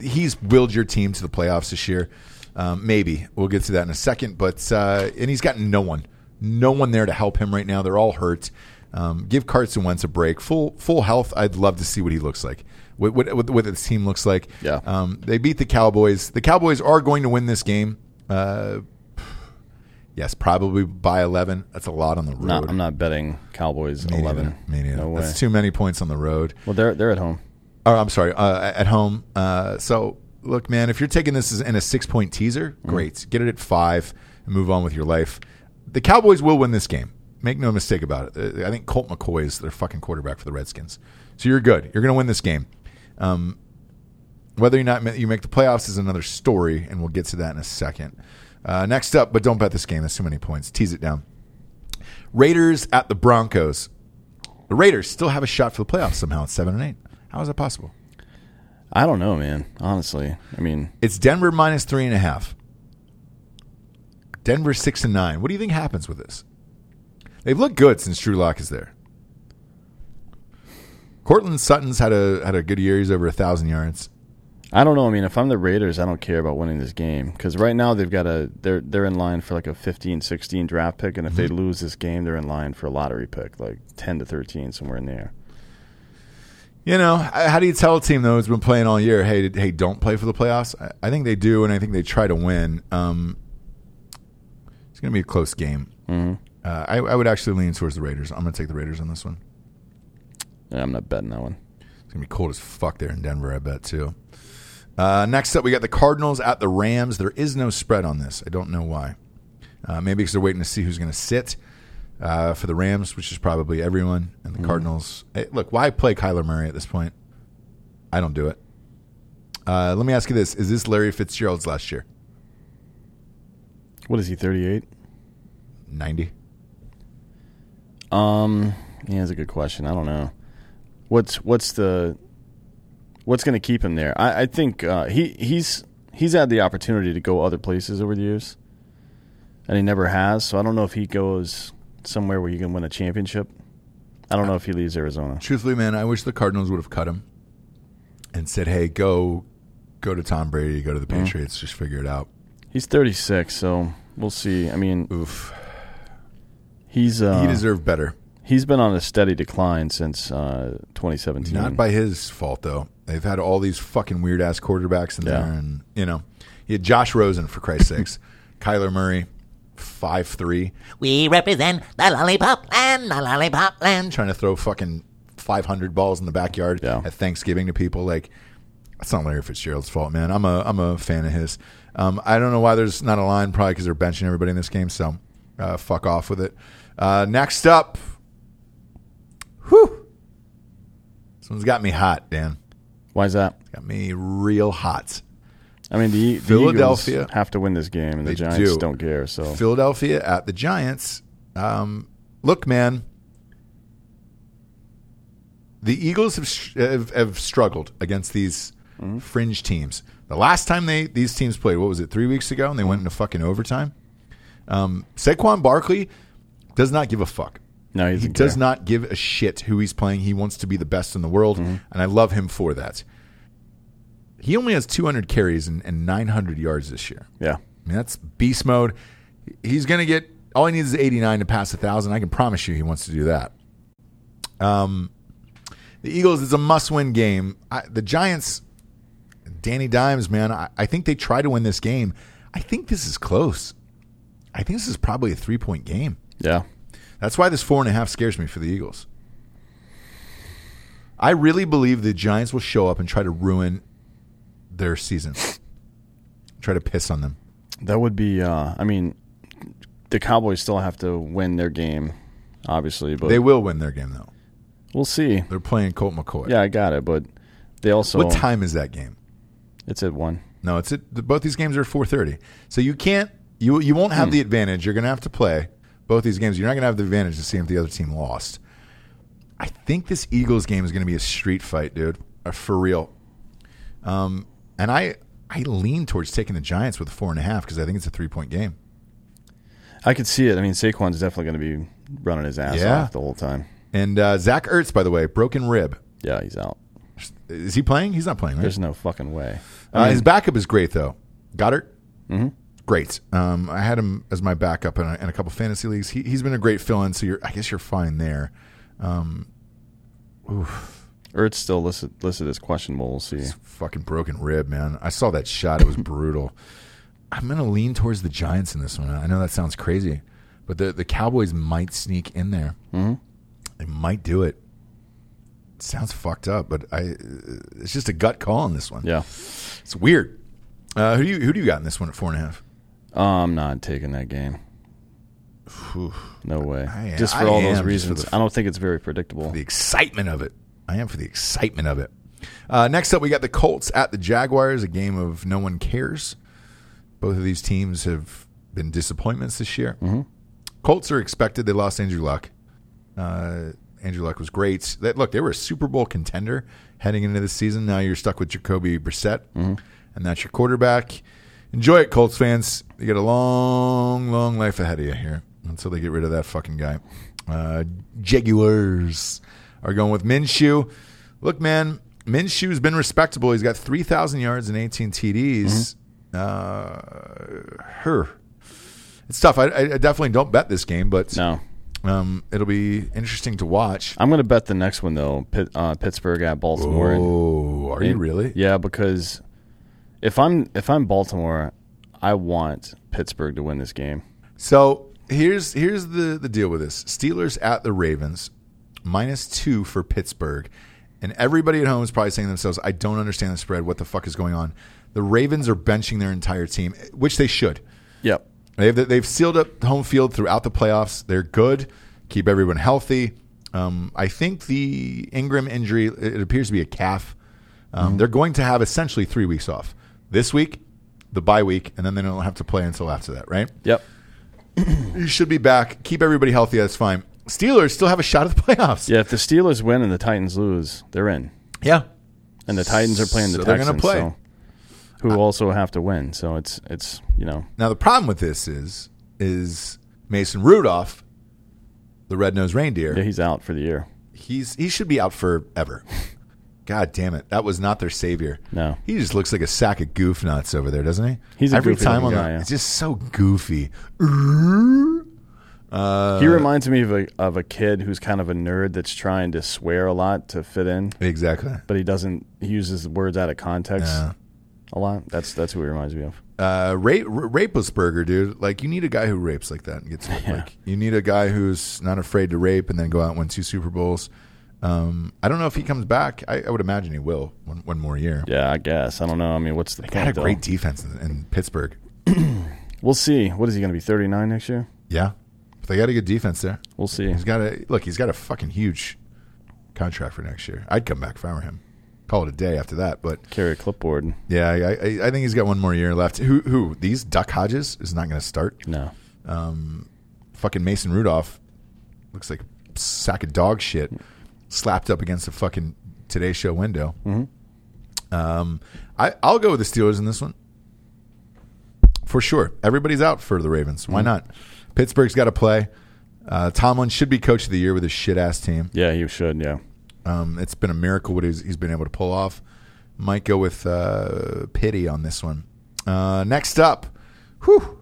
he's willed your team to the playoffs this year. Um, maybe we'll get to that in a second. But uh, and he's got no one, no one there to help him right now. They're all hurt. Um, give Carson Wentz a break. Full full health. I'd love to see what he looks like. What what, what, what his team looks like. Yeah. Um, they beat the Cowboys. The Cowboys are going to win this game. Uh, yes, probably by eleven. That's a lot on the road. Not, I'm not betting Cowboys Me 11. neither. Me neither. No way. That's too many points on the road. well, they're they're at home. Oh, I'm sorry, uh, at home. Uh, so, look, man, if you're taking this as in a six point teaser, Mm-hmm. great. Get it at five and move on with your life. The Cowboys will win this game. Make no mistake about it. Uh, I think Colt McCoy is their fucking quarterback for the Redskins. So you're good. You're going to win this game. Um, whether or not you make the playoffs is another story, and we'll get to that in a second. Uh, next up, but don't bet this game. That's too many points. Tease it down. Raiders at the Broncos. The Raiders still have a shot for the playoffs somehow at seven and eight. How is that possible? I don't know, man. Honestly, I mean, It's Denver minus three and a half. Denver six and nine. What do you think happens with this? They've looked good since Drew Lock is there. Courtland Sutton's had a had a good year. He's over a thousand yards. I don't know. I mean, if I'm the Raiders, I don't care about winning this game because right now they've got a they're they're in line for like a 15, 16 draft pick, and if they lose this game, they're in line for a lottery pick, like ten to thirteen, somewhere in there. You know, how do you tell a team though who's been playing all year, hey, hey, don't play for the playoffs? I, think they do, and I think they try to win. Um, it's going to be a close game. hmm Uh, I, I would actually lean towards the Raiders. I'm going to take the Raiders on this one. Yeah, I'm not betting that one. It's gonna be cold as fuck there in Denver, I bet too. Uh, next up, we got the Cardinals at the Rams. There is no spread on this. I don't know why. Uh, maybe because they're waiting to see who's going to sit uh, for the Rams, which is probably everyone. And the Cardinals. Hey, look, why play Kyler Murray at this point? I don't do it. Uh, let me ask you this: Is this Larry Fitzgerald's last year? What is he? Thirty eight. Ninety. Um, yeah, that's a good question. I don't know. What's what's the what's going to keep him there? I, I think uh, he he's he's had the opportunity to go other places over the years, and he never has. So I don't know if he goes somewhere where he can win a championship. I don't know if he leaves Arizona. Truthfully, man, I wish the Cardinals would have cut him and said, "Hey, go Go to Tom Brady. Go to the Patriots. Just figure it out. He's 36, so we'll see. I mean, Oof. he's uh, he deserved better. He's been on a steady decline since uh, 2017. Not by his fault though. They've had all these fucking weird ass quarterbacks in Yeah. there, and you know, he had Josh Rosen for Christ's sakes, Kyler Murray, five three, We represent the lollipop land, the lollipop land. trying to throw fucking five hundred balls in the backyard Yeah. at Thanksgiving to people. Like, that's not Larry Fitzgerald's fault, man. I'm a I'm a fan of his. Um, I don't know why there's not a line, probably because they're benching everybody in this game. So, uh, fuck off with it. Uh, next up, whew, someone's got me hot, Dan. Why is that? Got me real hot. I mean, the, the Philadelphia. Eagles have to win this game, and the Giants do. not care. So Philadelphia at the Giants. Um, look, man, the Eagles have, sh- have, have struggled against these Mm-hmm. fringe teams. The last time they these teams played, what was it, three weeks ago, and they went Mm-hmm. into fucking overtime. Um, Saquon Barkley does not give a fuck. No, he's He does not give a shit who he's playing. He wants to be the best in the world, Mm-hmm. and I love him for that. He only has 200 carries and, and 900 yards this year. Yeah, I mean, that's beast mode. He's going to get all he needs is 89 to pass a thousand. I can promise you, he wants to do that. Um, the Eagles is a must-win game. I, the Giants, Danny Dimes, man, I, I think they try to win this game. I think this is close. I think this is probably a three-point game. yeah. That's why this four and a half scares me for the Eagles. I really believe the Giants will show up and try to ruin their season. Try to piss on them. That would be. Uh, I mean, the Cowboys still have to win their game, obviously, but They will win their game though. we'll see. They're playing Colt McCoy. Yeah, I got it, but they also What time is that game? it's at one. No, it's at, both these games are four thirty. So you can't you you won't Hmm. have the advantage. You're going to have to play both these games. You're not going to have the advantage to see if the other team lost. I think this Eagles game is going to be a street fight, dude, uh, for real. Um, and I I lean towards taking the Giants with a four and a half because I think it's a three point game. I could see it. I mean, Saquon's definitely going to be running his ass Yeah. off the whole time. And uh, Zach Ertz, by the way, broken rib. Yeah, he's out. Is he playing? He's not playing, right? There's no fucking way. Uh, his backup is great though. Goedert, mm-hmm. Great. Um, I had him as my backup in a, in a couple fantasy leagues. He, he's been a great fill-in, so you're, I guess you're fine there. Um, oof, Ertz still listed listed as questionable. We'll see. fucking broken rib, man. I saw that shot; it was brutal. I'm gonna lean towards the Giants in this one. I know that sounds crazy, but the the Cowboys might sneak in there. Mm-hmm. They might do it. It sounds fucked up, but I it's just a gut call on this one. Yeah, It's weird. Uh, who do you who do you got in this one at four and a half? I'm not taking that game. No way. I- just for I all those reasons. the- I don't think it's very predictable. The excitement of it. I am for the excitement of it. Uh, next up, we got the Colts at the Jaguars, a game of no one cares. Both of these teams have been disappointments this year. Mm-hmm. Colts are expected. They lost Andrew Luck. Uh, Andrew Luck was great. That look, they were a Super Bowl contender heading into the season. Now you're stuck with Jacoby Brissett, and that's your quarterback. Enjoy it, Colts fans. You got a long, long life ahead of you here until they get rid of that fucking guy. Uh, Jaguars are going with Minshew. Look, man, Minshew's been respectable. He's got 3,000 yards and 18 TDs. Uh, her. It's tough. I, I definitely don't bet this game, but no. um, it'll be interesting to watch. I'm going to bet the next one though. Pitt, uh, Pittsburgh at Baltimore. Oh, are you really? Yeah, because if I'm if I'm Baltimore, I want Pittsburgh to win this game. So here's here's the the deal with this: Steelers at the Ravens, minus two for Pittsburgh, and everybody at home is probably saying to themselves, "I don't understand the spread. What the fuck is going on?" The Ravens are benching their entire team, which they should. Yep. They've they've sealed up home field throughout the playoffs. They're good. Keep everyone healthy. Um, I think the Ingram injury it appears to be a calf. Um, They're going to have essentially three weeks off this week, the bye week, and then they don't have to play until after that, right? Yep. You should be back. Keep everybody healthy. That's fine. Steelers still have a shot at the playoffs. Yeah, if the Steelers win and the Titans lose, they're in. Yeah. And the Titans are playing the So they're Texans, gonna play. so who uh, also have to win. So it's it's you know Now the problem with this is is Mason Rudolph, the red nosed reindeer. yeah, he's out for the year. he's he should be out forever. God damn it, that was not their savior. No. he just looks like a sack of goof nuts over there, doesn't he? He's a every time on looking the, guy, yeah. it's just so goofy. Uh, he reminds me of a of a kid who's kind of a nerd that's trying to swear a lot to fit in, exactly. but he doesn't. He uses words out of context Yeah. a lot. That's that's who he reminds me of. Uh, rape, dude. Like you need a guy who rapes like that and gets like you need a guy who's not afraid to rape and then go out and win two Super Bowls. Um, I don't know if he comes back. I, I would imagine he will one, one more year. Yeah, I guess. I don't know. I mean, what's the They point? got a though? great defense in, in Pittsburgh. We'll see. What is he going to be? Thirty nine next year? Yeah, but they got a good defense there. We'll see. He's got a look. He's got a fucking huge contract for next year. I'd come back if I were him. Call it a day after that. But Carry a clipboard. yeah, I, I, I think he's got one more year left. Who who these Duck Hodges is not going to start. No. Um, fucking Mason Rudolph looks like a sack of dog shit slapped up against the fucking Today Show window. Mm-hmm. Um, I, I'll go with the Steelers in this one for sure. Everybody's out for the Ravens. Why not? Pittsburgh's got to play. Uh, Tomlin should be coach of the year with his shit ass team. Yeah, you should. Yeah. Um, it's been a miracle what he's, he's been able to pull off. Might go with uh, pity on this one. Uh, next up, whew,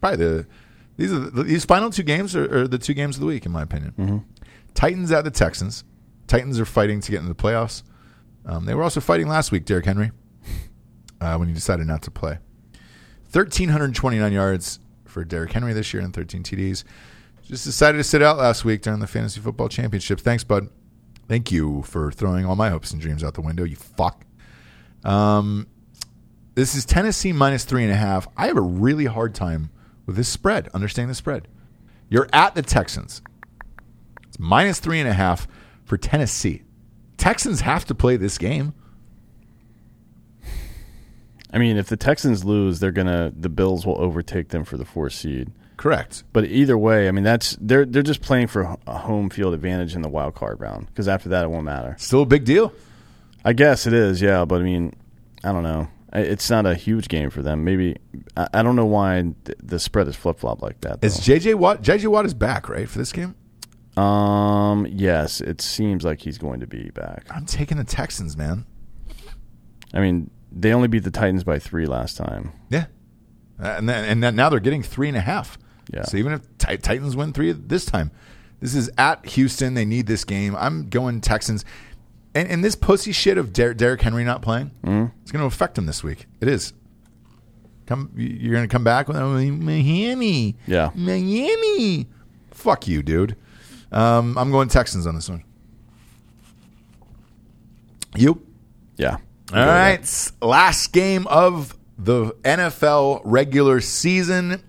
probably the these are the, these final two games are, are the two games of the week in my opinion. Titans at the Texans. Titans are fighting to get into the playoffs. Um, they were also fighting last week, Derrick Henry, uh, when he decided not to play. Thirteen hundred twenty-nine yards for Derrick Henry this year and thirteen TDs. Just decided to sit out last week during the fantasy football championship. Thanks, bud. Thank you for throwing all my hopes and dreams out the window. You fuck. Um, this is Tennessee minus three and a half. I have a really hard time with this spread. Understanding the spread. You're at the Texans. Minus three and a half for Tennessee. Texans have to play this game. I mean, if the Texans lose, they're gonna the Bills will overtake them for the fourth seed. Correct. But either way, I mean, that's they're they're just playing for a home field advantage in the wild card round because after that it won't matter. Still a big deal. I guess it is, yeah. But I mean, I don't know. It's not a huge game for them. Maybe I, don't know why the spread is flip flop like that. Is though. JJ Watt? JJ Watt is back, right, for this game? Um, yes, it seems like he's going to be back. I'm taking the Texans, man. I mean, they only beat the Titans by three last time. Yeah, Uh, and then, and then now they're getting three and a half. Yeah. So even if Ti- Titans win three this time, this is at Houston. They need this game. I'm going Texans. And, and this pussy shit of Der- Derrick Henry not playing, Mm-hmm. it's going to affect him this week. It is. Come, you're going to come back with Miami. Yeah. Miami. Fuck you, dude. Um, I'm going Texans on this one. You? Yeah. All right, last game of the NFL regular season.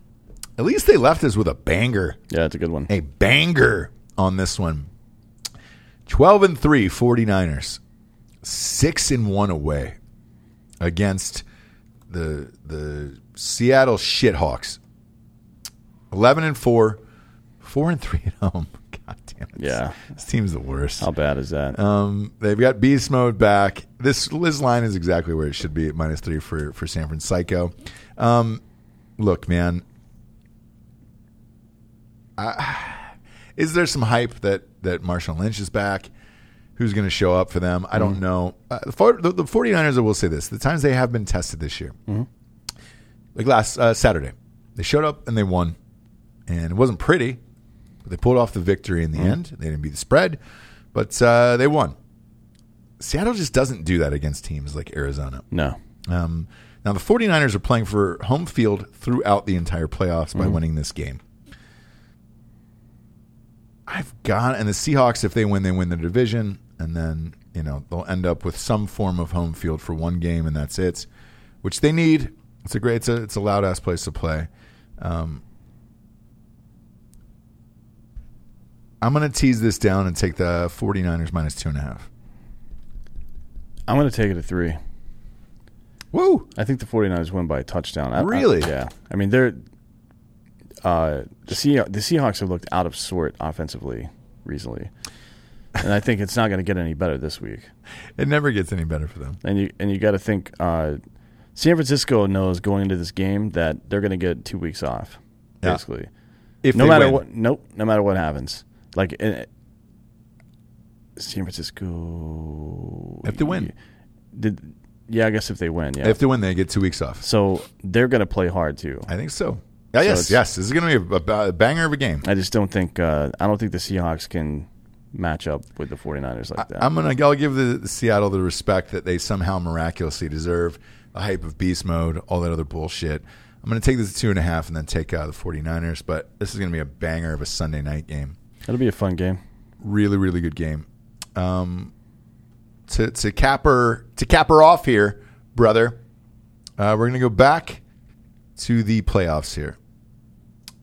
At least they left us with a banger, Yeah, it's a good one. a banger on this one. 12 and 3 49ers. 6 and 1 away against the the Seattle Shithawks. 11 and 4, 4 and 3 at home. God damn it. Yeah. This team's the worst. How bad is that? Um, they've got beast mode back. This this line is exactly where it should be at minus three for for San Francisco. Um, look, man, I, is there some hype that that Marshawn Lynch is back? Who's going to show up for them? I don't know. Uh, the, the, the 49ers, I will say this: the times they have been tested this year, like last uh, Saturday, they showed up and they won, and it wasn't pretty, they pulled off the victory in the end. They didn't beat the spread, but uh, they won. Seattle just doesn't do that against teams like Arizona. no. Um, now, the 49ers are playing for home field throughout the entire playoffs by winning this game. I've got, and the Seahawks, if they win, they win the division, and then, you know, they'll end up with some form of home field for one game, and that's it, which they need. It's a great, it's a, it's a loud ass place to play. Um, I'm going to tease this down and take the 49ers minus two and a half. I'm going to take it at three. Woo! I think the 49ers win by a touchdown. I- I- Really? yeah. I mean, they're uh, the Sea- the Seahawks have looked out of sort offensively recently, and I think it's not going to get any better this week. It never gets any better for them. And you and you got to think uh, San Francisco knows going into this game that they're going to get two weeks off, Yeah. basically. If no matter win. what, nope. No matter what happens, like. eh, San Francisco. If they win. Did yeah, I guess if they win, yeah. If they win, they get two weeks off. so they're going to play hard too. I think so. Yeah, yes, it's- yes. This is going to be a, a banger of a game. I just don't think uh, I don't think the Seahawks can match up with the 49ers like that. I'm gonna. I'll give the, the Seattle the respect that they somehow miraculously deserve. The hype of beast mode, all that other bullshit. I'm gonna take this two and a half and then take uh, the 49ers. But this is gonna be a banger of a Sunday night game. It'll be a fun game. Really, really good game. Um, to to cap her to cap her off here, brother. Uh, we're gonna go back to the playoffs here.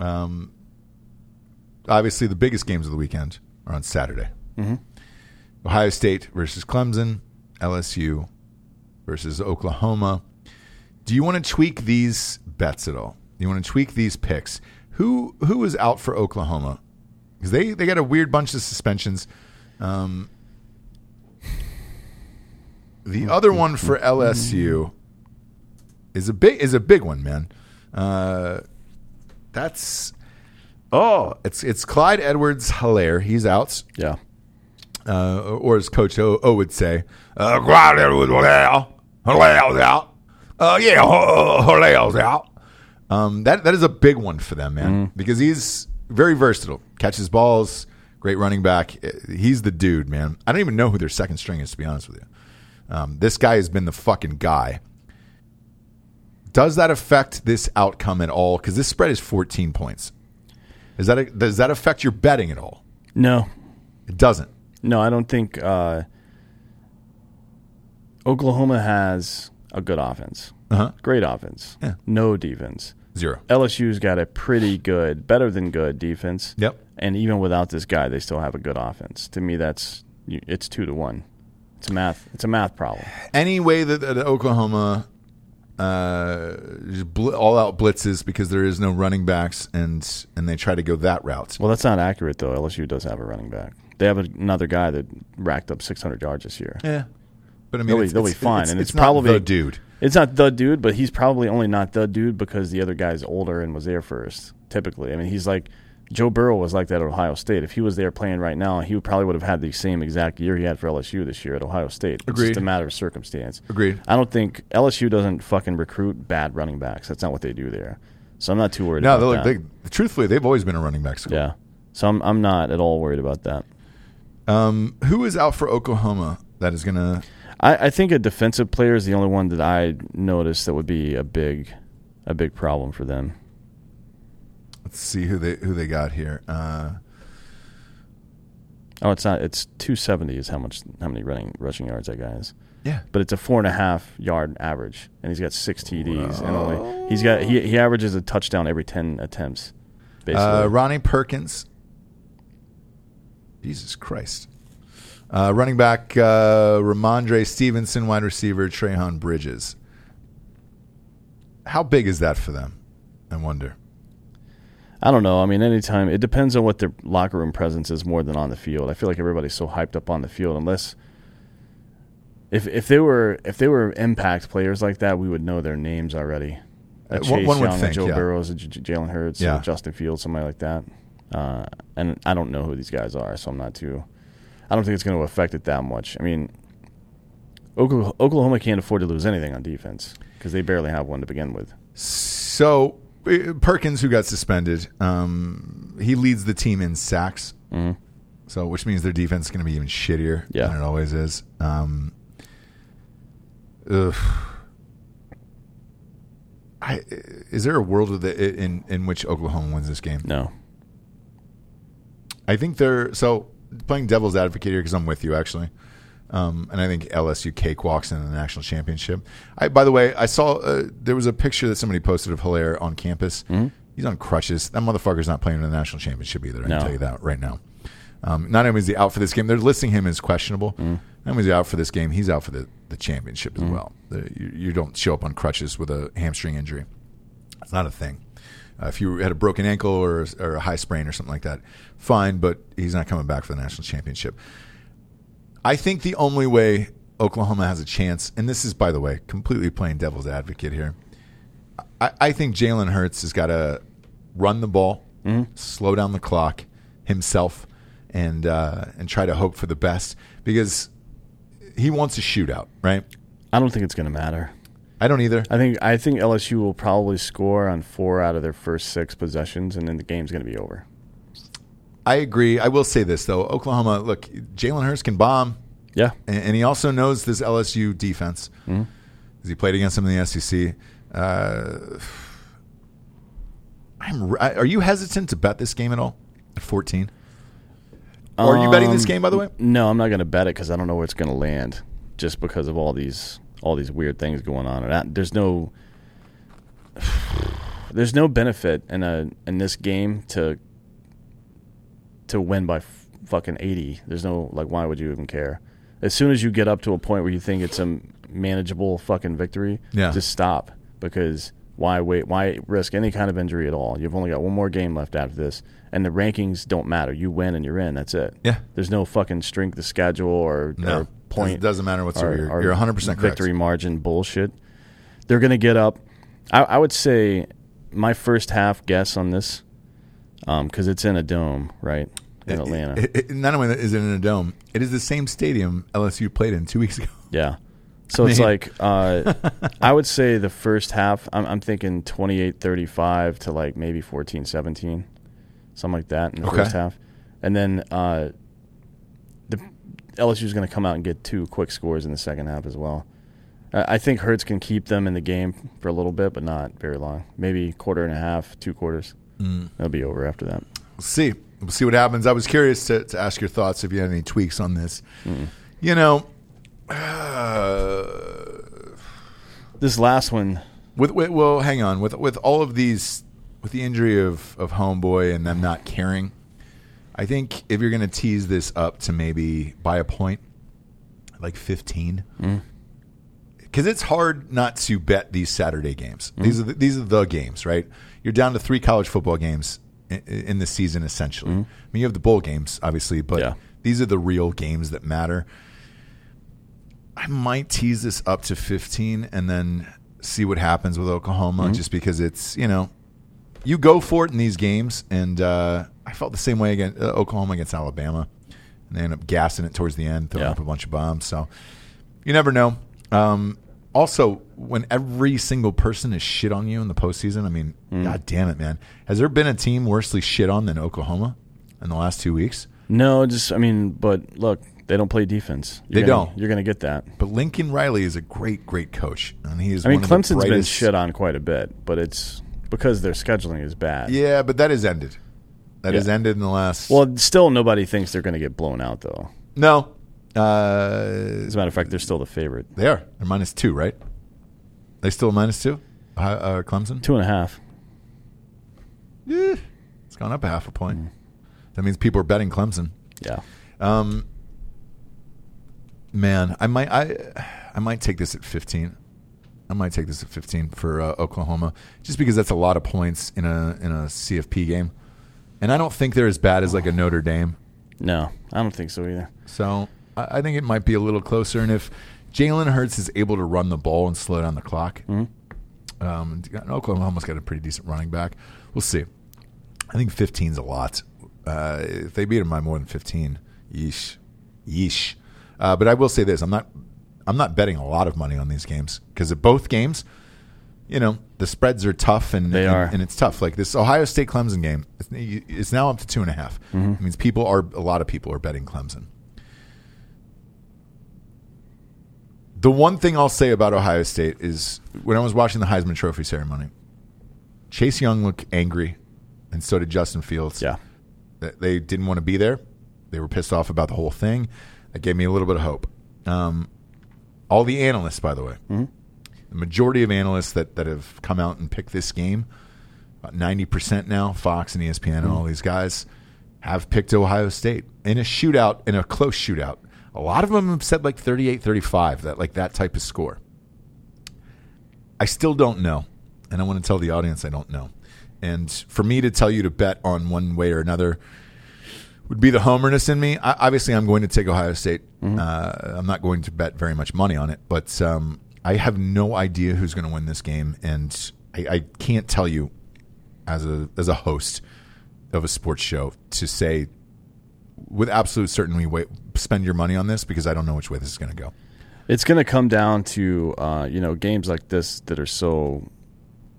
Um, obviously the biggest games of the weekend are on Saturday. Ohio State versus Clemson, LSU versus Oklahoma. Do you want to tweak these bets at all? Do you want to tweak these picks? Who who is out for Oklahoma? Because they they got a weird bunch of suspensions. Um, the other one for LSU is a big is a big one, man. Uh, that's oh, it's it's Clyde Edwards Helaire. He's out Yeah. uh, or as Coach O, o would say, uh, Clyde Edwards Helaire, Helaire's out. Uh, yeah, Helaire's out. Um, that that is a big one for them, man, because he's very versatile. Catches balls, great running back. Uh, He's the dude, man. I don't even know who their second string is, to be honest with you. Um, this guy has been the fucking guy. Does that affect this outcome at all? Because this spread is 14 points. Is that a, does that affect your betting at all? No. It doesn't. No, I don't think uh, Oklahoma has a good offense. Uh huh. Great offense. Yeah. No defense. Zero. LSU's got a pretty good, better than good defense. Yep. And even without this guy, they still have a good offense. To me, that's it's two to one. It's a math. It's a math problem. any way that, that Oklahoma uh, bl- all out blitzes because there is no running backs and and they try to go that route. Well, that's not accurate though. LSU does have a running back. They have another guy that racked up 600 yards this year. Yeah, but I mean, They'll be- it's, they'll be fine, It's, and it's probably- the dude. It's not the dude, but he's probably only not the dude because the other guy's older and was there first. Typically, I mean, he's like Joe Burrow was like that at Ohio State. If he was there playing right now, he would probably would have had the same exact year he had for LSU this year at Ohio State. It's Agreed. just a matter of circumstance. Agreed. I don't think LSU doesn't fucking recruit bad running backs. That's not what they do there. So I'm not too worried No, about that. they, truthfully, they've always been a running back school. yeah. So I'm I'm not at all worried about that. Um, who is out for Oklahoma? That is gonna. I, I think a defensive player is the only one that I noticed that would be a big a big problem for them. Let's see who they who they got here. Uh, Oh, it's not. It's 270 is how much how many running rushing yards that guy has. yeah, But it's a four and a half yard average, and he's got six TDs, and only he's got he he averages a touchdown every 10 attempts. Basically, uh, Ronnie Perkins. Jesus Christ. Uh, running back uh, Rhamondre Stevenson, wide receiver Trejan Bridges. How big is that for them? I wonder. I don't know. I mean, anytime it depends on what their locker room presence is more than on the field. I feel like everybody's so hyped up on the field, unless if if they were if they were impact players like that, we would know their names already. Uh, Chase one- Young, think, Joe yeah. Burrows, J- Jalen Hurts, Yeah. Justin Fields, somebody like that. Uh, and I don't know who these guys are, so I'm not too. I don't think it's going to affect it that much. I mean, Oklahoma, can't afford to lose anything on defense because they barely have one to begin with. So uh, Perkins, who got suspended, um, he leads the team in sacks. So, which means their defense is going to be even shittier Yeah. than it always is. Um, ugh. I, is there a world the, in in which Oklahoma wins this game? No, I think they're so playing devil's advocate here because I'm with you actually, um, and I think LSU cakewalks in the national championship. I, by the way, I saw uh, there was a picture that somebody posted of Helaire on campus. He's on crutches. That motherfucker's not playing in the national championship either. I No. can tell you that right now. Um, not only is he out for this game, they're listing him as questionable. Not only is he out for this game, he's out for the, the championship as well. The, you, you don't show up on crutches with a hamstring injury. It's not a thing. Uh, if you had a broken ankle or, or a high sprain or something like that, fine, but he's not coming back for the national championship. I think the only way Oklahoma has a chance, and this is, by the way, completely playing devil's advocate here. I, I think Jalen Hurts has got to run the ball, slow down the clock himself, and uh, and try to hope for the best because he wants a shootout, right? I don't think it's going to matter. I don't either. I think I think LSU will probably score on four out of their first six possessions, and then the game's going to be over. I agree. I will say this though: Oklahoma, look, Jalen Hurts can bomb, Yeah, and, and he also knows this LSU defense Mm-hmm. because he played against them in the SEC. Uh, I'm. I- Are you hesitant to bet this game at all at 14? Or are you betting this Um, game, by the way? No, I'm not going to bet it because I don't know where it's going to land, just because of all these all these weird things going on. And that, there's no there's no benefit in a in this game to to win by f- fucking 80. There's no like why would you even care? As soon as you get up to a point where you think it's a manageable fucking victory, Yeah. just stop because why wait? Why risk any kind of injury at all? You've only got one more game left after this, and the rankings don't matter. You win and you're in. That's it. Yeah. There's no fucking strength of schedule or, No. or point. Doesn't- doesn't matter what's or- You're- you're 100% correct. Victory margin bullshit. They're going to get up. I, I would say my first half guess on this, because it's in a dome, right? In Atlanta. It- it- not only is it in a dome, it is the same stadium LSU played in two weeks ago. Yeah. So I it's like uh, I would say the first half I'm, I'm thinking 28-35 to like maybe 14-17, something like that in the Okay. first half, and then uh, LSU is going to come out and get two quick scores in the second half as well. I think Hurts can keep them in the game for a little bit, but not very long. Maybe quarter and a half, two quarters. Mm. It'll be over after that. We'll see. We'll see what happens. I was curious to, to ask your thoughts if you had any tweaks on this. You know, uh, This last one, with, with well, hang on. With with all of these, with the injury of of Homeboy and them not caring, I think if you're going to tease this up to maybe by a point, like 15, mm. because it's hard not to bet these Saturday games. Mm. These are the, these are the games, right? You're down to three college football games in, in the season, essentially. Mm. I mean, you have the bowl games, obviously, but Yeah. these are the real games that matter. I might tease this up to 15 and then see what happens with Oklahoma, mm-hmm. just because it's you know you go for it in these games, and uh, I felt the same way against uh, Oklahoma against Alabama, and they end up gassing it towards the end, throwing Yeah. up a bunch of bombs. So you never know. Um, also, when every single person is shit on you in the postseason, I mean, god damn it, man, has there been a team worsely shit on than Oklahoma in the last two weeks? no, just I mean, but look, they don't play defense. You're They gonna- don't. You're going to get that. But Lincoln Riley is a great, great coach, and he is. I mean, one of the Clemson's been shit on quite a bit, but it's because their scheduling is bad. Yeah, but that has ended. That has Yeah. ended in the last. Well, still nobody thinks they're going to get blown out, though. no. Uh, As a matter of fact, they're still the favorite. they are. They're minus two, right? They still minus two. Uh, uh, Clemson. Two and a half. Yeah, it's gone up a half a point. That means people are betting Clemson. Yeah. Um, man, I might, I, I might take this at fifteen. I might take this at fifteen for uh, Oklahoma, just because that's a lot of points in a in a CFP game, and I don't think they're as bad as like a Notre Dame. No, I don't think so either. So I, I think it might be a little closer. And if Jalen Hurts is able to run the ball and slow down the clock, um, Oklahoma's got a pretty decent running back. We'll see. I think 15 is a lot. Uh, if they beat him by more than 15, yeesh, yeesh. Uh, but I will say this: I'm not, I'm not betting a lot of money on these games because at both games, you know, the spreads are tough and They and, are. and it's tough. Like this Ohio State Clemson game, it's, it's now up to two and a half. It means people are a lot of people are betting Clemson. The one thing I'll say about Ohio State is when I was watching the Heisman Trophy ceremony, Chase Young looked angry, and so did Justin Fields. Yeah. They didn't want to be there. They were pissed off about the whole thing. That gave me a little bit of hope. Um, all the analysts, by the way, mm-hmm. the majority of analysts that, that have come out and picked this game, about ninety percent now, Fox and ESPN and mm-hmm. all these guys have picked Ohio State in a shootout, in a close shootout. A lot of them have said like 38-35, that like that type of score. I still don't know, and I want to tell the audience I don't know. And for me to tell you to bet on one way or another would be the homerness in me. I, obviously, I'm going to take Ohio State. Uh, I'm not going to bet very much money on it, but um, I have no idea who's going to win this game, and I, I can't tell you as a as a host of a sports show to say with absolute certainty wait, spend your money on this because I don't know which way this is going to go. It's going to come down to uh, you know games like this that are so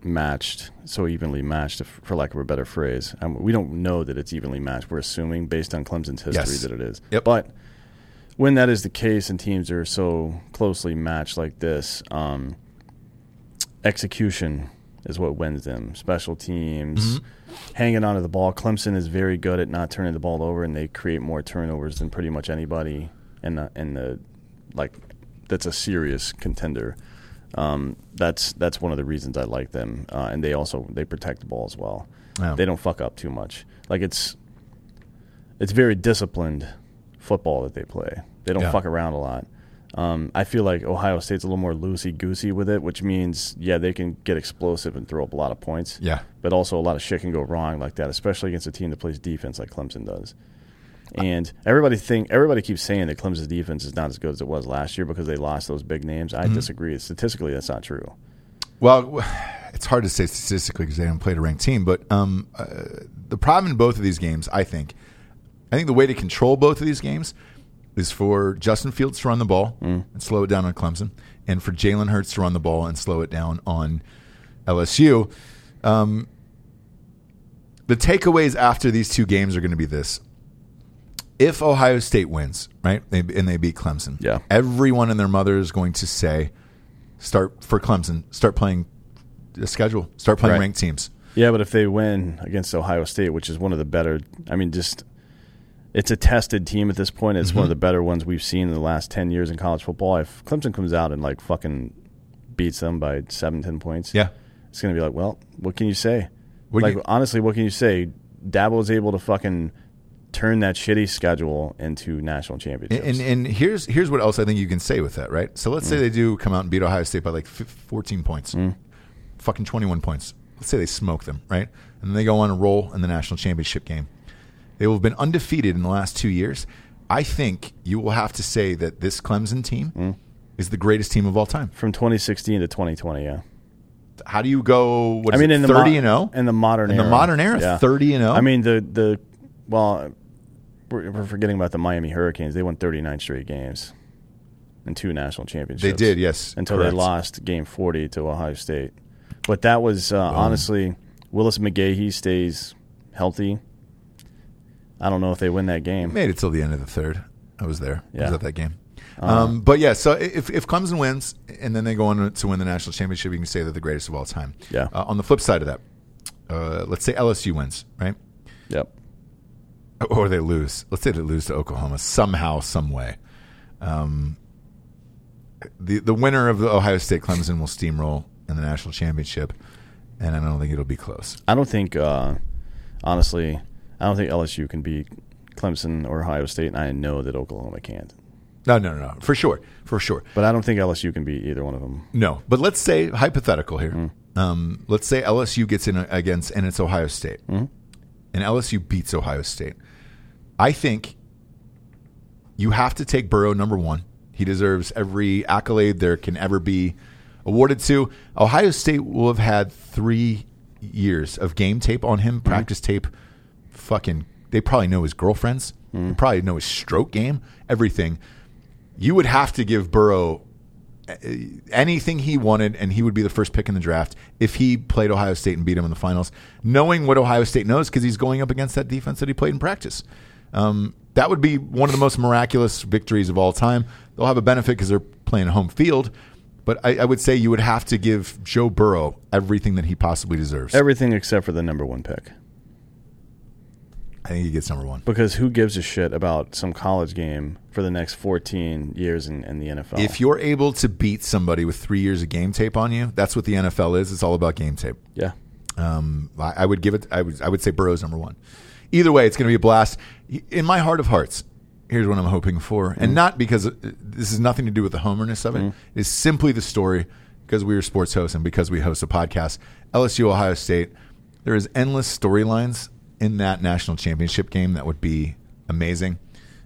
matched, so evenly matched, if, for lack of a better phrase. Um, we don't know that it's evenly matched. We're assuming based on Clemson's history Yes. that it is. Yep. But when that is the case and teams are so closely matched like this, um, execution is what wins them. Special teams, hanging onto the ball. Clemson is very good at not turning the ball over, and they create more turnovers than pretty much anybody in the in the like that's a serious contender. Um, that's that's one of the reasons I like them, uh, and they also they protect the ball as well. They don't fuck up too much. Like it's it's very disciplined football that they play. They don't Yeah. fuck around a lot. Um, I feel like Ohio State's a little more loosey goosey with it, which means yeah they can get explosive and throw up a lot of points. Yeah. but also a lot of shit can go wrong like that, especially against a team that plays defense like Clemson does. And everybody think everybody keeps saying that Clemson's defense is not as good as it was last year because they lost those big names. Mm-hmm. I disagree. Statistically, that's not true. Well, it's hard to say statistically because they haven't played a ranked team, but um, uh, the problem in both of these games, I think, I think the way to control both of these games is for Justin Fields to run the ball and slow it down on Clemson, and for Jalen Hurts to run the ball and slow it down on LSU. Um, the takeaways after these two games are going to be this. If Ohio State wins, right, they, and they beat Clemson, Yeah. everyone and their mother is going to say, start for Clemson, start playing the schedule, start playing Right. ranked teams. Yeah, but if they win against Ohio State, which is one of the better, I mean, just it's a tested team at this point. It's Mm-hmm. one of the better ones we've seen in the last ten years in college football. If Clemson comes out and like fucking beats them by seven, ten points, Yeah. it's gonna be like, well, what can you say? What like you- honestly, what can you say? Dabo was able to fucking turn that shitty schedule into national championships. And, and and here's here's what else I think you can say with that, right? So let's say Mm. they do come out and beat Ohio State by like 14 points, fucking 21 points. Let's say they smoke them, right? And then they go on a roll in the national championship game. They will have been undefeated in the last two years. I think you will have to say that this Clemson team Mm. is the greatest team of all time. From 2016 to 2020, yeah. How do you go? I mean, it, in the 30 mo- and 0 in the modern in the era. modern era, Yeah. 30 and oh? 0. I mean, the the well, we're, we're forgetting about the Miami Hurricanes. They won 39 straight games and two national championships. they did, yes, until correct. they lost Game 40 to Ohio State. But that was uh, honestly Willis McGahee stays healthy. I don't know if they win that game. Made it till the end of the third. I was there. I was Yeah. Uh-huh. at that game. Um, but yeah, so if if Clemson wins and then they go on to win the national championship, you can say they're the greatest of all time. Yeah. Uh, on the flip side of that, uh, let's say LSU wins, right? Yep. Or they lose. Let's say they lose to Oklahoma somehow, some way. Um, the the winner of the Ohio State Clemson will steamroll in the national championship, and I don't think it'll be close. I don't think, uh, honestly, I don't think LSU can beat Clemson or Ohio State, and I know that Oklahoma can't. No, no, no, no, for sure, for sure. But I don't think LSU can beat either one of them. No, but let's say hypothetical here. Mm-hmm. Um, let's say LSU gets in against and it's Ohio State, Mm-hmm. and LSU beats Ohio State. I think you have to take Burrow number one. He deserves every accolade there can ever be awarded to. Ohio State will have had three years of game tape on him, Mm-hmm. practice tape. Fucking, they probably know his girlfriends. Mm-hmm. They probably know his stroke game, everything. You would have to give Burrow anything he wanted, and he would be the first pick in the draft if he played Ohio State and beat him in the finals, knowing what Ohio State knows because he's going up against that defense that he played in practice. Um, that would be one of the most miraculous victories of all time. They'll have a benefit because they're playing home field, but I, I would say you would have to give Joe Burrow everything that he possibly deserves. Everything except for the number one pick. I think he gets number one. Because who gives a shit about some college game for the next 14 years in, in the NFL? If you're able to beat somebody with three years of game tape on you, that's what the NFL is. It's all about game tape. yeah. Um, I, I would give it. I would. I would say Burrow's number one. Either way, it's going to be a blast. In my heart of hearts, here's what I'm hoping for, and not because uh, this has nothing to do with the homerness of it. It is simply the story because we are sports hosts and because we host a podcast. LSU, Ohio State. There is endless storylines in that national championship game that would be amazing.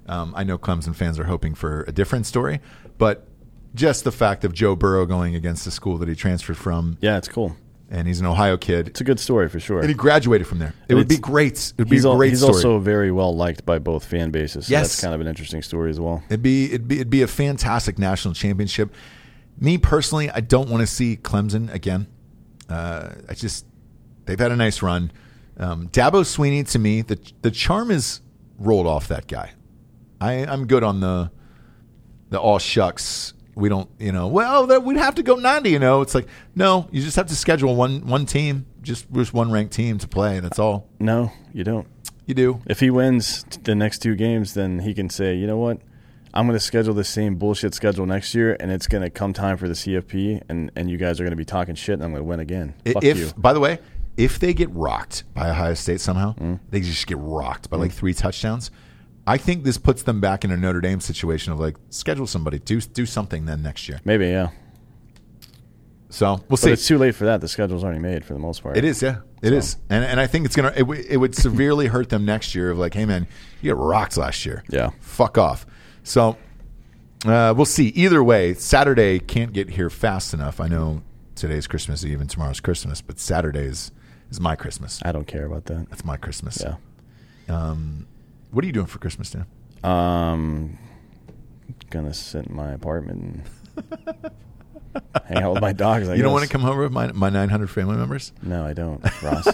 Um, I know Clemson fans are hoping for a different story, but just the fact of Joe Burrow going against the school that he transferred from Yeah, it's cool. And he's an Ohio kid. It's a good story for sure. And he graduated from there. It would be great. It would be he's a al- great he's story. also very well liked by both fan bases. So Yes. that's kind of an interesting story as well. It'd be it'd be it'd be a fantastic national championship. Me personally, I don't want to see Clemson again. Uh, I just they've had a nice run. Um, Dabo Swinney to me, the the charm is rolled off that guy. I I'm good on the the all shucks. We don't, you know. Well, that we'd have to go ninety. You know, it's like no, you just have to schedule one one team, just just one ranked team to play. And that's all No, you don't. you do. If he wins the next two games, then he can say, you know what? I'm going to schedule the same bullshit schedule next year, and it's going to come time for the CFP, and, and you guys are going to be talking shit, and I'm going to win again. Fuck if you. by the way, if they get rocked by Ohio State somehow, Mm. they just get rocked by like three touchdowns. I think this puts them back in a Notre Dame situation of like schedule somebody, do do something then next year. Maybe, yeah. So we'll But see. it's too late for that. The schedule's already made for the most part. It is, yeah, it is, and and I think it's gonna it, w- it would severely hurt them next year. Of like, hey man, you got rocked last year. Yeah. fuck off. So uh, we'll see. Either way, Saturday can't get here fast enough. I know today's Christmas Eve and tomorrow's Christmas, but Saturday is, is my Christmas. I don't care about that. That's my Christmas. Yeah. Um, what are you doing for Christmas, Dan? Um, gonna sit in my apartment and hang out with my dogs. I you don't guess. want to come over with my my 900 family members? No, I don't, Ross.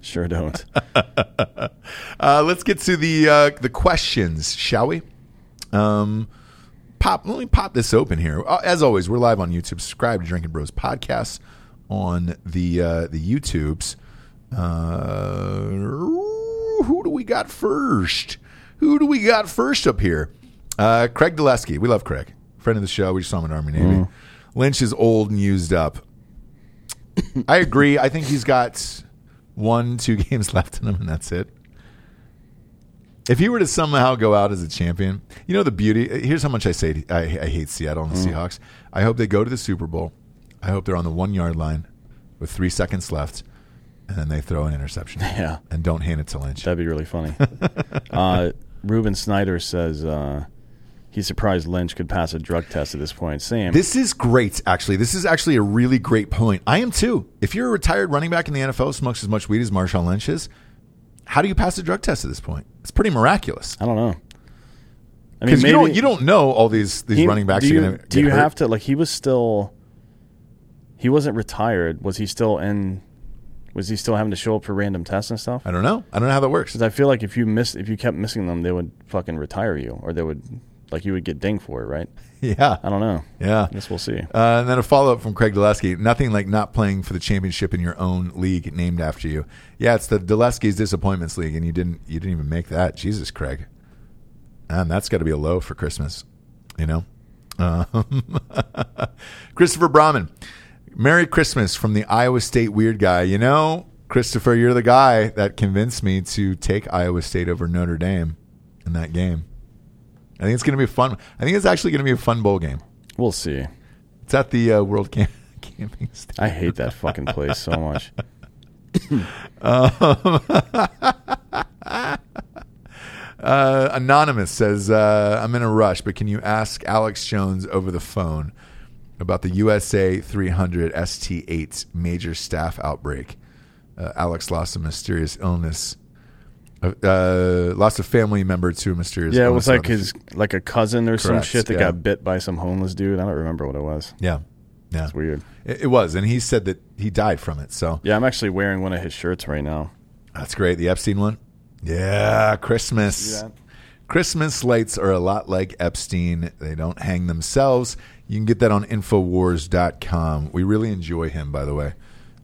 sure don't. Uh, let's get to the uh, the questions, shall we? Um, pop. Let me pop this open here. Uh, as always, we're live on YouTube. Subscribe to Drinkin' Bros podcast on the uh, the YouTubes. Uh, who do we got first? Who do we got first up here? Uh, Craig Dulesky. We love Craig, friend of the show. We just saw him in Army Navy. Lynch is old and used up. I agree. I think he's got one, two games left in him, and that's it. If he were to somehow go out as a champion, you know the beauty. Here's how much I say I, I hate Seattle and the Seahawks. I hope they go to the Super Bowl. I hope they're on the one yard line with three seconds left, and then they throw an interception. Yeah. and don't hand it to Lynch. That'd be really funny. uh, Ruben Snyder says uh, he's surprised Lynch could pass a drug test at this point. Same. This is great, actually. This is actually a really great point. I am too. If you're a retired running back in the NFL smokes as much weed as Marshawn Lynch is, how do you pass a drug test at this point? It's pretty miraculous. I don't know. I Because you don't you don't know all these these he- running backs Do you, do you have to like? He was still. He wasn't retired. Was he still in? Was he still having to show up for random tests and stuff? I don't know. I don't know how that works. Because I feel like if you miss, if you kept missing them, they would fucking retire you, or they would, like, you would get dinged for it, right? Yeah. I don't know. Yeah. I guess we'll see. Uh, and then a follow up from Craig Dulesky. Nothing like not playing for the championship in your own league named after you. Yeah, it's the Dulesky's Disappointments League, and you didn't you didn't even make that. Jesus, Craig. And that's got to be a low for Christmas, you know. Um, Christopher Brahman. Merry Christmas from the Iowa State weird guy. You know, Christopher, you're the guy that convinced me to take Iowa State over Notre Dame in that game. I think it's going to be fun. I think it's actually going to be a fun bowl game. We'll see. It's at the uh, World Camp- Camping Station. I hate that fucking place so much. Uh, Anonymous says, uh, I'm in a rush, but can you ask Alex Jones over the phone about the USA 300 ST8 major staph outbreak? Uh, Alex lost a mysterious illness. Uh, uh, lost a family member to a mysterious Yeah, it was like his like a cousin or some shit that yeah. got bit by some homeless dude. I don't remember what it was. Yeah. Yeah. It's weird. It, it was. And he said that he died from it. So Yeah, I'm actually wearing one of his shirts right now. That's great. The Epstein one? Yeah, Christmas. Christmas lights are a lot like Epstein. They don't hang themselves. You can get that on Infowars.com. We really enjoy him, by the way.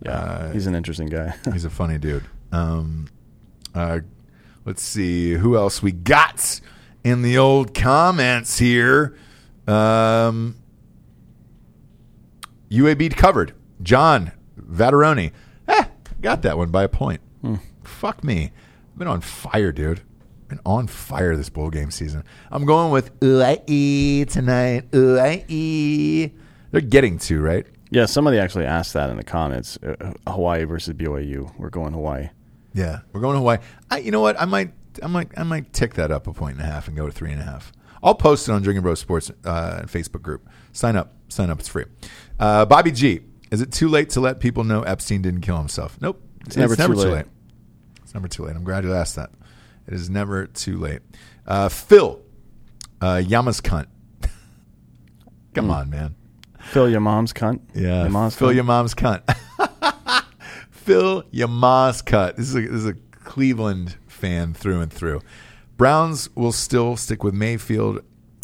Yeah, Uh, he's an interesting guy. He's a funny dude. Um, uh, let's see who else we got in the old comments here. Um, UAB covered. John Vatteroni. Eh, got that one by a point. Fuck me. I've been on fire, dude. Been on fire this bowl game season. I'm going with UAE tonight. UAE. They're getting to, right? yeah, somebody actually asked that in the comments. Uh, Hawaii versus BYU. We're going Hawaii. Yeah, we're going Hawaii. I, you know what? I might, I might, I might tick that up a point and a half and go to three and a half. I'll post it on Drinkin' Bros Sports uh, Facebook group. Sign up, sign up. It's free. Uh, Bobby G. Is it too late to let people know Epstein didn't kill himself? Nope. It's, never too late. It's never too late. I'm glad you asked that. It is never too late. Uh, Phil, uh, Yama's cunt. Come Hmm. on, man. Phil, your mom's cunt. Yeah, your mom's Phil cunt? your mom's cunt. Phil your mom's cut. This is a, this is a Cleveland fan through and through. Browns will still stick with Mayfield,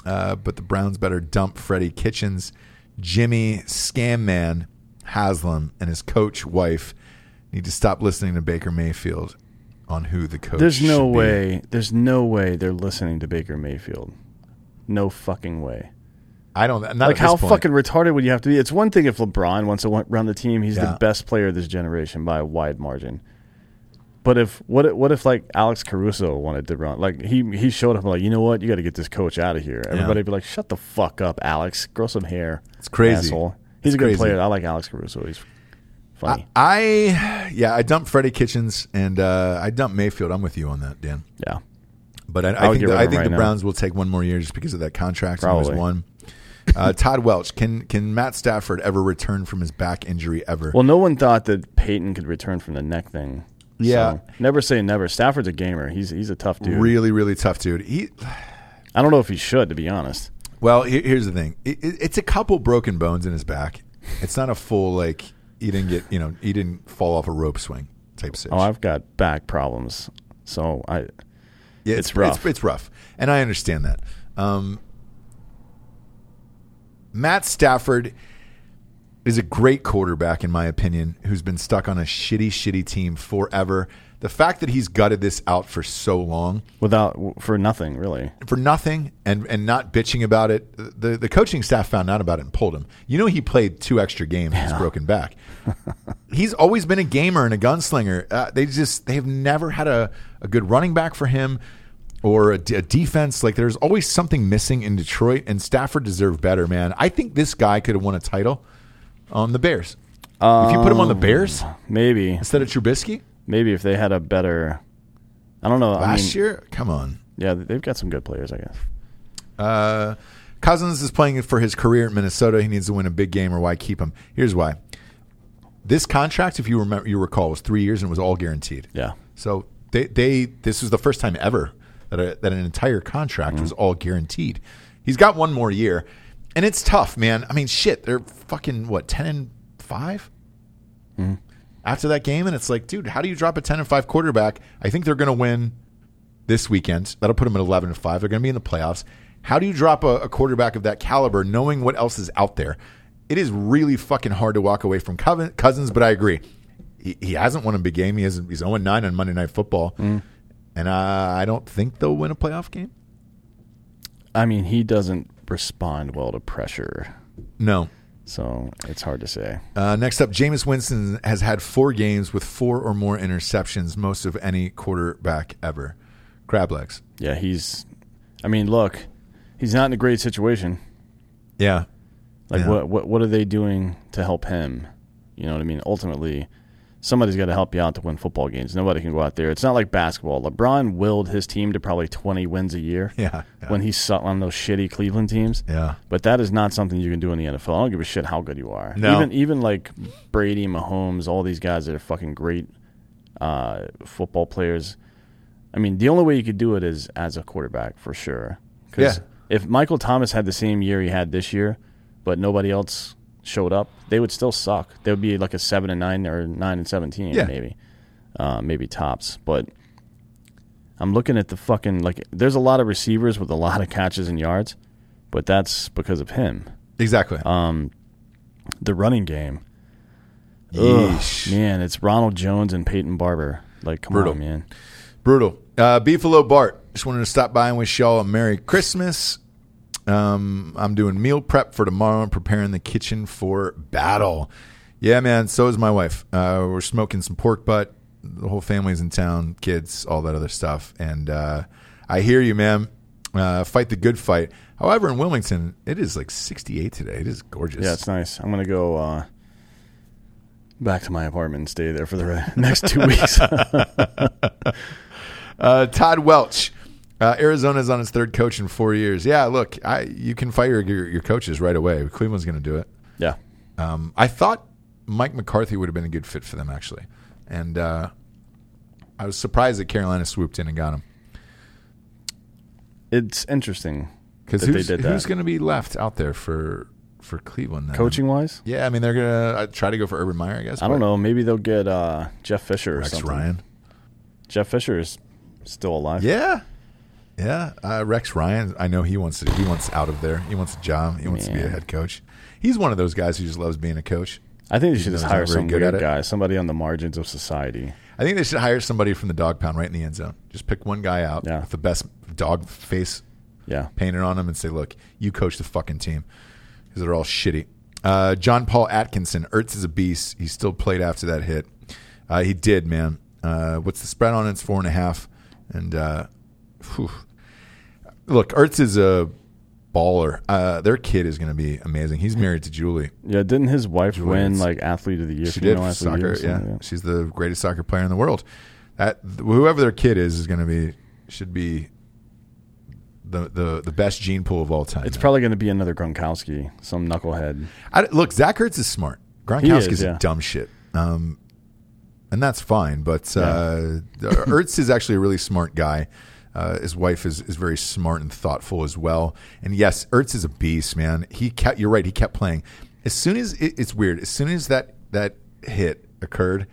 uh, but the Browns better dump Freddie Kitchens, Jimmy Scam Man Haslam, and his coach wife need to stop listening to Baker Mayfield on who the coach. Is. There's no be. way. There's no way they're listening to Baker Mayfield. No fucking way. I don't. Not like how point. fucking retarded would you have to be? It's one thing if LeBron wants to run the team; he's Yeah. the best player of this generation by a wide margin. But if what if, what if like Alex Caruso wanted to run? Like he he showed up like you know what you got to get this coach out of here. Everybody'd be like, shut the fuck up, Alex. Grow some hair. It's crazy. Asshole. He's It's a good crazy. player. I like Alex Caruso. He's funny. I yeah, I dumped Freddie Kitchens and uh, I dumped Mayfield. I'm with you on that, Dan. yeah. But I, I I think the, I think right the now. Browns will take one more year just because of that contract. and Probably. one. Uh, Todd Welch can can Matt Stafford ever return from his back injury ever? Well, no one thought that Peyton could return from the neck thing. Yeah. So, never say never. Stafford's a gamer. He's he's a tough dude. really, really tough dude. He I don't know if he should, to be honest. well, here, here's the thing. It, it, it's a couple broken bones in his back. It's not a full like he didn't get you know he didn't fall off a rope swing type situation. Oh, I've got back problems, so I Yeah, It's rough. It's, it's rough, and I understand that. Um, Matt Stafford is a great quarterback, in my opinion, who's been stuck on a shitty, shitty team forever. The fact that he's gutted this out for so long without for nothing really. for nothing and, and not bitching about it, the, the coaching staff found out about it and pulled him. You know, he played two extra games his broken back. he's always been a gamer and a gunslinger. Uh, they just they have never had a, a good running back for him or a, d- a defense. Like there's always something missing in Detroit, and Stafford deserved better, man. I think this guy could have won a title on the Bears. if you put him on the Bears Maybe instead of Trubisky maybe if they had a better, I don't know. I last mean, year, come on. yeah, they've got some good players, I guess. Uh, Cousins is playing for his career in Minnesota. He needs to win a big game, or why keep him? Here's why. This contract, if you remember, you recall, was three years and it was all guaranteed. Yeah, So they, they this was the first time ever that a, that an entire contract was all guaranteed. He's got one more year, and it's tough, man. I mean, shit, they're fucking what ten and 5 after that game, and it's like, dude, how do you drop a ten and five quarterback? I think they're going to win this weekend. That'll put them at eleven and five. They're going to be in the playoffs. How do you drop a, a quarterback of that caliber, knowing what else is out there? It is really fucking hard to walk away from Cousins, but I agree. He, he hasn't won a big game. He has he's zero nine on Monday Night Football, and uh, I don't think they'll win a playoff game. I mean he doesn't respond well to pressure, No. So it's hard to say. Uh, next up, Jameis Winston has had four games with four or more interceptions, most of any quarterback ever. Crab legs. Yeah, he's. I mean, look, he's not in a great situation. Yeah. Like, Yeah. what what what are they doing to help him? You know what I mean? Ultimately, somebody's got to help you out to win football games. Nobody can go out there. It's not like basketball. LeBron willed his team to probably twenty wins a year. Yeah, yeah. When he's on those shitty Cleveland teams. Yeah. But that is not something you can do in the NFL. I don't give a shit how good you are. No. Even even like Brady, Mahomes, all these guys that are fucking great uh, football players. I mean, the only way you could do it is as a quarterback for sure. 'Cause Yeah. if Michael Thomas had the same year he had this year, but nobody else showed up, they would still suck. They would be like a seven and nine or nine and seventeen, Yeah. maybe, uh, maybe tops. But I'm looking at the fucking like. There's a lot of receivers with a lot of catches and yards, but that's because of him. Exactly. Um, the running game. Ugh, man, it's Ronald Jones and Peyton Barber. Like, come Brutal. on, man. Brutal. Uh, Beefalo Bart. Just wanted to stop by and wish y'all a Merry Christmas. Um, I'm doing meal prep for tomorrow and preparing the kitchen for battle. Yeah, man. So is my wife. Uh, we're smoking some pork butt. The whole family's in town, kids, all that other stuff. And uh, I hear you, man. Uh, fight the good fight. However, in Wilmington, it is like 68 today. It is gorgeous. Yeah, it's nice. I'm gonna go uh, back to my apartment and stay there for the next two weeks. Uh, Todd Welch. Uh, Arizona's on his third coach in four years. Yeah, look, I, you can fire your, your coaches right away. Cleveland's going to do it. yeah, Um, I thought Mike McCarthy would have been a good fit for them actually, and uh, I was surprised that Carolina swooped in and got him It's interesting because they who's, did that. who's going to be left out there for for Cleveland? then? Coaching wise, Yeah, I mean they're gonna uh, try to go for Urban Meyer, I guess. I don't know. Maybe they'll get uh, Jeff Fisher or Rex something. Ryan. Jeff Fisher is still alive. Yeah, yeah. Uh, Rex Ryan. I know he wants to. He wants out of there. He wants a job. He wants to be a Man. head coach. He's one of those guys who just loves being a coach. I think they should just hire very some good at weird it. guy, somebody on the margins of society. I think they should hire somebody from the dog pound right in the end zone. Just pick one guy out Yeah. with the best dog face Yeah. painted on him and say, "Look, you coach the fucking team," because they're all shitty. Uh, John Paul Atkinson, Ertz is a beast. He still played after that hit. Uh, he did, man. Uh, what's the spread on it? It's four and a half. And uh, whew. look, Ertz is a baller. Uh, their kid is going to be amazing. He's married to Julie. Yeah, didn't his wife Julie, win like athlete of the year? She female did athlete of the soccer. year or Yeah. something? she's the greatest soccer player in the world. That whoever their kid is is going to be should be the the the best gene pool of all time. It's probably going to be another Gronkowski, some knucklehead. I, look, Zach Ertz is smart. He Gronkowski's is, yeah. a dumb shit. Um, and that's fine. But uh, Ertz is actually a really smart guy. Uh, his wife is, is very smart and thoughtful as well. And yes, Ertz is a beast, man. He kept. You're right. He kept playing. As soon as it, it's weird. As soon as that that hit occurred,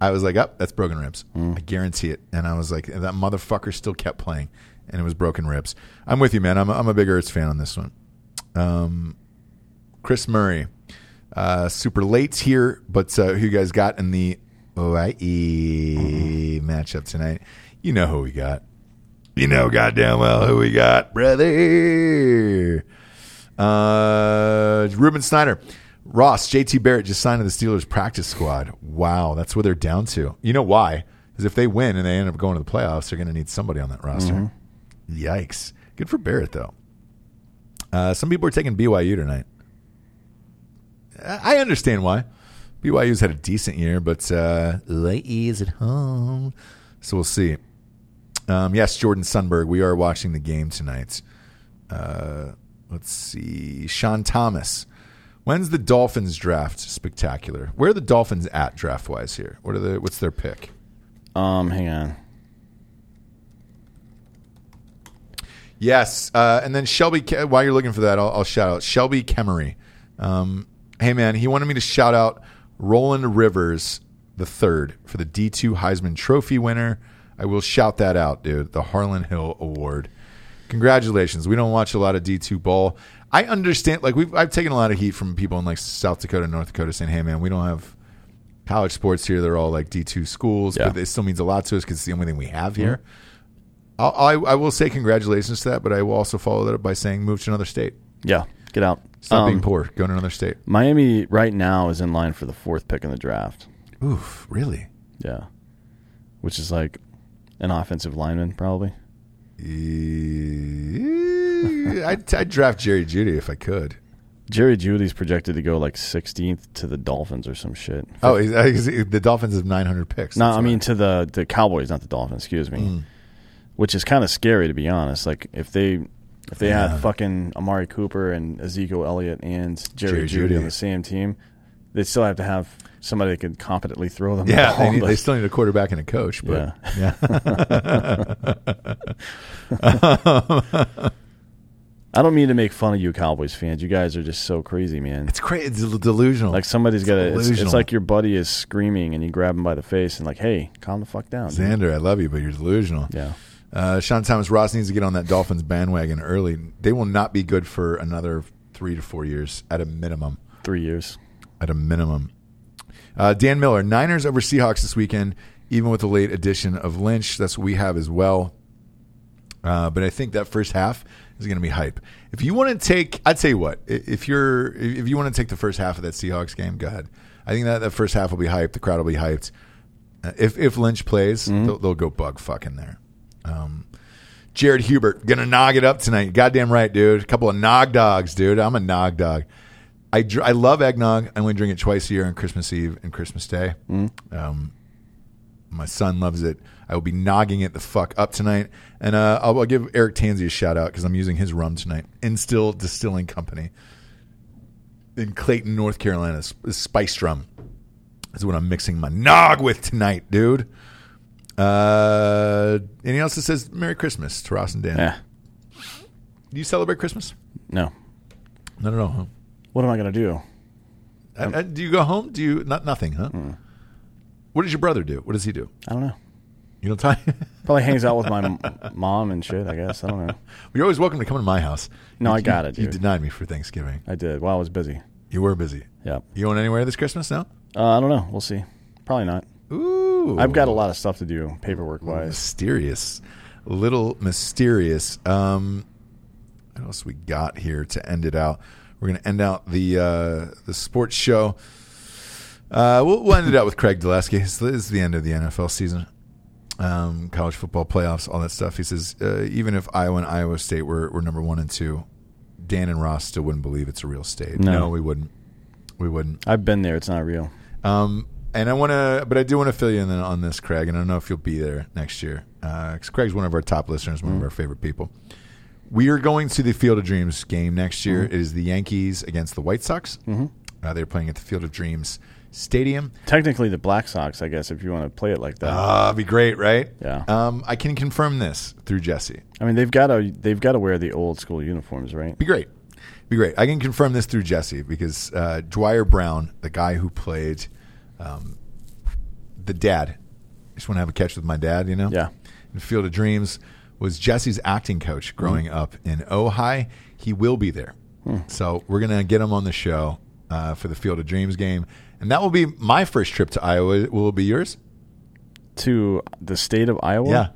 I was like, "Up, that's broken ribs. I guarantee it." And I was like, "That motherfucker still kept playing, and it was broken ribs." I'm with you, man. I'm a, I'm a big Ertz fan on this one. Um, Chris Murray, uh, super late here, but uh, who you guys got in the OIE matchup tonight? You know who we got. You know goddamn well who we got, brother. Uh, Ruben Snyder. Ross, JT Barrett just signed to the Steelers practice squad. Wow, that's where they're down to. You know why? Because if they win and they end up going to the playoffs, they're going to need somebody on that roster. Yikes. Good for Barrett, though. Uh, some people are taking BYU tonight. I understand why. BYU's had a decent year, but uh, ladies at home. So we'll see. Um, yes, Jordan Sunberg. We are watching the game tonight. Uh, let's see. Sean Thomas. When's the Dolphins draft spectacular? Where are the Dolphins at draft wise here? What are the what's their pick? Um, hang on. Yes, uh, and then Shelby. Ke- While you're looking for that, I'll, I'll shout out Shelby Kemery. Um, hey man, he wanted me to shout out Roland Rivers the third for the D2 Heisman Trophy winner. I will shout that out, dude. The Harlon Hill Award. Congratulations. We don't watch a lot of D2 ball. I understand. Like we've, I've taken a lot of heat from people in like South Dakota, and North Dakota, saying, "Hey man, we don't have college sports here. They're all like D2 schools, Yeah. but it still means a lot to us because it's the only thing we have here." I'll, I, I will say congratulations to that, but I will also follow that up by saying move to another state. Yeah, get out. Stop Um, being poor. Go to another state. Miami right now is in line for the fourth pick in the draft. Oof, really? Yeah, which is like an offensive lineman probably. Eh, I'd, I'd draft Jerry Jeudy if I could. Jerry Jeudy's projected to go like 16th to the Dolphins or some shit. Oh, he's, he's- the Dolphins have 900 picks. No, I why. mean to the the Cowboys, not the Dolphins. Excuse me. Mm. Which is kind of scary to be honest. Like if they if they Yeah. had fucking Amari Cooper and Ezekiel Elliott and Jerry, Jerry Judy, Jeudy. on the same team, they'd still have to have somebody that could competently throw them. the yeah, ball, they, need, they still need a quarterback and a coach. But yeah, I don't mean to make fun of you Cowboys fans. You guys are just so crazy, man. it's crazy. It's delusional. Like somebody's got to. It's, it's like your buddy is screaming and you grab him by the face and like, hey, calm the fuck down. dude." Xander, I love you, but you're delusional. Yeah. Uh, Sean Thomas Ross needs to get on that Dolphins bandwagon early. They will not be good for another three to four years at a minimum. Three years. At a minimum. Uh, Dan Miller, Niners over Seahawks this weekend, even with the late addition of Lynch. That's what we have as well. Uh, but I think that first half is going to be hype. If you want to take, I'd you what, if you're, if you want to take the first half of that Seahawks game, go ahead. I think that that first half will be hyped. The crowd will be hyped. Uh, if if Lynch plays, they'll, they'll go bug fucking there. Um, Jared Hubert gonna nog it up tonight. Goddamn right, dude. A couple of nog dogs, dude. I'm a nog dog. I dr- I love eggnog. I only drink it twice a year on Christmas Eve and Christmas Day. Um, my son loves it. I will be nogging it the fuck up tonight, and uh, I'll, I'll give Eric Tansey a shout out because I'm using his rum tonight. Instill Distilling Company. in Clayton, North Carolina. S- Spice Drum is what I'm mixing my nog with tonight, dude. Uh, anything else that says Merry Christmas to Ross and Dan? Yeah. Do you celebrate Christmas? No. Not at all, huh? What am I gonna do? Uh, uh, do you go home? Do you not nothing, huh? Hmm. What does your brother do? What does he do? I don't know. You don't talk. Probably hangs out with my m- mom and shit. I guess I don't know. You're always welcome to come to my house. No, You- I got you- it, You denied me for Thanksgiving. I did. Well, I was busy. You were busy. Yeah. You going anywhere this Christmas? No. Uh, I don't know. We'll see. Probably not. Ooh, I've got a lot of stuff to do, paperwork wise. mysterious, little mysterious. Um, what else we got here to end it out? We're going to end out the uh, the sports show. Uh, we'll, we'll end it out with Craig Dulesky. This is the end of the NFL season, um, college football playoffs, all that stuff. He says uh, even if Iowa and Iowa State were, were number one and two, Dan and Ross still wouldn't believe it's a real state. No. we wouldn't. We wouldn't. I've been there. It's not real. Um, and I want to, but I do want to fill you in on this, Craig. And I don't know if you'll be there next year. Because Craig's one of our top listeners, one of our favorite people. We are going to the Field of Dreams game next year. It is the Yankees against the White Sox. Mm-hmm. Uh, they're playing at the Field of Dreams Stadium. Technically, the Black Sox, I guess, if you want to play it like that. Ah, be great, right? Yeah. Um, I can confirm this through Jesse. I mean, they've got to they've got to wear the old school uniforms, right? Be great. Be great. I can confirm this through Jesse because uh, Dwier Brown, the guy who played um, the dad, just want to have a catch with my dad, you know? Yeah. In Field of Dreams, was Jesse's acting coach growing up in Ojai. He will be there. So we're going to get him on the show uh, for the Field of Dreams game. And that will be my first trip to Iowa. Will it be yours? To the state of Iowa. Yeah.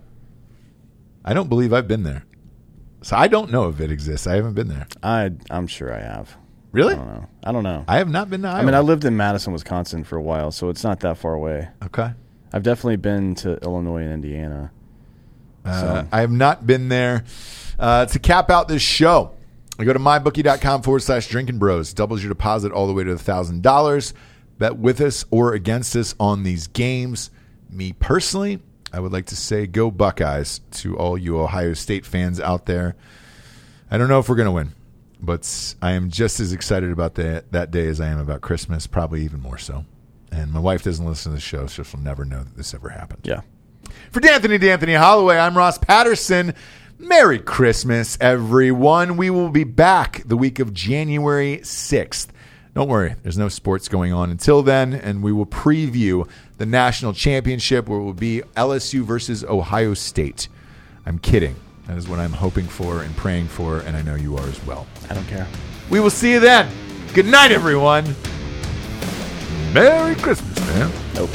I don't believe I've been there. So I don't know if it exists. I haven't been there. I I'm sure I have. Really? I don't know. I don't know. I have not been to Iowa. I mean, I lived in Madison, Wisconsin for a while, so it's not that far away. Okay. I've definitely been to Illinois and Indiana. Uh, I have not been there. Uh, to cap out this show, I go to mybookie.com forward slash drinking bros. Doubles your deposit all the way to $1,000. Bet with us or against us on these games. Me personally, I would like to say go Buckeyes to all you Ohio State fans out there. I don't know if we're going to win, but I am just as excited about that, that day as I am about Christmas, probably even more so. And my wife doesn't listen to the show, so she'll never know that this ever happened. Yeah. For D'Anthony D'Anthony Hollaway, I'm Ross Patterson. Merry Christmas, everyone. We will be back the week of January 6th. Don't worry, there's no sports going on until then, and we will preview the national championship where it will be LSU versus Ohio State. I'm kidding. That is what I'm hoping for and praying for, and I know you are as well. I don't care. We will see you then. Good night, everyone. Merry Christmas, man. Nope.